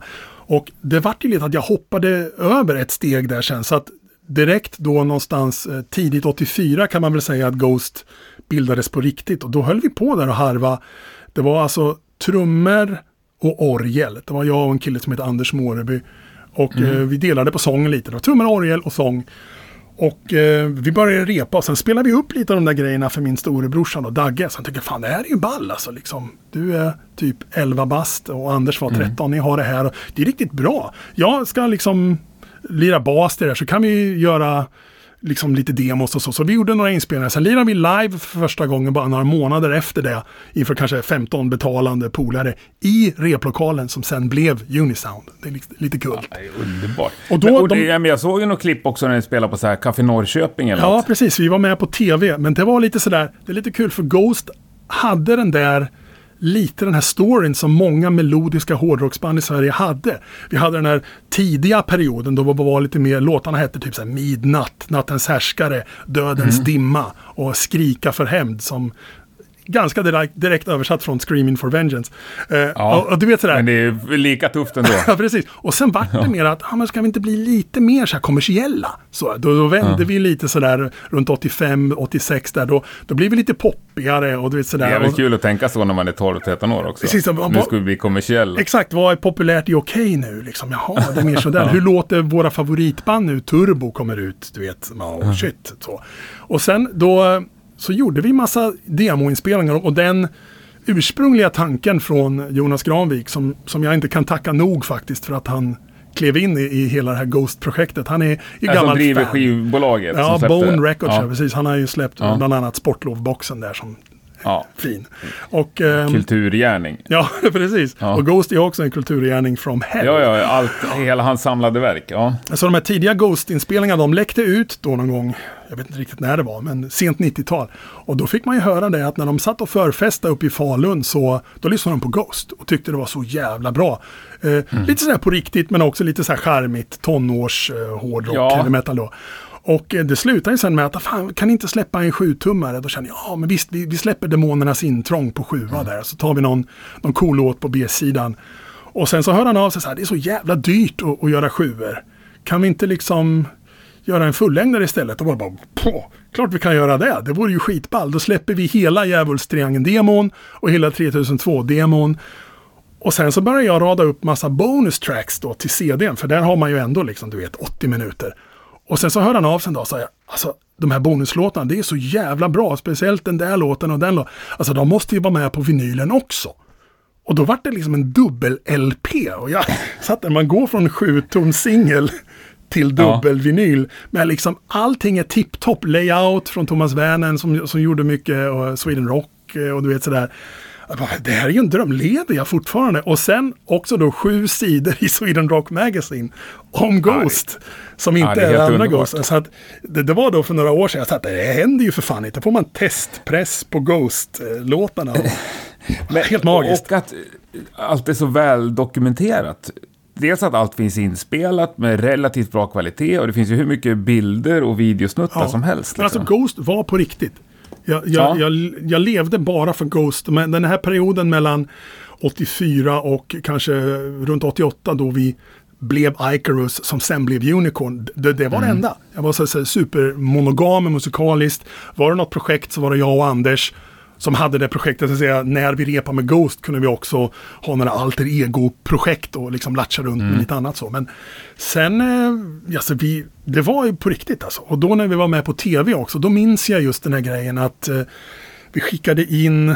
Speaker 1: Och det vart ju lite att jag hoppade över ett steg där sen så att direkt då någonstans eh, tidigt 84 kan man väl säga att Ghost bildades på riktigt och då höll vi på där och harva. Det var alltså trummor och orgel. Det var jag och en kille som heter Anders Måreby. Och mm. eh, vi delade på sången lite. Det var trummor, orgel och sång. Och eh, vi började repa och sen spelade vi upp lite av de där grejerna för min storebrorsan och Dagge. Så han tyckte fan det här är ju ball alltså. Liksom. Du är typ 11 bast och Anders var 13. Mm. Ni har det här. Det är riktigt bra. Jag ska liksom lira bas till det här så kan vi göra liksom lite demos och så. Så vi gjorde några inspelningar. Sen lirade vi live för första gången bara några månader efter det. Inför kanske 15 betalande polare i replokalen som sen blev Unisound. Det är lite kul.
Speaker 2: Ja, underbart. Och då, men, och det, de, jag såg ju något klipp också när ni spelade på så här Café Norrköping eller
Speaker 1: Ja, något. precis. Vi var med på tv. Men det var lite sådär, det är lite kul för Ghost hade den där lite den här storyn som många melodiska hårdrocksband i Sverige hade. Vi hade den här tidiga perioden då det var lite mer, låtarna hette typ så här Midnatt, Nattens härskare, Dödens mm. dimma och Skrika för hämnd som ganska direkt, direkt översatt från Screaming for Vengeance.
Speaker 2: Eh, ja, och, och, du vet sådär. Men det är lika tufft ändå. *laughs*
Speaker 1: ja, precis. Och sen vart det mer att, ja, men ska vi inte bli lite mer så här kommersiella? Så, då, då vände ja. vi lite sådär runt 85, 86 där. Då, då blir vi lite poppigare och du vet sådär.
Speaker 2: Det är väl kul att tänka så när man är 12-13 år också. Precis, nu ska vi bli kommersiella.
Speaker 1: Exakt, vad är populärt i okej okay nu? Liksom, jaha, det är mer sådär. *laughs* Hur låter våra favoritband nu? Turbo kommer ut, du vet. Oh, shit, så. Och sen då så gjorde vi massa demoinspelningar och den ursprungliga tanken från Jonas Granvik som, som jag inte kan tacka nog faktiskt för att han klev in i, i hela det här Ghost-projektet. Han är ju
Speaker 2: alltså gammal driver skivbolaget.
Speaker 1: Ja, Bone Records, ja. precis. Han har ju släppt ja. bland annat Sportlovboxen där som Ja. Fin.
Speaker 2: Och, um, kulturgärning.
Speaker 1: Ja, *laughs* precis. Ja. Och Ghost är också en kulturgärning from hell.
Speaker 2: Ja, ja, allt, hela hans samlade verk. Ja.
Speaker 1: Så de här tidiga Ghost-inspelningarna, de läckte ut då någon gång, jag vet inte riktigt när det var, men sent 90-tal. Och då fick man ju höra det att när de satt och förfestade uppe i Falun så då lyssnade de på Ghost och tyckte det var så jävla bra. Eh, mm. Lite sådär på riktigt men också lite så här charmigt tonårs eh, hårdrock, ja. heavy metal då. Och eh, det slutar ju sen med att, fan, kan inte släppa en sjutummare? Då känner jag, ja men visst, vi, vi släpper Demonernas intrång på sjua mm. där. Så tar vi någon, någon cool låt på B-sidan. Och sen så hör han av sig så här, det är så jävla dyrt att, att göra sjuor. Kan vi inte liksom göra en fullängdare istället? Och bara, bara på, klart vi kan göra det. Det vore ju skitball. Då släpper vi hela Djävulstriangeln-demon och hela 3002-demon. Och sen så börjar jag rada upp massa bonus tracks då till CDn, för där har man ju ändå liksom, du vet, 80 minuter. Och sen så hörde han av sig en dag och säger, alltså de här bonuslåtarna, det är så jävla bra, speciellt den där låten och den låten. Alltså de måste ju vara med på vinylen också. Och då vart det liksom en dubbel-LP. Och jag *laughs* satt där, man går från sju tom singel till dubbelvinyl. Ja. Men liksom allting är tipptopp. Layout från Thomas Wernen som, som gjorde mycket och Sweden Rock eh, och du vet sådär. Det här är ju en dröm, lever jag fortfarande? Och sen också då sju sidor i Sweden Rock Magazine om Ghost. Ja, som inte ja, är, är andra Ghost. Så att, det, det, var då för några år sedan jag sa att det händer ju för fan inte. får man testpress på Ghost-låtarna. *laughs* Helt magiskt.
Speaker 2: Och att allt är så väl dokumenterat. Dels att allt finns inspelat med relativt bra kvalitet och det finns ju hur mycket bilder och videosnuttar ja. som helst.
Speaker 1: Liksom. Men alltså liksom. Ghost var på riktigt. Jag, jag, ja. jag, jag, levde bara för Ghost. Men den här perioden mellan 84 och kanske runt 88 då vi blev Icarus som sen blev Unicorn. Det, det var mm. det enda. Jag var så, så supermonogam musikaliskt. Var det något projekt så var det jag och Anders som hade det projektet. Att säga, när vi repade med Ghost kunde vi också ha några alter ego-projekt och liksom latcha runt mm. med lite annat så. Men sen, eh, alltså vi, det var ju på riktigt alltså. Och då när vi var med på tv också, då minns jag just den här grejen att eh, vi skickade in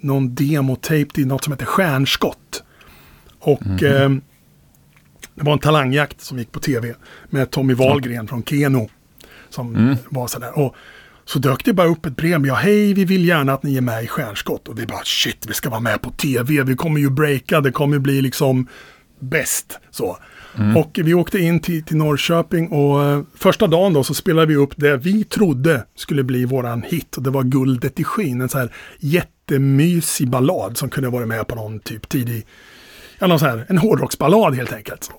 Speaker 1: någon demotape till något som heter Stjärnskott. Och mm. eh, det var en talangjakt som gick på tv med Tommy Wahlgren från Keno. Som mm. var sådär. Och så dök det bara upp ett brev. Ja, hej, vi vill gärna att ni är med i Stjärnskott. Och vi bara, shit, vi ska vara med på tv. Vi kommer ju breaka, det kommer bli liksom bäst. Så. Mm. Och vi åkte in till, till Norrköping och uh, första dagen då så spelade vi upp det vi trodde skulle bli våran hit. Och det var Guldet i skyn, en så här jättemysig ballad som kunde vara med på någon typ tidig, ja någon så här, en hårdrocksballad helt enkelt. Så.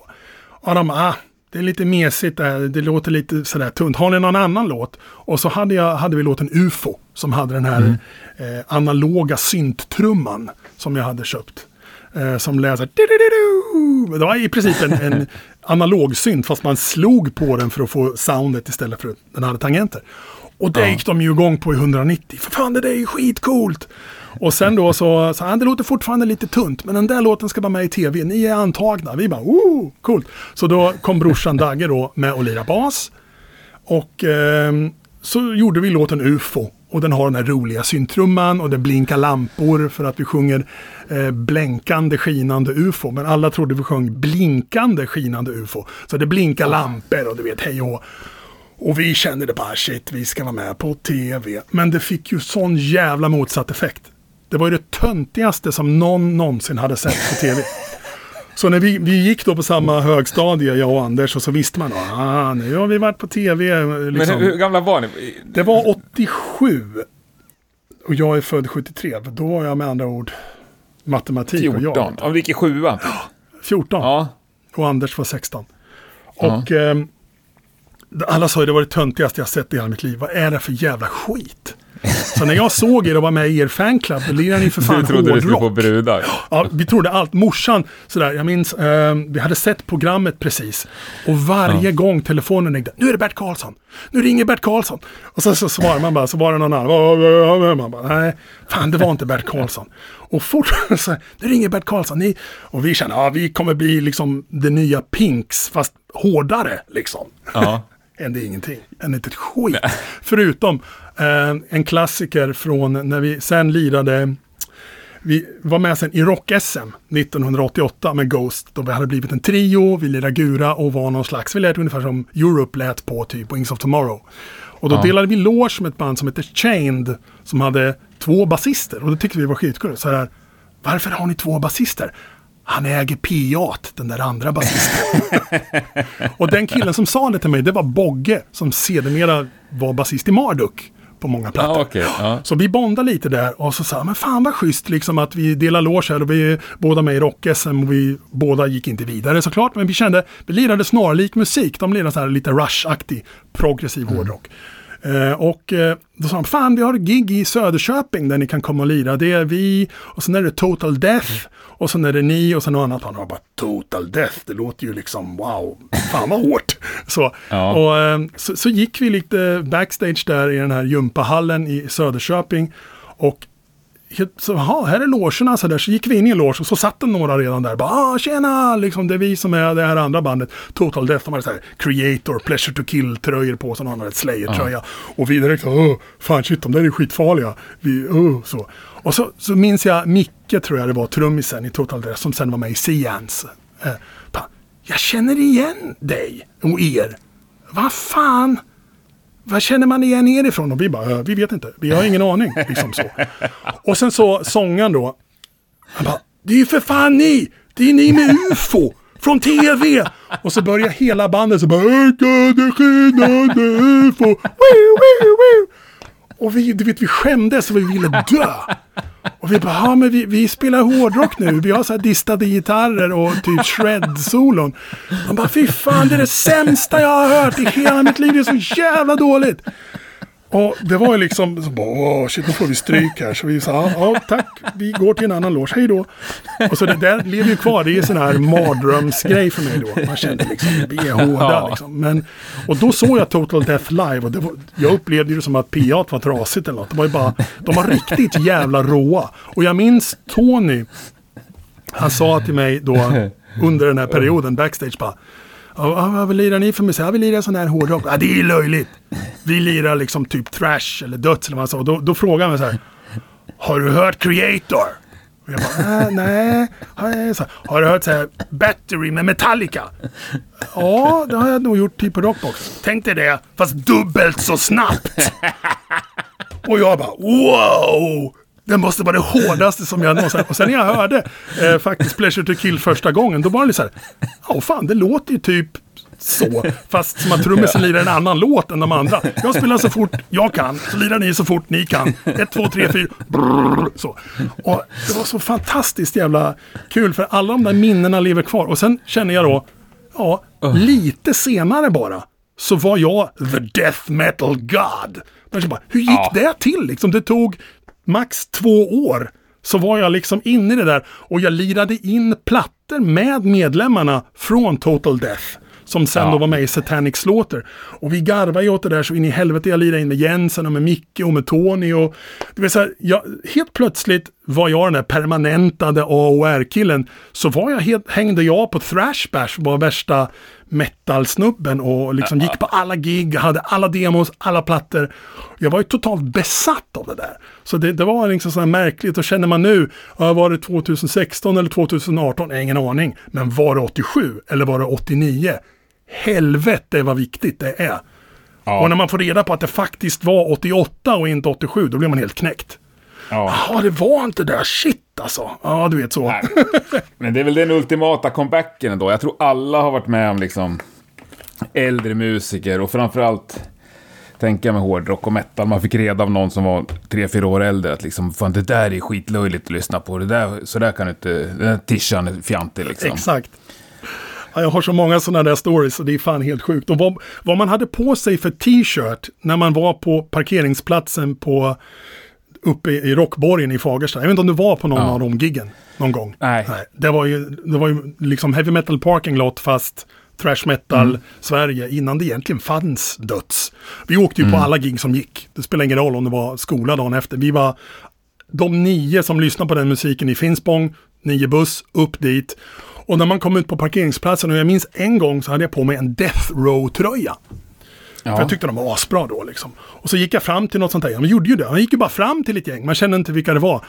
Speaker 1: Och de, ah, det är lite mesigt där, det låter lite sådär tunt. Har ni någon annan låt? Och så hade, jag, hade vi låten UFO som hade den här
Speaker 2: Mm.
Speaker 1: eh, analoga synttrumman som jag hade köpt. Eh, som lät så här, "Du-du-du-du". Det var i princip en, en analog synt fast man slog på den för att få soundet istället för att den hade tangenter. Och det
Speaker 2: Ja.
Speaker 1: gick de ju igång på i 190. För fan det där är ju skitcoolt! Och sen då så sa han, det låter fortfarande lite tunt, men den där låten ska vara med i tv. Ni är antagna. Vi bara, oh, coolt. Så då kom brorsan Dagge då med att lira bas. Och ehm, så gjorde vi låten UFO. Och den har den här roliga syntrumman och det blinkar lampor för att vi sjunger eh, blänkande skinande UFO. Men alla trodde vi sjöng blinkande skinande UFO. Så det blinkar lampor och du vet hej och. Och vi kände det bara shit, vi ska vara med på tv. Men det fick ju sån jävla motsatt effekt. Det var ju det töntigaste som någon någonsin hade sett på tv. *laughs* Så när vi, vi gick då på samma högstadie, jag och Anders, och så visste man då, ah, nu har vi varit på tv.
Speaker 2: Men
Speaker 1: Liksom.
Speaker 2: hur, hur gamla var ni?
Speaker 1: Det var 87. Och jag är född 73. Då var jag med andra ord matematik och
Speaker 2: 14?
Speaker 1: jag.
Speaker 2: Ja, vi gick i sjuan.
Speaker 1: 14.
Speaker 2: Ja.
Speaker 1: Och Anders var 16. Och ehm, alla sa ju det var det töntigaste jag sett i hela mitt liv. Vad är det för jävla skit? Så när jag såg er och var med i er fanclub, då lirade ni för fan
Speaker 2: Du trodde du skulle få
Speaker 1: hårdrock.
Speaker 2: brudar.
Speaker 1: Ja, vi trodde allt. Morsan, sådär, jag minns, eh, vi hade sett programmet precis. Och varje gång telefonen ringde, nu är det Bert Karlsson. Nu ringer Bert Karlsson. Och så, så svarar man bara, så var det någon annan. Man bara, nej, fan det var inte Bert Karlsson. Och fortfarande *laughs* så nu ringer Bert Karlsson. Ni, och vi känner, ja vi kommer bli liksom det nya Pinks, fast hårdare liksom.
Speaker 2: Ja. *laughs*
Speaker 1: Hände ingenting. Hände inte ett skit. Förutom eh, en klassiker från när vi sen lirade vi var med sen i Rock-SM 1988 med Ghost. Då vi hade blivit en trio, vi lirade gura och var någon slags, vi lät ungefär som Europe lät på typ Wings of Tomorrow. Och då
Speaker 2: Ja.
Speaker 1: delade vi loge med ett band som heter Chained som hade två basister och det tyckte vi var skitkul. Så här, varför har ni två basister? Han äger P8, den där andra basisten. *laughs* och den killen som sa det till mig, det var Bogge som sedermera var basist i Marduk på många plattor.
Speaker 2: Ja, okej. Ja.
Speaker 1: Så vi bondade lite där och så sa men fan vad schysst liksom att vi delar loge här och vi är båda med i rock-SM och vi båda gick inte vidare såklart. Men vi kände, vi lirade snarlik musik. De lirade så här lite Rush-aktig progressiv hårdrock. Eh, och eh, då sa de, fan vi har ett gig i Söderköping där ni kan komma och lira. Det är vi och sen är det Total Death och sen är det ni och sen något annat. Han var bara Total Death, det låter ju liksom wow, fan vad hårt. *laughs* Så,
Speaker 2: Ja.
Speaker 1: och, eh, så, så gick vi lite backstage där i den här gympahallen i Söderköping. Och så, jaha, här är logerna, så där. Så gick vi in i en loge och så satt det några redan där. Bara, ah, tjena, liksom, det är vi som är det här andra bandet. Total Death, de hade så här, Creator, Pleasure to Kill-tröjor på sig. Någon hade ett Slayer-tröja. Och vi direkt så, åh, fan shit, de där är skitfarliga. Vi, åh, så. Och så, så minns jag Micke, tror jag det var, trummisen i Total Death, som sen var med i Seance. Eh, jag känner igen dig och er. Vad fan? Var känner man igen er ifrån? Och vi bara, "Eh, vi vet inte. Vi har ingen aning. *laughs* Liksom så. Och sen så sångaren då. Han bara, det är ju för fan ni! Det är ni med UFO! Från TV! Och så börjar hela bandet så bara, ökade skinande UFO! Woo, woo, woo. Och vi, du vet, vi skämdes och vi ville dö. Och vi bara, ja men vi, vi spelar hårdrock nu. Vi har så här distade gitarrer och typ shred-solon. Han bara, fy fan det är det sämsta jag har hört i hela mitt liv. Det är så jävla dåligt. Och det var ju liksom, så bara, åh shit, nu får vi stryk här. Så vi sa, ja, tack, vi går till en annan loge, hej då. Och så det där lever ju kvar, det är ju sån här mardrömsgrej för mig då. Man kände liksom, vi är hårda
Speaker 2: Ja.
Speaker 1: liksom. Men, och då såg jag Total Death live och var, jag upplevde ju det som att PA var trasigt eller något. Det var ju bara, de var riktigt jävla råa. Och jag minns Tony, han sa till mig då under den här perioden backstage bara Ja, vad lirar ni för musik? Ja, vi lirar sån här hårdrock. Ja, det är löjligt. Vi lirar liksom typ trash eller döds eller vad så. sa. Då, då frågade han mig så här. Har du hört Creator? Och jag bara, äh, nej. Har, har du hört så här, Battery med Metallica? Ja, det har jag nog gjort typ på Rockbox. Tänk dig det, fast dubbelt så snabbt. Och jag bara wow! Det måste vara det hårdaste som jag någonsin... Och sen när jag hörde eh, faktiskt Pleasure to Kill första gången, då var det så här... Ja, fan, det låter ju typ så. Fast som att trummisen lirar en annan låt än de andra. Jag spelar så fort jag kan, så lirar ni så fort ni kan. Ett, två, tre, fyra... Brrr, så. Och det var så fantastiskt jävla kul, för alla de där minnena lever kvar. Och sen känner jag då, ja, lite senare bara, så var jag the death metal god. Bara, hur gick
Speaker 2: Ja.
Speaker 1: det till? Liksom, det tog max två år. Så var jag liksom inne i det där och jag lirade in plattor med medlemmarna från Total Death. Som sen
Speaker 2: Ja.
Speaker 1: då var med i Satanic Slaughter. Och vi garvade ju åt det där så in i helvete. Jag lirade in med Jensen och med Micke och med Tony. Och, det vill säga, jag, helt plötsligt var jag den där permanentade AOR-killen. Så var jag helt, hängde jag på Thrash Bash, var värsta metal-snubben och liksom gick på alla gig, hade alla demos, alla plattor. Jag var ju totalt besatt av det där. Så det, det var liksom så här märkligt och känner man nu, var det 2016 eller 2018? Jag har ingen aning. Men var det 87 eller var det 89? Helvete vad viktigt det är.
Speaker 2: Ja.
Speaker 1: Och när man får reda på att det faktiskt var 88 och inte 87, då blir man helt knäckt.
Speaker 2: Ja.
Speaker 1: Ja, det var inte det. Shit alltså. Ja, du vet så.
Speaker 2: Nej. *laughs* Men det är väl den ultimata comebacken ändå. Jag tror alla har varit med om liksom äldre musiker och framförallt tänka med hårdrock och metal. Man fick reda av någon som var tre fyra år äldre att liksom, fan det där är skitlöjligt att lyssna på. Det där, så där kan du inte, den där tishan är fjantig liksom.
Speaker 1: Exakt. Ja, jag har så många sådana där stories och det är fan helt sjukt. Och vad, vad man hade på sig för t-shirt när man var på parkeringsplatsen på uppe i, Rockborgen i Fagersta. Jag vet inte om du var på någon
Speaker 2: Ja.
Speaker 1: av de giggen någon gång?
Speaker 2: Nej.
Speaker 1: Det var ju, det var ju liksom heavy metal parking lot fast thrash metal
Speaker 2: Mm.
Speaker 1: Sverige innan det egentligen fanns döds. Vi åkte ju
Speaker 2: Mm.
Speaker 1: på alla gig som gick. Det spelar ingen roll om det var skola dagen efter. Vi var de nio som lyssnade på den musiken i Finspång, nio buss, upp dit. Och när man kom ut på parkeringsplatsen, och jag minns en gång så hade jag på mig en Death Row-tröja. För
Speaker 2: Ja.
Speaker 1: jag tyckte de var asbra då liksom. Och så gick jag fram till något sånt där. Ja, man gjorde ju det. Man gick ju bara fram till ett gäng. Man kände inte vilka det var.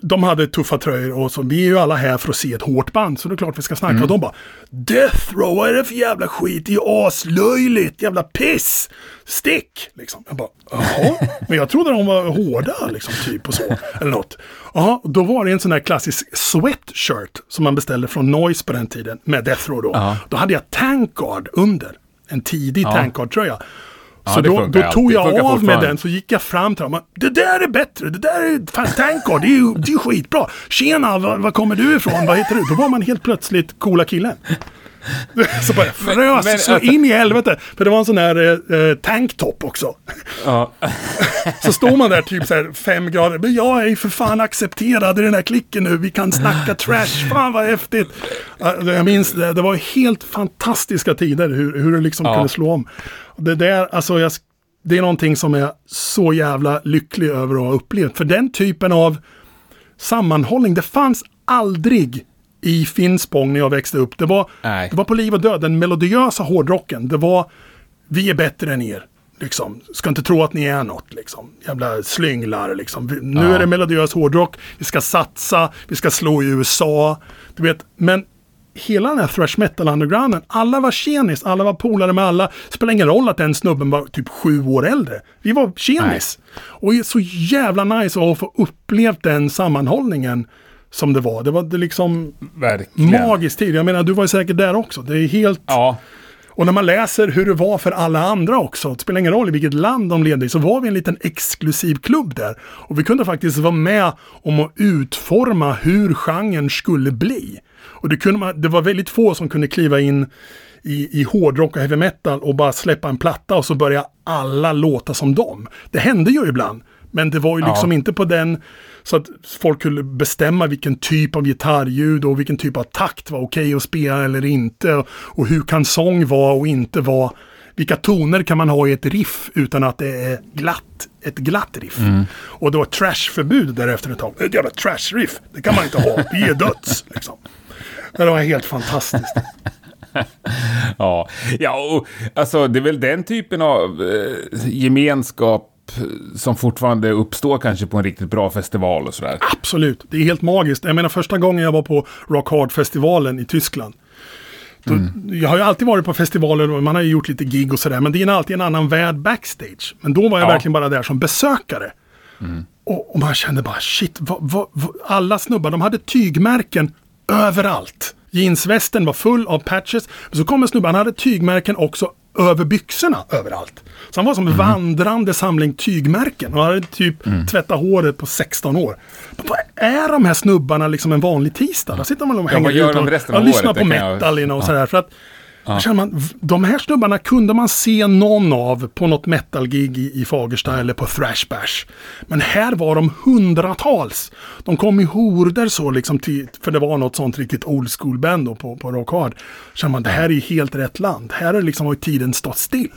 Speaker 1: De hade tuffa tröjor och så. Vi är ju alla här för att se ett hårt band. Så det är klart vi ska snacka. Och de bara Death Row, vad är det för jävla skit? Det är ju aslöjligt. Jävla piss. Stick! Liksom. Jag bara, jaha. *laughs* Men jag trodde de var hårda liksom. Typ och så. Eller något. Jaha, då var det en sån här klassisk sweatshirt. Som man beställde från Noise på den tiden. Med Death Row då.
Speaker 2: Ja.
Speaker 1: Då hade jag Tankguard under. En tidig
Speaker 2: Ja.
Speaker 1: Tankguard-tröja.
Speaker 2: Ja,
Speaker 1: så då, då tog jag av med
Speaker 2: fortfarande.
Speaker 1: den så gick jag fram till och, Det där är bättre, det där är fan Tankguard, det är ju det är ju skitbra. Tjena, var, var kommer du ifrån? Vad heter du? Då var man helt plötsligt coola killen. Så bara frös
Speaker 2: men
Speaker 1: så in i helvete. För det var en sån här eh, eh, tanktop också.
Speaker 2: Ja. *laughs*
Speaker 1: Så står man där typ så här fem grader. Men jag är ju för fan accepterad i den här klicken nu. Vi kan snacka trash. Fan vad häftigt. Ja, Jag minns det. Det var helt fantastiska tider hur, hur det liksom
Speaker 2: Ja.
Speaker 1: kunde slå om. Det där, alltså jag, det är någonting som jag är så jävla lycklig över att ha upplevt. För den typen av sammanhållning, det fanns aldrig i Finspång när jag växte upp. Det var,
Speaker 2: Nej.
Speaker 1: det var på liv och död, den melodiösa hårdrocken. Det var, vi är bättre än er. Liksom. Ska inte tro att ni är något. Liksom. Jävla slynglar. Liksom. Vi- Nu
Speaker 2: Ja.
Speaker 1: är det melodiös hårdrock. Vi ska satsa. Vi ska slå i USA. Du vet, men hela den här thrash metal undergrounden. Alla var tjenis. Alla var polare med alla. Spelar ingen roll att den snubben var typ sju år äldre. Vi var tjenis. Och det är så jävla nice att få upplevt den sammanhållningen som det var. Det var det liksom
Speaker 2: Verkligen.
Speaker 1: magisk tid. Jag menar, du var ju säkert där också. Det är helt...
Speaker 2: Ja.
Speaker 1: Och när man läser hur det var för alla andra också, det spelar ingen roll i vilket land de levde i, så var vi en liten exklusiv klubb där. Och vi kunde faktiskt vara med om att utforma hur genren skulle bli. Och det, kunde man, det var väldigt få som kunde kliva in i, i hårdrock och heavy metal och bara släppa en platta och så börja alla låta som dem. Det hände ju ibland. Men det var ju
Speaker 2: Ja.
Speaker 1: liksom inte på den så att folk kunde bestämma vilken typ av gitarrljud och vilken typ av takt var okej att spela eller inte. Och, och hur kan sång vara och inte vara. Vilka toner kan man ha i ett riff utan att det är glatt? Ett glatt riff. Och det var trashförbud där efter ett tag. Ett jävla trash-riff, det kan man inte ha. Vi är döds. *laughs* Liksom. Det var helt fantastiskt. *laughs*
Speaker 2: Ja, ja och, alltså det är väl den typen av eh, gemenskap som fortfarande uppstår kanske på en riktigt bra festival och sådär.
Speaker 1: Absolut, det är helt magiskt. Jag menar första gången jag var på Rock Hard-festivalen i Tyskland. Då, Jag har ju alltid varit på festivaler och man har ju gjort lite gig och sådär. Men det är alltid en annan värld backstage. Men då var jag
Speaker 2: Ja.
Speaker 1: verkligen bara där som besökare. Och, och man kände bara shit, vad, vad, vad, alla snubbar de hade tygmärken överallt. Jeansvästen var full av patches. Men så kom en snubbe, han hade tygmärken också över byxorna överallt. Så han var som en vandrande samling tygmärken. Och han hade typ tvättat håret på 16 år. Men Vad är de här snubbarna liksom en vanlig tisdag? Där sitter man och hänger
Speaker 2: vad gör
Speaker 1: ut
Speaker 2: de
Speaker 1: och
Speaker 2: resten av
Speaker 1: och lyssnar på
Speaker 2: Det kan jag-
Speaker 1: metal och
Speaker 2: Ja.
Speaker 1: sådär. För att Ja. Känner man, de här snubbarna kunde man se någon av på något metal-gig i, i Fagersta eller på Thrash Bash. Men här var de hundratals. De kom i horder så liksom, till, för det var något sånt riktigt old school band på, på Rock Hard. Känner man, det här är ju helt rätt land. Här är liksom har tiden stått still.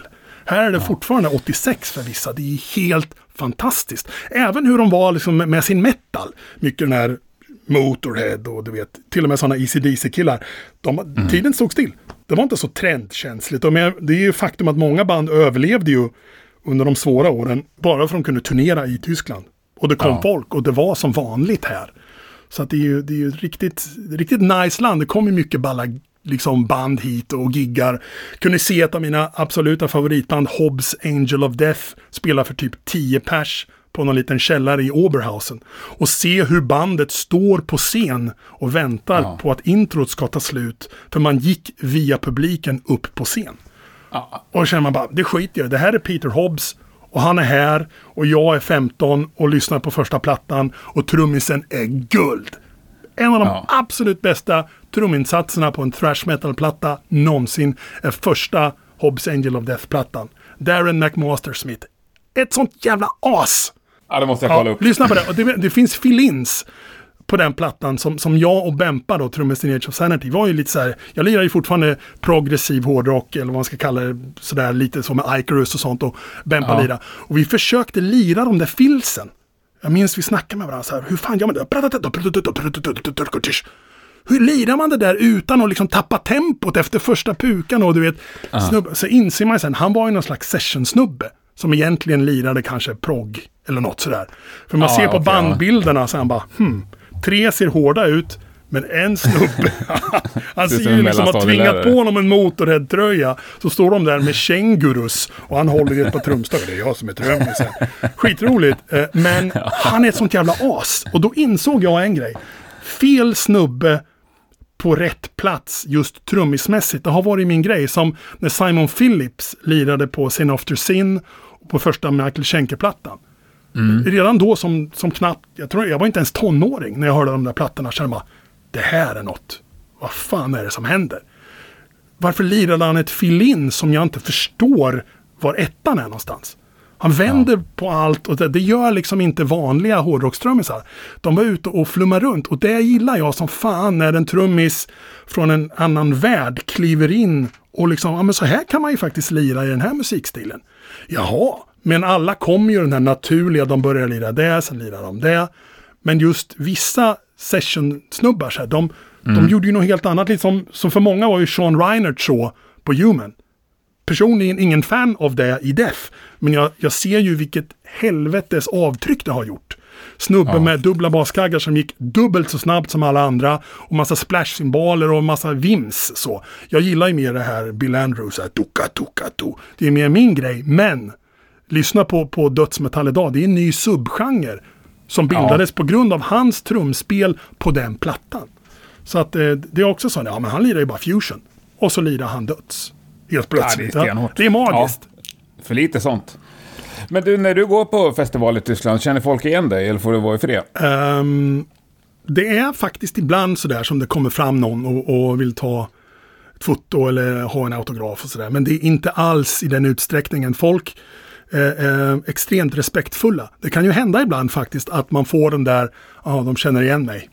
Speaker 1: Här är det ja. fortfarande 86 för vissa. Det är helt fantastiskt. Även hur de var liksom med sin metal. Mycket den här Motorhead och du vet, till och med sådana ECDC-killar. Mm. Tiden stod still. Det var inte så trendkänsligt. Och med, det är ju faktum att många band överlevde ju under de svåra åren bara för att de kunde turnera i Tyskland. Och det kom ja. folk och det var som vanligt här. Så att det är ju, det är ju riktigt, riktigt nice land. Det kommer mycket balla liksom band hit och giggar. Kunde se ett av mina absoluta favoritband, Hobbs Angel of Death, spela för typ 10 pers på någon liten källare i Oberhausen. Och se hur bandet står på scen och väntar ja. på att introt ska ta slut. För man gick via publiken upp på scen. Ja. Och känner man bara, det skiter jag Det här är Peter Hobbs och han är här och jag är 15 och lyssnar på första plattan och trummisen är guld. En av de ja. absolut bästa truminsatserna på en thrash metal-platta någonsin är första Hobbs Angel of Death-plattan. Darren McMaster Smith. Ett sånt jävla as!
Speaker 2: Ja, det måste jag kolla ja, upp.
Speaker 1: Lyssna på det. det, det finns fill-ins på den plattan som, som jag och Bempa då, trummisen i Age of Sanity, var ju lite så här, jag lirar ju fortfarande progressiv hårdrock eller vad man ska kalla det, sådär lite som med Icarus och sånt och Bempa ja. lira. Och vi försökte lira de där filsen. Jag minns vi snackade med varandra så här, hur fan gör man det? Hur lirar man det där utan att liksom tappa tempot efter första pukan och du vet, snubbe, så inser man sen, han var ju någon slags sessionsnubbe som egentligen lirade kanske prog eller något sådär. För man ah, ser på okay, bandbilderna så han bara, hmm, tre ser hårda ut, men en snubbe, *laughs* han ser ju liksom har tvingat på honom en Motorhead-tröja. Så står de där med kängurus och han håller ett par trumstavar. Det är jag som är trummisen. Skitroligt. Eh, men *laughs* han är ett sånt jävla as. Och då insåg jag en grej. Fel snubbe på rätt plats just trummismässigt. Det har varit min grej. Som när Simon Phillips lirade på Sin After Sin på första Michael Schenker-plattan. Mm. Redan då som, som knappt, jag tror jag var inte ens tonåring när jag hörde de där plattorna. Kände bara, det här är något. Vad fan är det som händer? Varför lirade han ett fill-in som jag inte förstår var ettan är någonstans? Han vänder ja. på allt och det, det, gör liksom inte vanliga hårdrockstrummisar. De var ute och flummar runt och det gillar jag som fan när en trummis från en annan värld kliver in och liksom, ja men så här kan man ju faktiskt lira i den här musikstilen. Jaha, men alla kommer ju den här naturliga, de börjar lira det, sen lirar de det. Men just vissa session-snubbar, så här, de, mm. de gjorde ju något helt annat. Liksom, som för många var ju Sean Reinert så på Human. Personligen ingen fan av det i Def. Men jag, jag ser ju vilket helvetes avtryck det har gjort. Snubbe ja. med dubbla baskaggar som gick dubbelt så snabbt som alla andra. Och massa splash-symboler och massa vims så. Jag gillar ju mer det här Bill Andrews, här, tuka, tuka, tu. Det är mer min grej. Men lyssna på, på dödsmetall idag. Det är en ny subgenre. Som bildades ja. på grund av hans trumspel på den plattan. Så att eh, det är också så, ja men han lirar ju bara fusion. Och så lirar han döds. Helt plötsligt. Ja, det, är det är magiskt. Ja,
Speaker 2: för lite sånt. Men du, när du går på festival i Tyskland, känner folk igen dig eller får du vara i fred? Um,
Speaker 1: det är faktiskt ibland sådär som det kommer fram någon och, och vill ta ett foto eller ha en autograf och sådär. Men det är inte alls i den utsträckningen. Folk är eh, extremt respektfulla. Det kan ju hända ibland faktiskt att man får den där, ja, de känner igen mig.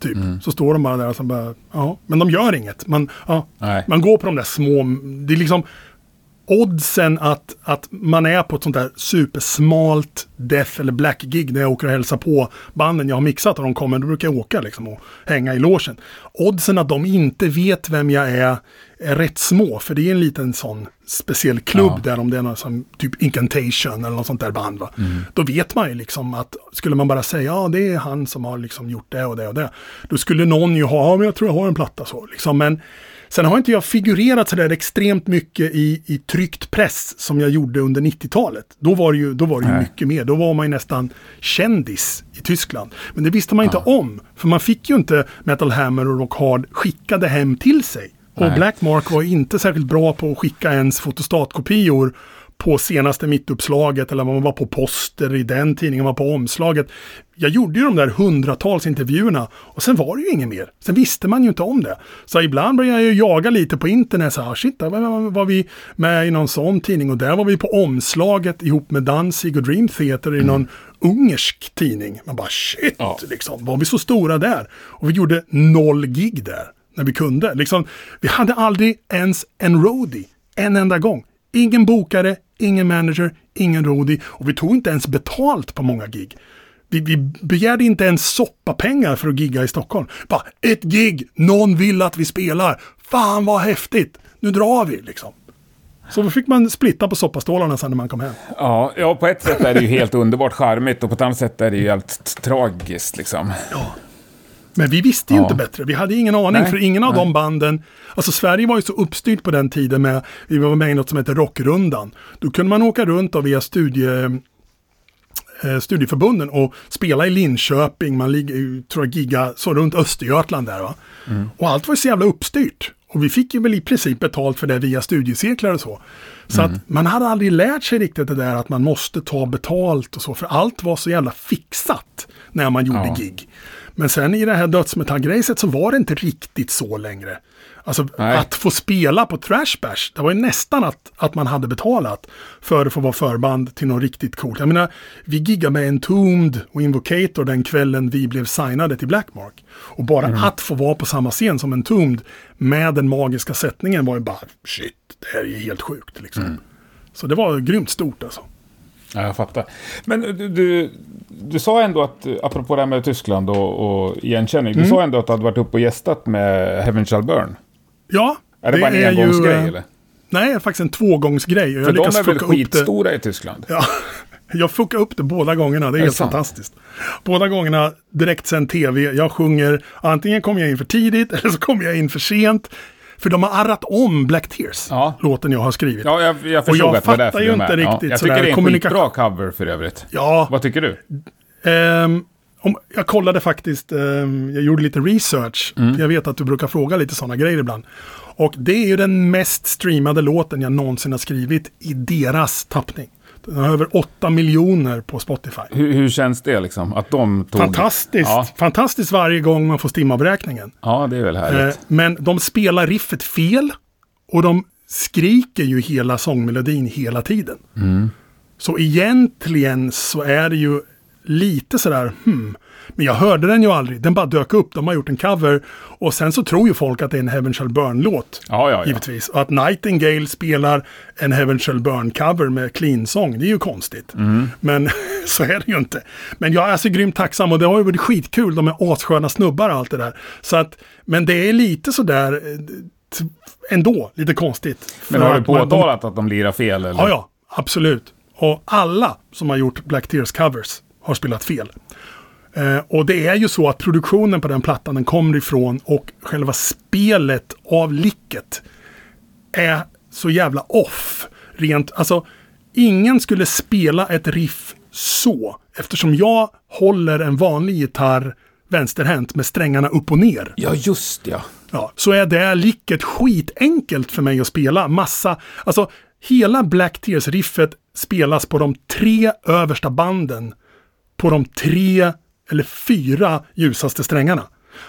Speaker 1: Typ. Mm. Så står de bara där och så bara, ja, men de gör inget. Man, ja, man går på de där små, det är liksom, oddsen att, att man är på ett sånt där supersmalt death eller black-gig när jag åker och hälsar på banden jag har mixat och de kommer, då brukar jag åka liksom och hänga i låsen. Oddsen att de inte vet vem jag är är rätt små, för det är en liten sån speciell klubb ja. där om det är någon som typ Incantation eller något sånt där band. Va? Mm. Då vet man ju liksom att skulle man bara säga ja det är han som har liksom gjort det och det och det. Då skulle någon ju ha, ja men jag tror jag har en platta så liksom. Men Sen har inte jag figurerat så där extremt mycket i, i tryckt press som jag gjorde under 90-talet. Då var det ju, då var det ju mycket mer. Då var man ju nästan kändis i Tyskland. Men det visste man ja. inte om. För man fick ju inte Metal Hammer och Rock Hard skickade hem till sig. Och Nej. Blackmark var inte särskilt bra på att skicka ens fotostatkopior på senaste mittuppslaget eller man var på poster i den tidningen, man var på omslaget. Jag gjorde ju de där hundratals intervjuerna och sen var det ju inget mer. Sen visste man ju inte om det. Så ibland började jag ju jaga lite på internet. Så här, shit, där var, vi med i någon sån tidning och där var vi på omslaget ihop med Danzig och Dream Theater i någon ungersk tidning. Man bara shit,
Speaker 2: Ja.
Speaker 1: liksom, var vi så stora där? Och vi gjorde noll gig där när vi kunde. Liksom, vi hade aldrig ens en roadie, en enda gång. Ingen bokare, ingen manager, ingen roadie och vi tog inte ens betalt på många gig. Vi, vi begärde inte ens soppapengar för att gigga i Stockholm. Bara ett gig, någon vill att vi spelar. Fan vad häftigt, nu drar vi liksom. Så då fick man splitta på soppastålarna sen när man kom hem.
Speaker 2: Ja, ja, på ett sätt är det ju helt *laughs* underbart charmigt och på ett annat sätt är det ju helt tragiskt liksom.
Speaker 1: Men vi visste ju
Speaker 2: Ja.
Speaker 1: inte bättre. Vi hade ingen aning,
Speaker 2: Nej,
Speaker 1: för ingen av
Speaker 2: nej.
Speaker 1: de banden... Alltså Sverige var ju så uppstyrt på den tiden med... Vi var med i något som heter Rockrundan. Då kunde man åka runt och via studie, eh, studieförbunden och spela i Linköping. Man lig, tror jag gigga så runt Östergötland där va. Och allt var ju så jävla uppstyrt. Och vi fick ju väl i princip betalt för det via studiecirklar och så. Så att man hade aldrig lärt sig riktigt det där att man måste ta betalt och så. För allt var så jävla fixat när man gjorde
Speaker 2: Ja.
Speaker 1: gig. Men sen i det här dödsmetallgrejset så var det inte riktigt så längre. Alltså
Speaker 2: Nej.
Speaker 1: att få spela på Trash Bash, det var ju nästan att, att man hade betalat för att få vara förband till något riktigt coolt. Jag menar, vi giggade med Entombed och Invocator den kvällen vi blev signade till Blackmark. Och bara att få vara på samma scen som Entombed med den magiska sättningen var ju bara shit, det här är ju helt sjukt liksom. Så det var grymt stort alltså.
Speaker 2: Ja, jag fattar. Men du, du, sa ändå att, apropå det här med Tyskland och, och igenkänning,
Speaker 1: Mm.
Speaker 2: du sa ändå att du hade varit uppe och gästat med Heaven Shall Burn.
Speaker 1: Ja,
Speaker 2: Är det, bara en engångsgrej
Speaker 1: eh,
Speaker 2: eller?
Speaker 1: Nej, det är faktiskt en tvågångsgrej.
Speaker 2: För
Speaker 1: Jag
Speaker 2: de är väl
Speaker 1: det.
Speaker 2: skitstora i Tyskland?
Speaker 1: Ja, *laughs* jag fuckade upp det båda gångerna. Det är,
Speaker 2: det
Speaker 1: helt
Speaker 2: sant?
Speaker 1: fantastiskt. Båda gångerna direktsänd tv. Jag sjunger, antingen kommer jag in för tidigt *laughs* eller så kommer jag in för sent. För de har arrat om Black Tears,
Speaker 2: Ja.
Speaker 1: låten jag har skrivit.
Speaker 2: Ja, jag, jag
Speaker 1: Och
Speaker 2: förstod
Speaker 1: jag
Speaker 2: att det var
Speaker 1: fattar ju inte
Speaker 2: med. Ja,
Speaker 1: riktigt
Speaker 2: jag tycker det är en skitbra cover för övrigt.
Speaker 1: Ja,
Speaker 2: Vad tycker du?
Speaker 1: ehm, om, jag kollade faktiskt, ehm, jag gjorde lite research.
Speaker 2: Mm.
Speaker 1: Jag vet att du brukar fråga lite sådana grejer ibland. Och det är ju den mest streamade låten jag någonsin har skrivit i deras tappning. Den har över 8 miljoner på Spotify.
Speaker 2: Hur, hur känns det liksom? Att de tog...
Speaker 1: Fantastiskt!
Speaker 2: Ja,
Speaker 1: Fantastiskt varje gång man får stimavräkningen.
Speaker 2: ja det är väl härligt.
Speaker 1: Eh, men de spelar riffet fel och de skriker ju hela sångmelodin hela tiden.
Speaker 2: Mm.
Speaker 1: Så egentligen så är det ju lite sådär, hmm. Men jag hörde den ju aldrig, den bara dök upp, de har gjort en cover och sen så tror ju folk att det är en Heaven Shall Burn-låt.
Speaker 2: ja, ja, ja.
Speaker 1: Givetvis. Och att Nightingale spelar en Heaven Shall Burn-cover med clean-sång, det är ju konstigt. Men *laughs* så är det ju inte. Men jag är så grymt tacksam och det har ju varit skitkul, de är assköna snubbar och allt det där. Så att, men det är lite sådär eh, ändå, lite konstigt.
Speaker 2: Men har du
Speaker 1: man- de-
Speaker 2: påtalat att de lirar fel? Eller?
Speaker 1: Ja, ja, absolut. Och alla som har gjort Black Tears covers har spelat fel. Eh, och det är ju så att produktionen på den plattan den kommer ifrån och själva spelet av licket är så jävla off. Rent, alltså, ingen skulle spela ett riff så. Eftersom jag håller en vanlig gitarr vänsterhänt med strängarna upp och ner.
Speaker 2: Ja, just ja.
Speaker 1: Ja, så är det licket skitenkelt för mig att spela. Massa, alltså hela Black Tears-riffet spelas på de tre översta banden. På de tre eller fyra ljusaste strängarna.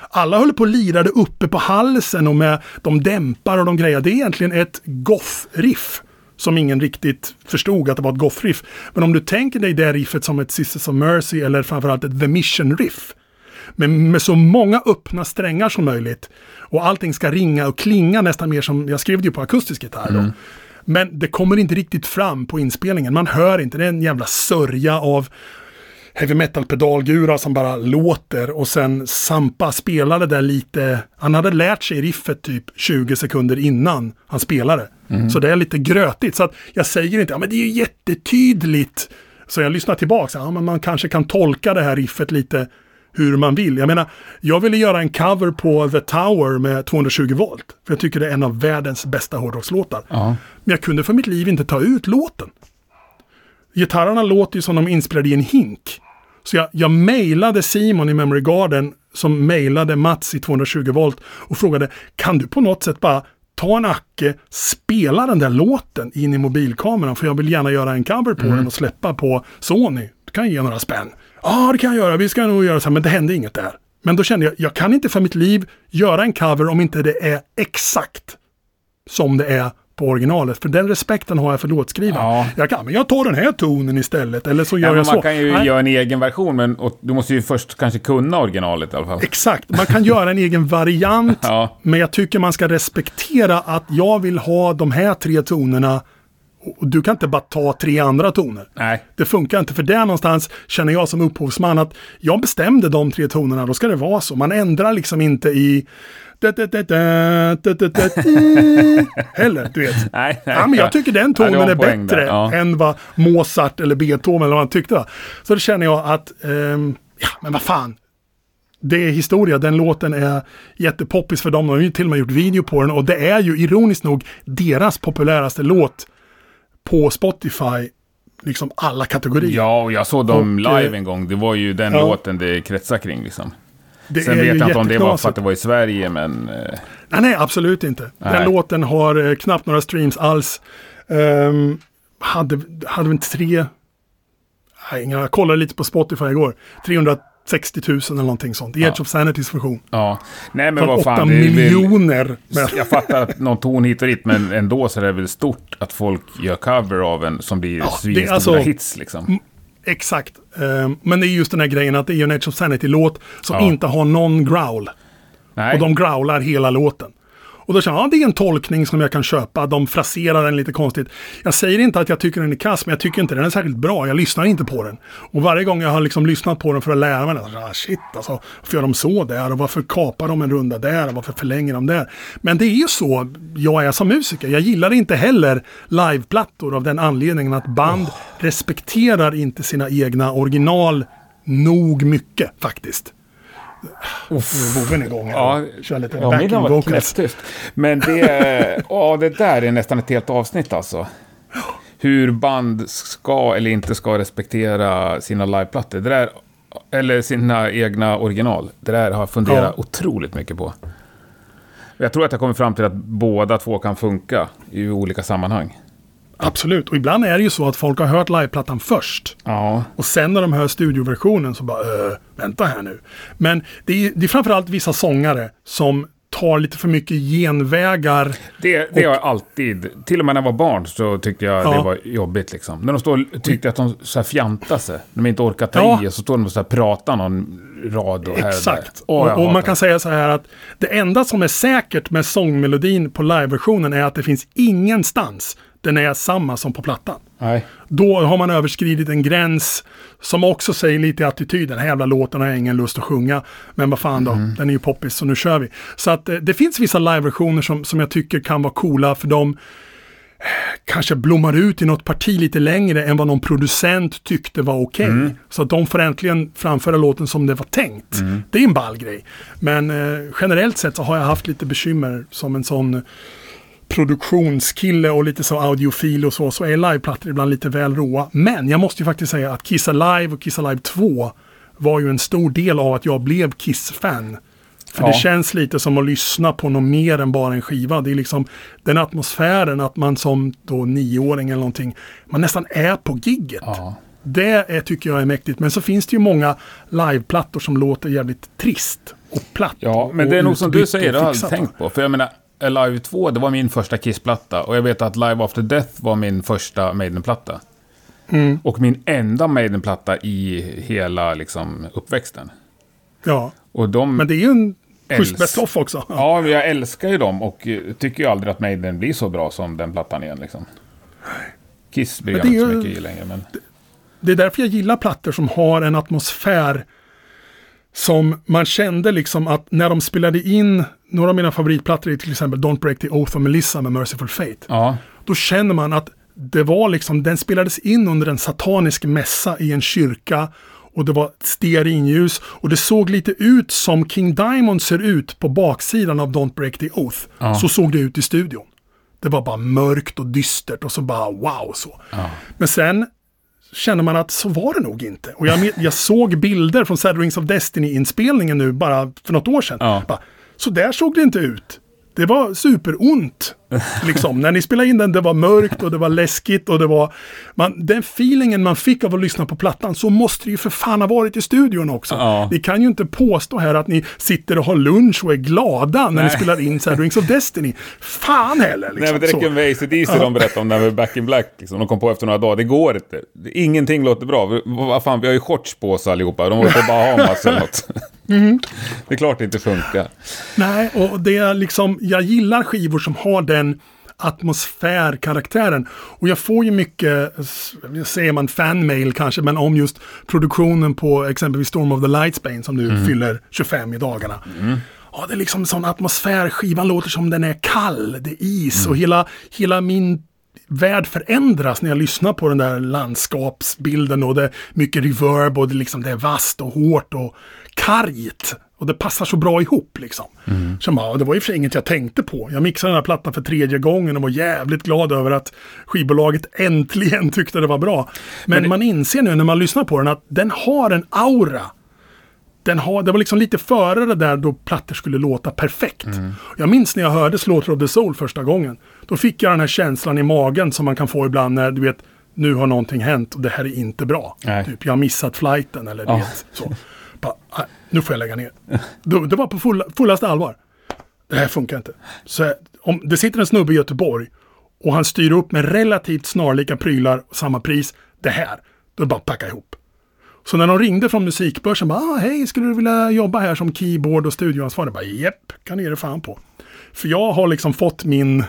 Speaker 1: Alla håller på och lirade uppe på halsen och med de dämpar och de grejer. Det är egentligen ett goth-riff. Som ingen riktigt förstod att det var ett goth-riff. Men om du tänker dig det riffet som ett Sisters of Mercy eller framförallt ett The Mission-riff. Men med så många öppna strängar som möjligt. Och allting ska ringa och klinga nästan mer som, jag skrev det ju på akustisk gitarr då. Men det kommer inte riktigt fram på inspelningen. Man hör inte, det är en jävla sörja av heavy metal pedalgura som bara låter och sen Sampa spelade där lite. Han hade lärt sig riffet typ 20 sekunder innan han spelade. Så det är lite grötigt. Så att jag säger inte, ja men det är ju jättetydligt. Så jag lyssnar tillbaka, ja men man kanske kan tolka det här riffet lite hur man vill. Jag menar, jag ville göra en cover på The Tower med 220 volt. För jag tycker det är en av världens bästa hårdrockslåtar.
Speaker 2: Ja.
Speaker 1: Men jag kunde för mitt liv inte ta ut låten. Gitarrerna låter ju som de inspelade i en hink. Så jag, jag mejlade Simon i Memory Garden som mejlade Mats i 220 volt och frågade kan du på något sätt bara ta en Acke, spela den där låten in i mobilkameran för jag vill gärna göra en cover på den och släppa på Sony. Det kan ge några spänn. Ja, det kan jag göra. Vi ska nog göra så här, men det hände inget där. Men då kände jag, jag kan inte för mitt liv göra en cover om inte det är exakt som det är på originalet. För den respekten har jag för låtskrivaren.
Speaker 2: Ja.
Speaker 1: Jag kan, men jag tar den här tonen istället. Eller så gör
Speaker 2: Ja,
Speaker 1: jag
Speaker 2: man
Speaker 1: så.
Speaker 2: kan ju
Speaker 1: Nej,
Speaker 2: göra en egen version, men och, du måste ju först kanske kunna originalet i alla fall.
Speaker 1: Exakt, man kan göra en egen variant. *laughs*
Speaker 2: Ja.
Speaker 1: Men jag tycker man ska respektera att jag vill ha de här tre tonerna. Och du kan inte bara ta tre andra toner.
Speaker 2: Nej.
Speaker 1: Det funkar inte, för där någonstans känner jag som upphovsman att jag bestämde de tre tonerna, då ska det vara så. Man ändrar liksom inte i... Heller, du vet.
Speaker 2: Nej, nej.
Speaker 1: Ja, men jag tycker den tonen
Speaker 2: var
Speaker 1: är bättre
Speaker 2: där, ja.
Speaker 1: än vad Mozart eller Beethoven eller vad han tyckte. va. Så då känner jag att, ehm, ja men vad fan. Det är historia, den låten är jättepoppis för dem. De har ju till och med gjort video på den och det är ju ironiskt nog deras populäraste låt på Spotify. Liksom alla kategorier.
Speaker 2: Ja, och jag såg dem
Speaker 1: Och,
Speaker 2: live en gång. Det var ju den
Speaker 1: ja.
Speaker 2: låten det kretsar kring liksom
Speaker 1: det
Speaker 2: Sen vet jag inte om det var för att det var i Sverige, men... eh,
Speaker 1: Nej, nej, absolut inte. Den
Speaker 2: Nej.
Speaker 1: låten har eh, knappt några streams alls. Ehm, hade, hade väl tre... Nej, jag kollade lite på Spotify igår. 360 000 eller någonting sånt. Edge of Sanitys version.
Speaker 2: Ja. Nej, men vad
Speaker 1: 8
Speaker 2: fan. det är väl-
Speaker 1: miljoner. Men,
Speaker 2: Jag fattar att någon ton hit och dit, men ändå så är det väl stort att folk gör cover av en som blir
Speaker 1: Ja,
Speaker 2: svinstora
Speaker 1: alltså-
Speaker 2: hits liksom.
Speaker 1: Exakt. Ehm, men det är just den här grejen att det är en Edge of Sanity-låt som
Speaker 2: Ja.
Speaker 1: inte har någon growl.
Speaker 2: Nej.
Speaker 1: Och de growlar hela låten. Och då känner jag, ja, det är en tolkning som jag kan köpa. De fraserar den lite konstigt. Jag säger inte att jag tycker den är kass, men jag tycker inte den är särskilt bra. Jag lyssnar inte på den. Och varje gång jag har liksom lyssnat på den för att lära mig, den, ah, shit alltså, varför gör de så där? Och varför kapar de en runda där? Och varför förlänger de där? Men det är ju så jag är som musiker. Jag gillar inte heller liveplattor av den anledningen att band respekterar inte sina egna original nog mycket faktiskt. Nu är boven igång här.
Speaker 2: Ja,
Speaker 1: Kör lite
Speaker 2: ja
Speaker 1: backing
Speaker 2: var
Speaker 1: vocals.
Speaker 2: knäpptyst. Men det, ja, det där är nästan ett helt avsnitt alltså. Hur band ska eller inte ska respektera sina liveplattor. Det där, eller sina egna original. Det där har jag funderat
Speaker 1: Ja.
Speaker 2: otroligt mycket på. Jag tror att jag kommer fram till att båda två kan funka i olika sammanhang.
Speaker 1: Absolut, och ibland är det ju så att folk har hört liveplattan först.
Speaker 2: Ja,
Speaker 1: Och sen när de hör studioversionen så bara, äh, vänta här nu. Men det är, det är framförallt vissa sångare som tar lite för mycket genvägar.
Speaker 2: det, det har jag alltid. Till och med när jag var barn så tyckte jag
Speaker 1: Ja.
Speaker 2: det var jobbigt liksom. När de står och tyckte att de så här fjantade sig. När de inte orkar ta
Speaker 1: Ja.
Speaker 2: i och så står de och så här pratar någon rad och här och där.
Speaker 1: Exakt.
Speaker 2: Åh, jag
Speaker 1: och, och man kan säga så här att det enda som är säkert med sångmelodin på liveversionen är att det finns ingenstans den är samma som på plattan.
Speaker 2: Nej.
Speaker 1: Då har man överskridit en gräns som också säger lite i attityden. Den här jävla låten har jag ingen lust att sjunga. Men vad fan då,
Speaker 2: Mm.
Speaker 1: den är ju poppis så nu kör vi. Så att eh, det finns vissa liveversioner som, som jag tycker kan vara coola för de eh, kanske blommar ut i något parti lite längre än vad någon producent tyckte var okej.
Speaker 2: Mm.
Speaker 1: Så att de får äntligen framföra låten som det var tänkt.
Speaker 2: Mm.
Speaker 1: Det är en ball grej. Men eh, generellt sett så har jag haft lite bekymmer som en sån produktionskille och lite så audiofil och så, så är liveplattor ibland lite väl råa. Men jag måste ju faktiskt säga att Kiss Alive och Kiss Alive 2 var ju en stor del av att jag blev Kiss-fan. För
Speaker 2: Ja.
Speaker 1: det känns lite som att lyssna på något mer än bara en skiva. Det är liksom den atmosfären att man som då nioåring eller någonting, man nästan är på gigget.
Speaker 2: Ja.
Speaker 1: Det är, tycker jag är mäktigt. Men så finns det ju många liveplattor som låter jävligt trist och platt.
Speaker 2: Ja, men det är nog som du säger, det har jag aldrig tänkt på. För jag menar, Alive 2, det var min första Kiss-platta. Och jag vet att Live After Death var min första Maiden-platta.
Speaker 1: Mm.
Speaker 2: Och min enda Maiden-platta i hela liksom, uppväxten.
Speaker 1: Ja,
Speaker 2: Och de...
Speaker 1: men det är ju en schysst
Speaker 2: Älsk-
Speaker 1: best of också.
Speaker 2: Ja, jag älskar ju dem och eh, tycker ju aldrig att Maiden blir så bra som den plattan igen. Liksom. Kiss blir
Speaker 1: Men
Speaker 2: jag
Speaker 1: det
Speaker 2: inte så mycket i längre. Men...
Speaker 1: Det är därför jag gillar plattor som har en atmosfär som man kände liksom att när de spelade in, några av mina favoritplattor är till exempel Don't Break the Oath of Melissa med Merciful Fate.
Speaker 2: Ja,
Speaker 1: Då känner man att det var liksom, den spelades in under en satanisk mässa i en kyrka och det var stearinljus och det såg lite ut som King Diamond ser ut på baksidan av Don't Break the Oath.
Speaker 2: Ja.
Speaker 1: Så såg det ut i studion. Det var bara mörkt och dystert och så bara wow så. Men sen känner man att så var det nog inte. Och jag, jag såg bilder från Sad Rings of Destiny-inspelningen nu bara för något år sedan.
Speaker 2: Ja.
Speaker 1: Bara, så där såg det inte ut det var superont. Liksom. När ni spelade in den, det var mörkt och det var läskigt och det var... Man, den feelingen man fick av att lyssna på plattan, så måste det ju för fan ha varit i studion också.
Speaker 2: Ja.
Speaker 1: Ni kan ju inte påstå här att ni sitter och har lunch och är glada när ni
Speaker 2: Nej.
Speaker 1: spelar in så här Rings of Destiny. Fan heller! Liksom.
Speaker 2: Nej men det
Speaker 1: så.
Speaker 2: räcker med ACDC de berättade om det här med Back in Black. Liksom. De kom på efter några dagar. Det går inte. Ingenting låter bra. Vi- Vad fan, vi har ju shorts på oss allihopa. De håller på Bahamas eller något.
Speaker 1: Mm.
Speaker 2: Det är klart det inte funkar.
Speaker 1: Nej, och det är liksom, jag gillar skivor som har den atmosfärkaraktären. Och jag får ju mycket, s- säger man fanmail kanske, men om just produktionen på exempelvis Storm of the Lightsbane som nu fyller 25 i dagarna. Ja, det är liksom sån atmosfär, skivan låter som den är kall, det är is och hela, hela min värld förändras när jag lyssnar på den där landskapsbilden och det är mycket reverb och det, liksom, det är vasst och hårt och kargt. Och det passar så bra ihop liksom. Så jag bara, ja, det var ju för sig inget jag tänkte på. Jag mixade den här plattan för tredje gången och var jävligt glad över att skivbolaget *laughs* äntligen tyckte det var bra. Men,
Speaker 2: det-
Speaker 1: man inser nu när man lyssnar på den att den har en aura. Den har, det var liksom lite före det där då plattor skulle låta perfekt. Jag minns när jag hörde Slaughter of the Soul första gången. Då fick jag den här känslan i magen som man kan få ibland när du vet, nu har någonting hänt och det här är inte bra.
Speaker 2: Nej.
Speaker 1: Typ, jag har missat flighten eller
Speaker 2: Ja.
Speaker 1: vet, så. Bara, ah, nu får jag lägga ner. Det, var på fulla, fullaste allvar. Det här funkar inte. Så om det sitter en snubbe i Göteborg och han styr upp med relativt snarlika prylar och samma pris. Det här, då är det bara att packa ihop. Så när de ringde från musikbörsen, bara, ah, hej, skulle du vilja jobba här som keyboard och studioansvarig? Jag bara, jepp, kan ni ge det fan på. För jag har liksom fått min,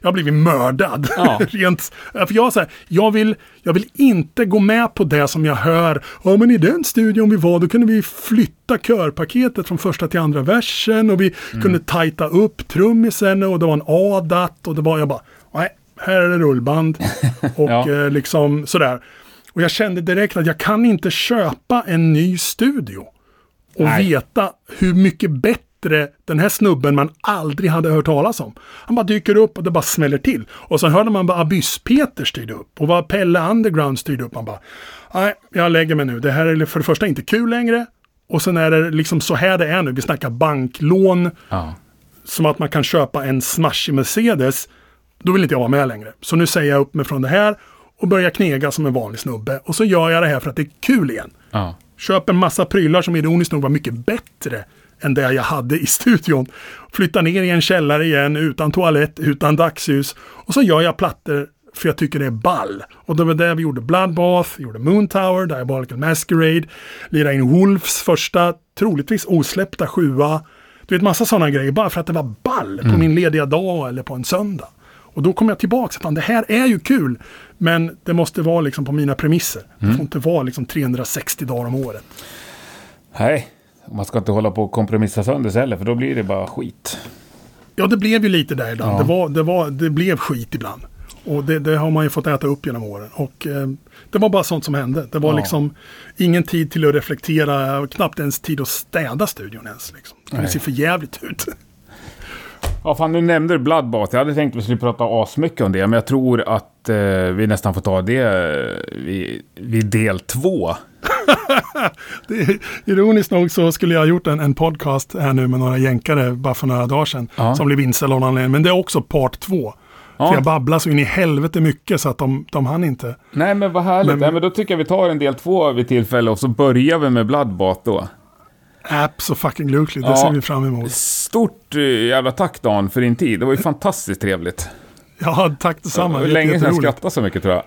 Speaker 1: jag har blivit mördad.
Speaker 2: Ja. *laughs*
Speaker 1: Rent, för jag, så här, jag, vill, jag vill inte gå med på det som jag hör. Ja, men i den studion vi var, då kunde vi flytta körpaketet från första till andra versen och vi
Speaker 2: Mm.
Speaker 1: kunde tajta upp trummisen och det var en ADAT och det var, jag bara, nej, här är det rullband. *laughs* Och
Speaker 2: Ja.
Speaker 1: eh, liksom sådär. Och jag kände direkt att jag kan inte köpa en ny studio och
Speaker 2: Nej.
Speaker 1: veta hur mycket bättre den här snubben man aldrig hade hört talas om. Han bara dyker upp och det bara smäller till. Och så hörde man vad Abyss-Peter styrde upp och vad Pelle Underground styrde upp. Man bara, nej, jag lägger mig nu. Det här är för det första inte kul längre. Och sen är det liksom så här det är nu. Vi snackar banklån,
Speaker 2: Ja.
Speaker 1: som att man kan köpa en smashig Mercedes. Då vill inte jag vara med längre. Så nu säger jag upp mig från det här och börjar knega som en vanlig snubbe. Och så gör jag det här för att det är kul igen.
Speaker 2: Ja.
Speaker 1: Köper en massa prylar som ironiskt nog var mycket bättre än det jag hade i studion. Flyttar ner i en källare igen utan toalett, utan dagsljus. Och så gör jag plattor för jag tycker det är ball. Och det var där vi gjorde Bloodbath, gjorde Moon Tower, Diabolical Masquerade, lirade in Wolves första, troligtvis osläppta sjua. Du vet massa sådana grejer bara för att det var ball på min lediga dag eller på en söndag. Och då kom jag tillbaka, fan det här är ju kul. Men det måste vara liksom på mina premisser. Det får inte vara liksom 360 dagar om året.
Speaker 2: Nej, man ska inte hålla på och kompromissa sönder sig heller, för då blir det bara skit.
Speaker 1: Ja, det blev ju lite där ibland.
Speaker 2: Ja.
Speaker 1: Det, var, det, var, det blev skit ibland. Och det, det har man ju fått äta upp genom åren. Och eh, det var bara sånt som hände. Det var
Speaker 2: Ja.
Speaker 1: liksom ingen tid till att reflektera, knappt ens tid att städa studion ens. Liksom. Det
Speaker 2: Nej.
Speaker 1: ser för jävligt ut.
Speaker 2: Ja, fan nu nämnde du Bloodbath. Jag hade tänkt att vi skulle prata asmycket om det, men jag tror att eh, vi nästan får ta det eh, vid, vid del två. *laughs* *laughs*
Speaker 1: Det ironiskt nog så skulle jag ha gjort en, en podcast här nu med några jänkare bara för några dagar sedan.
Speaker 2: Ja.
Speaker 1: Som blev inställd av någon anledning. Men det är också part två.
Speaker 2: Ja.
Speaker 1: För jag babblar så in i helvete mycket så att de, de hann inte.
Speaker 2: Nej, men vad härligt.
Speaker 1: Men-
Speaker 2: Nej, men då tycker jag vi tar en del två vid tillfälle och så börjar vi med Bloodbath då.
Speaker 1: Apps och fucking glukligt, det
Speaker 2: Ja.
Speaker 1: ser vi fram emot.
Speaker 2: Stort eh, jävla tack Dan för din tid. Det var ju fantastiskt trevligt.
Speaker 1: Ja, tack detsamma.
Speaker 2: Det var länge sedan jag skrattade så mycket tror jag.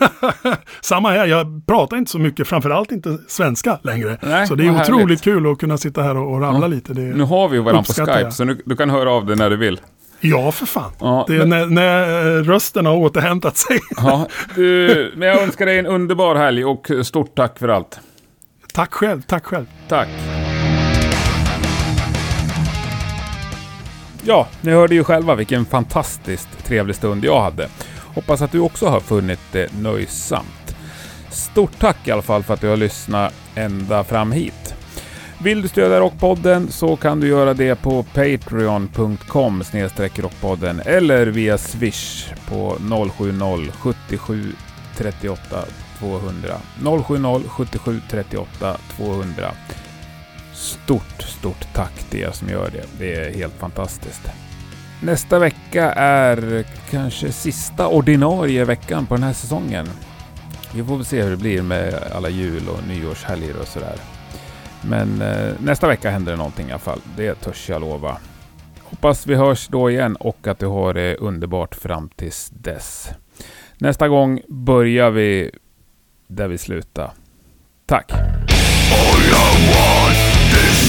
Speaker 2: *laughs*
Speaker 1: Samma här, jag pratar inte så mycket, framförallt inte svenska längre.
Speaker 2: Nej,
Speaker 1: så det är otroligt
Speaker 2: härligt.
Speaker 1: kul att kunna sitta här och, och rabbla lite. Det,
Speaker 2: Nu har vi ju varandra på Skype,
Speaker 1: jag.
Speaker 2: så nu, du kan höra av dig när du vill.
Speaker 1: Ja, för fan.
Speaker 2: Ja,
Speaker 1: det är
Speaker 2: men-
Speaker 1: när, när eh, rösten har återhämtat sig. *laughs*
Speaker 2: Ja, du, men jag önskar dig en underbar helg och stort tack för allt.
Speaker 1: tack själv, tack själv.
Speaker 2: Tack. Ja, ni hörde ju själva vilken fantastiskt trevlig stund jag hade. Hoppas att du också har funnit det nöjsamt. Stort tack i alla fall för att du har lyssnat ända fram hit. Vill du stödja Rockpodden så kan du göra det på patreon.com rockpodden eller via swish på 070 77 38 200. 070 77 38 200. Stort, stort tack till er som gör det. Det är helt fantastiskt. Nästa vecka är kanske sista ordinarie veckan på den här säsongen. Vi får väl se hur det blir med alla jul och nyårshelger och sådär. Men eh, nästa vecka händer det någonting i alla fall. Det törs jag lova. Hoppas vi hörs då igen och att du har det underbart fram tills dess. Nästa gång börjar vi där vi slutar. Tack! All I want is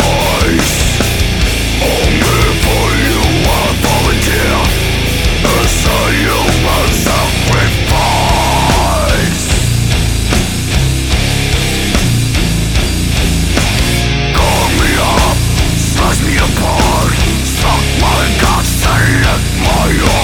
Speaker 2: I am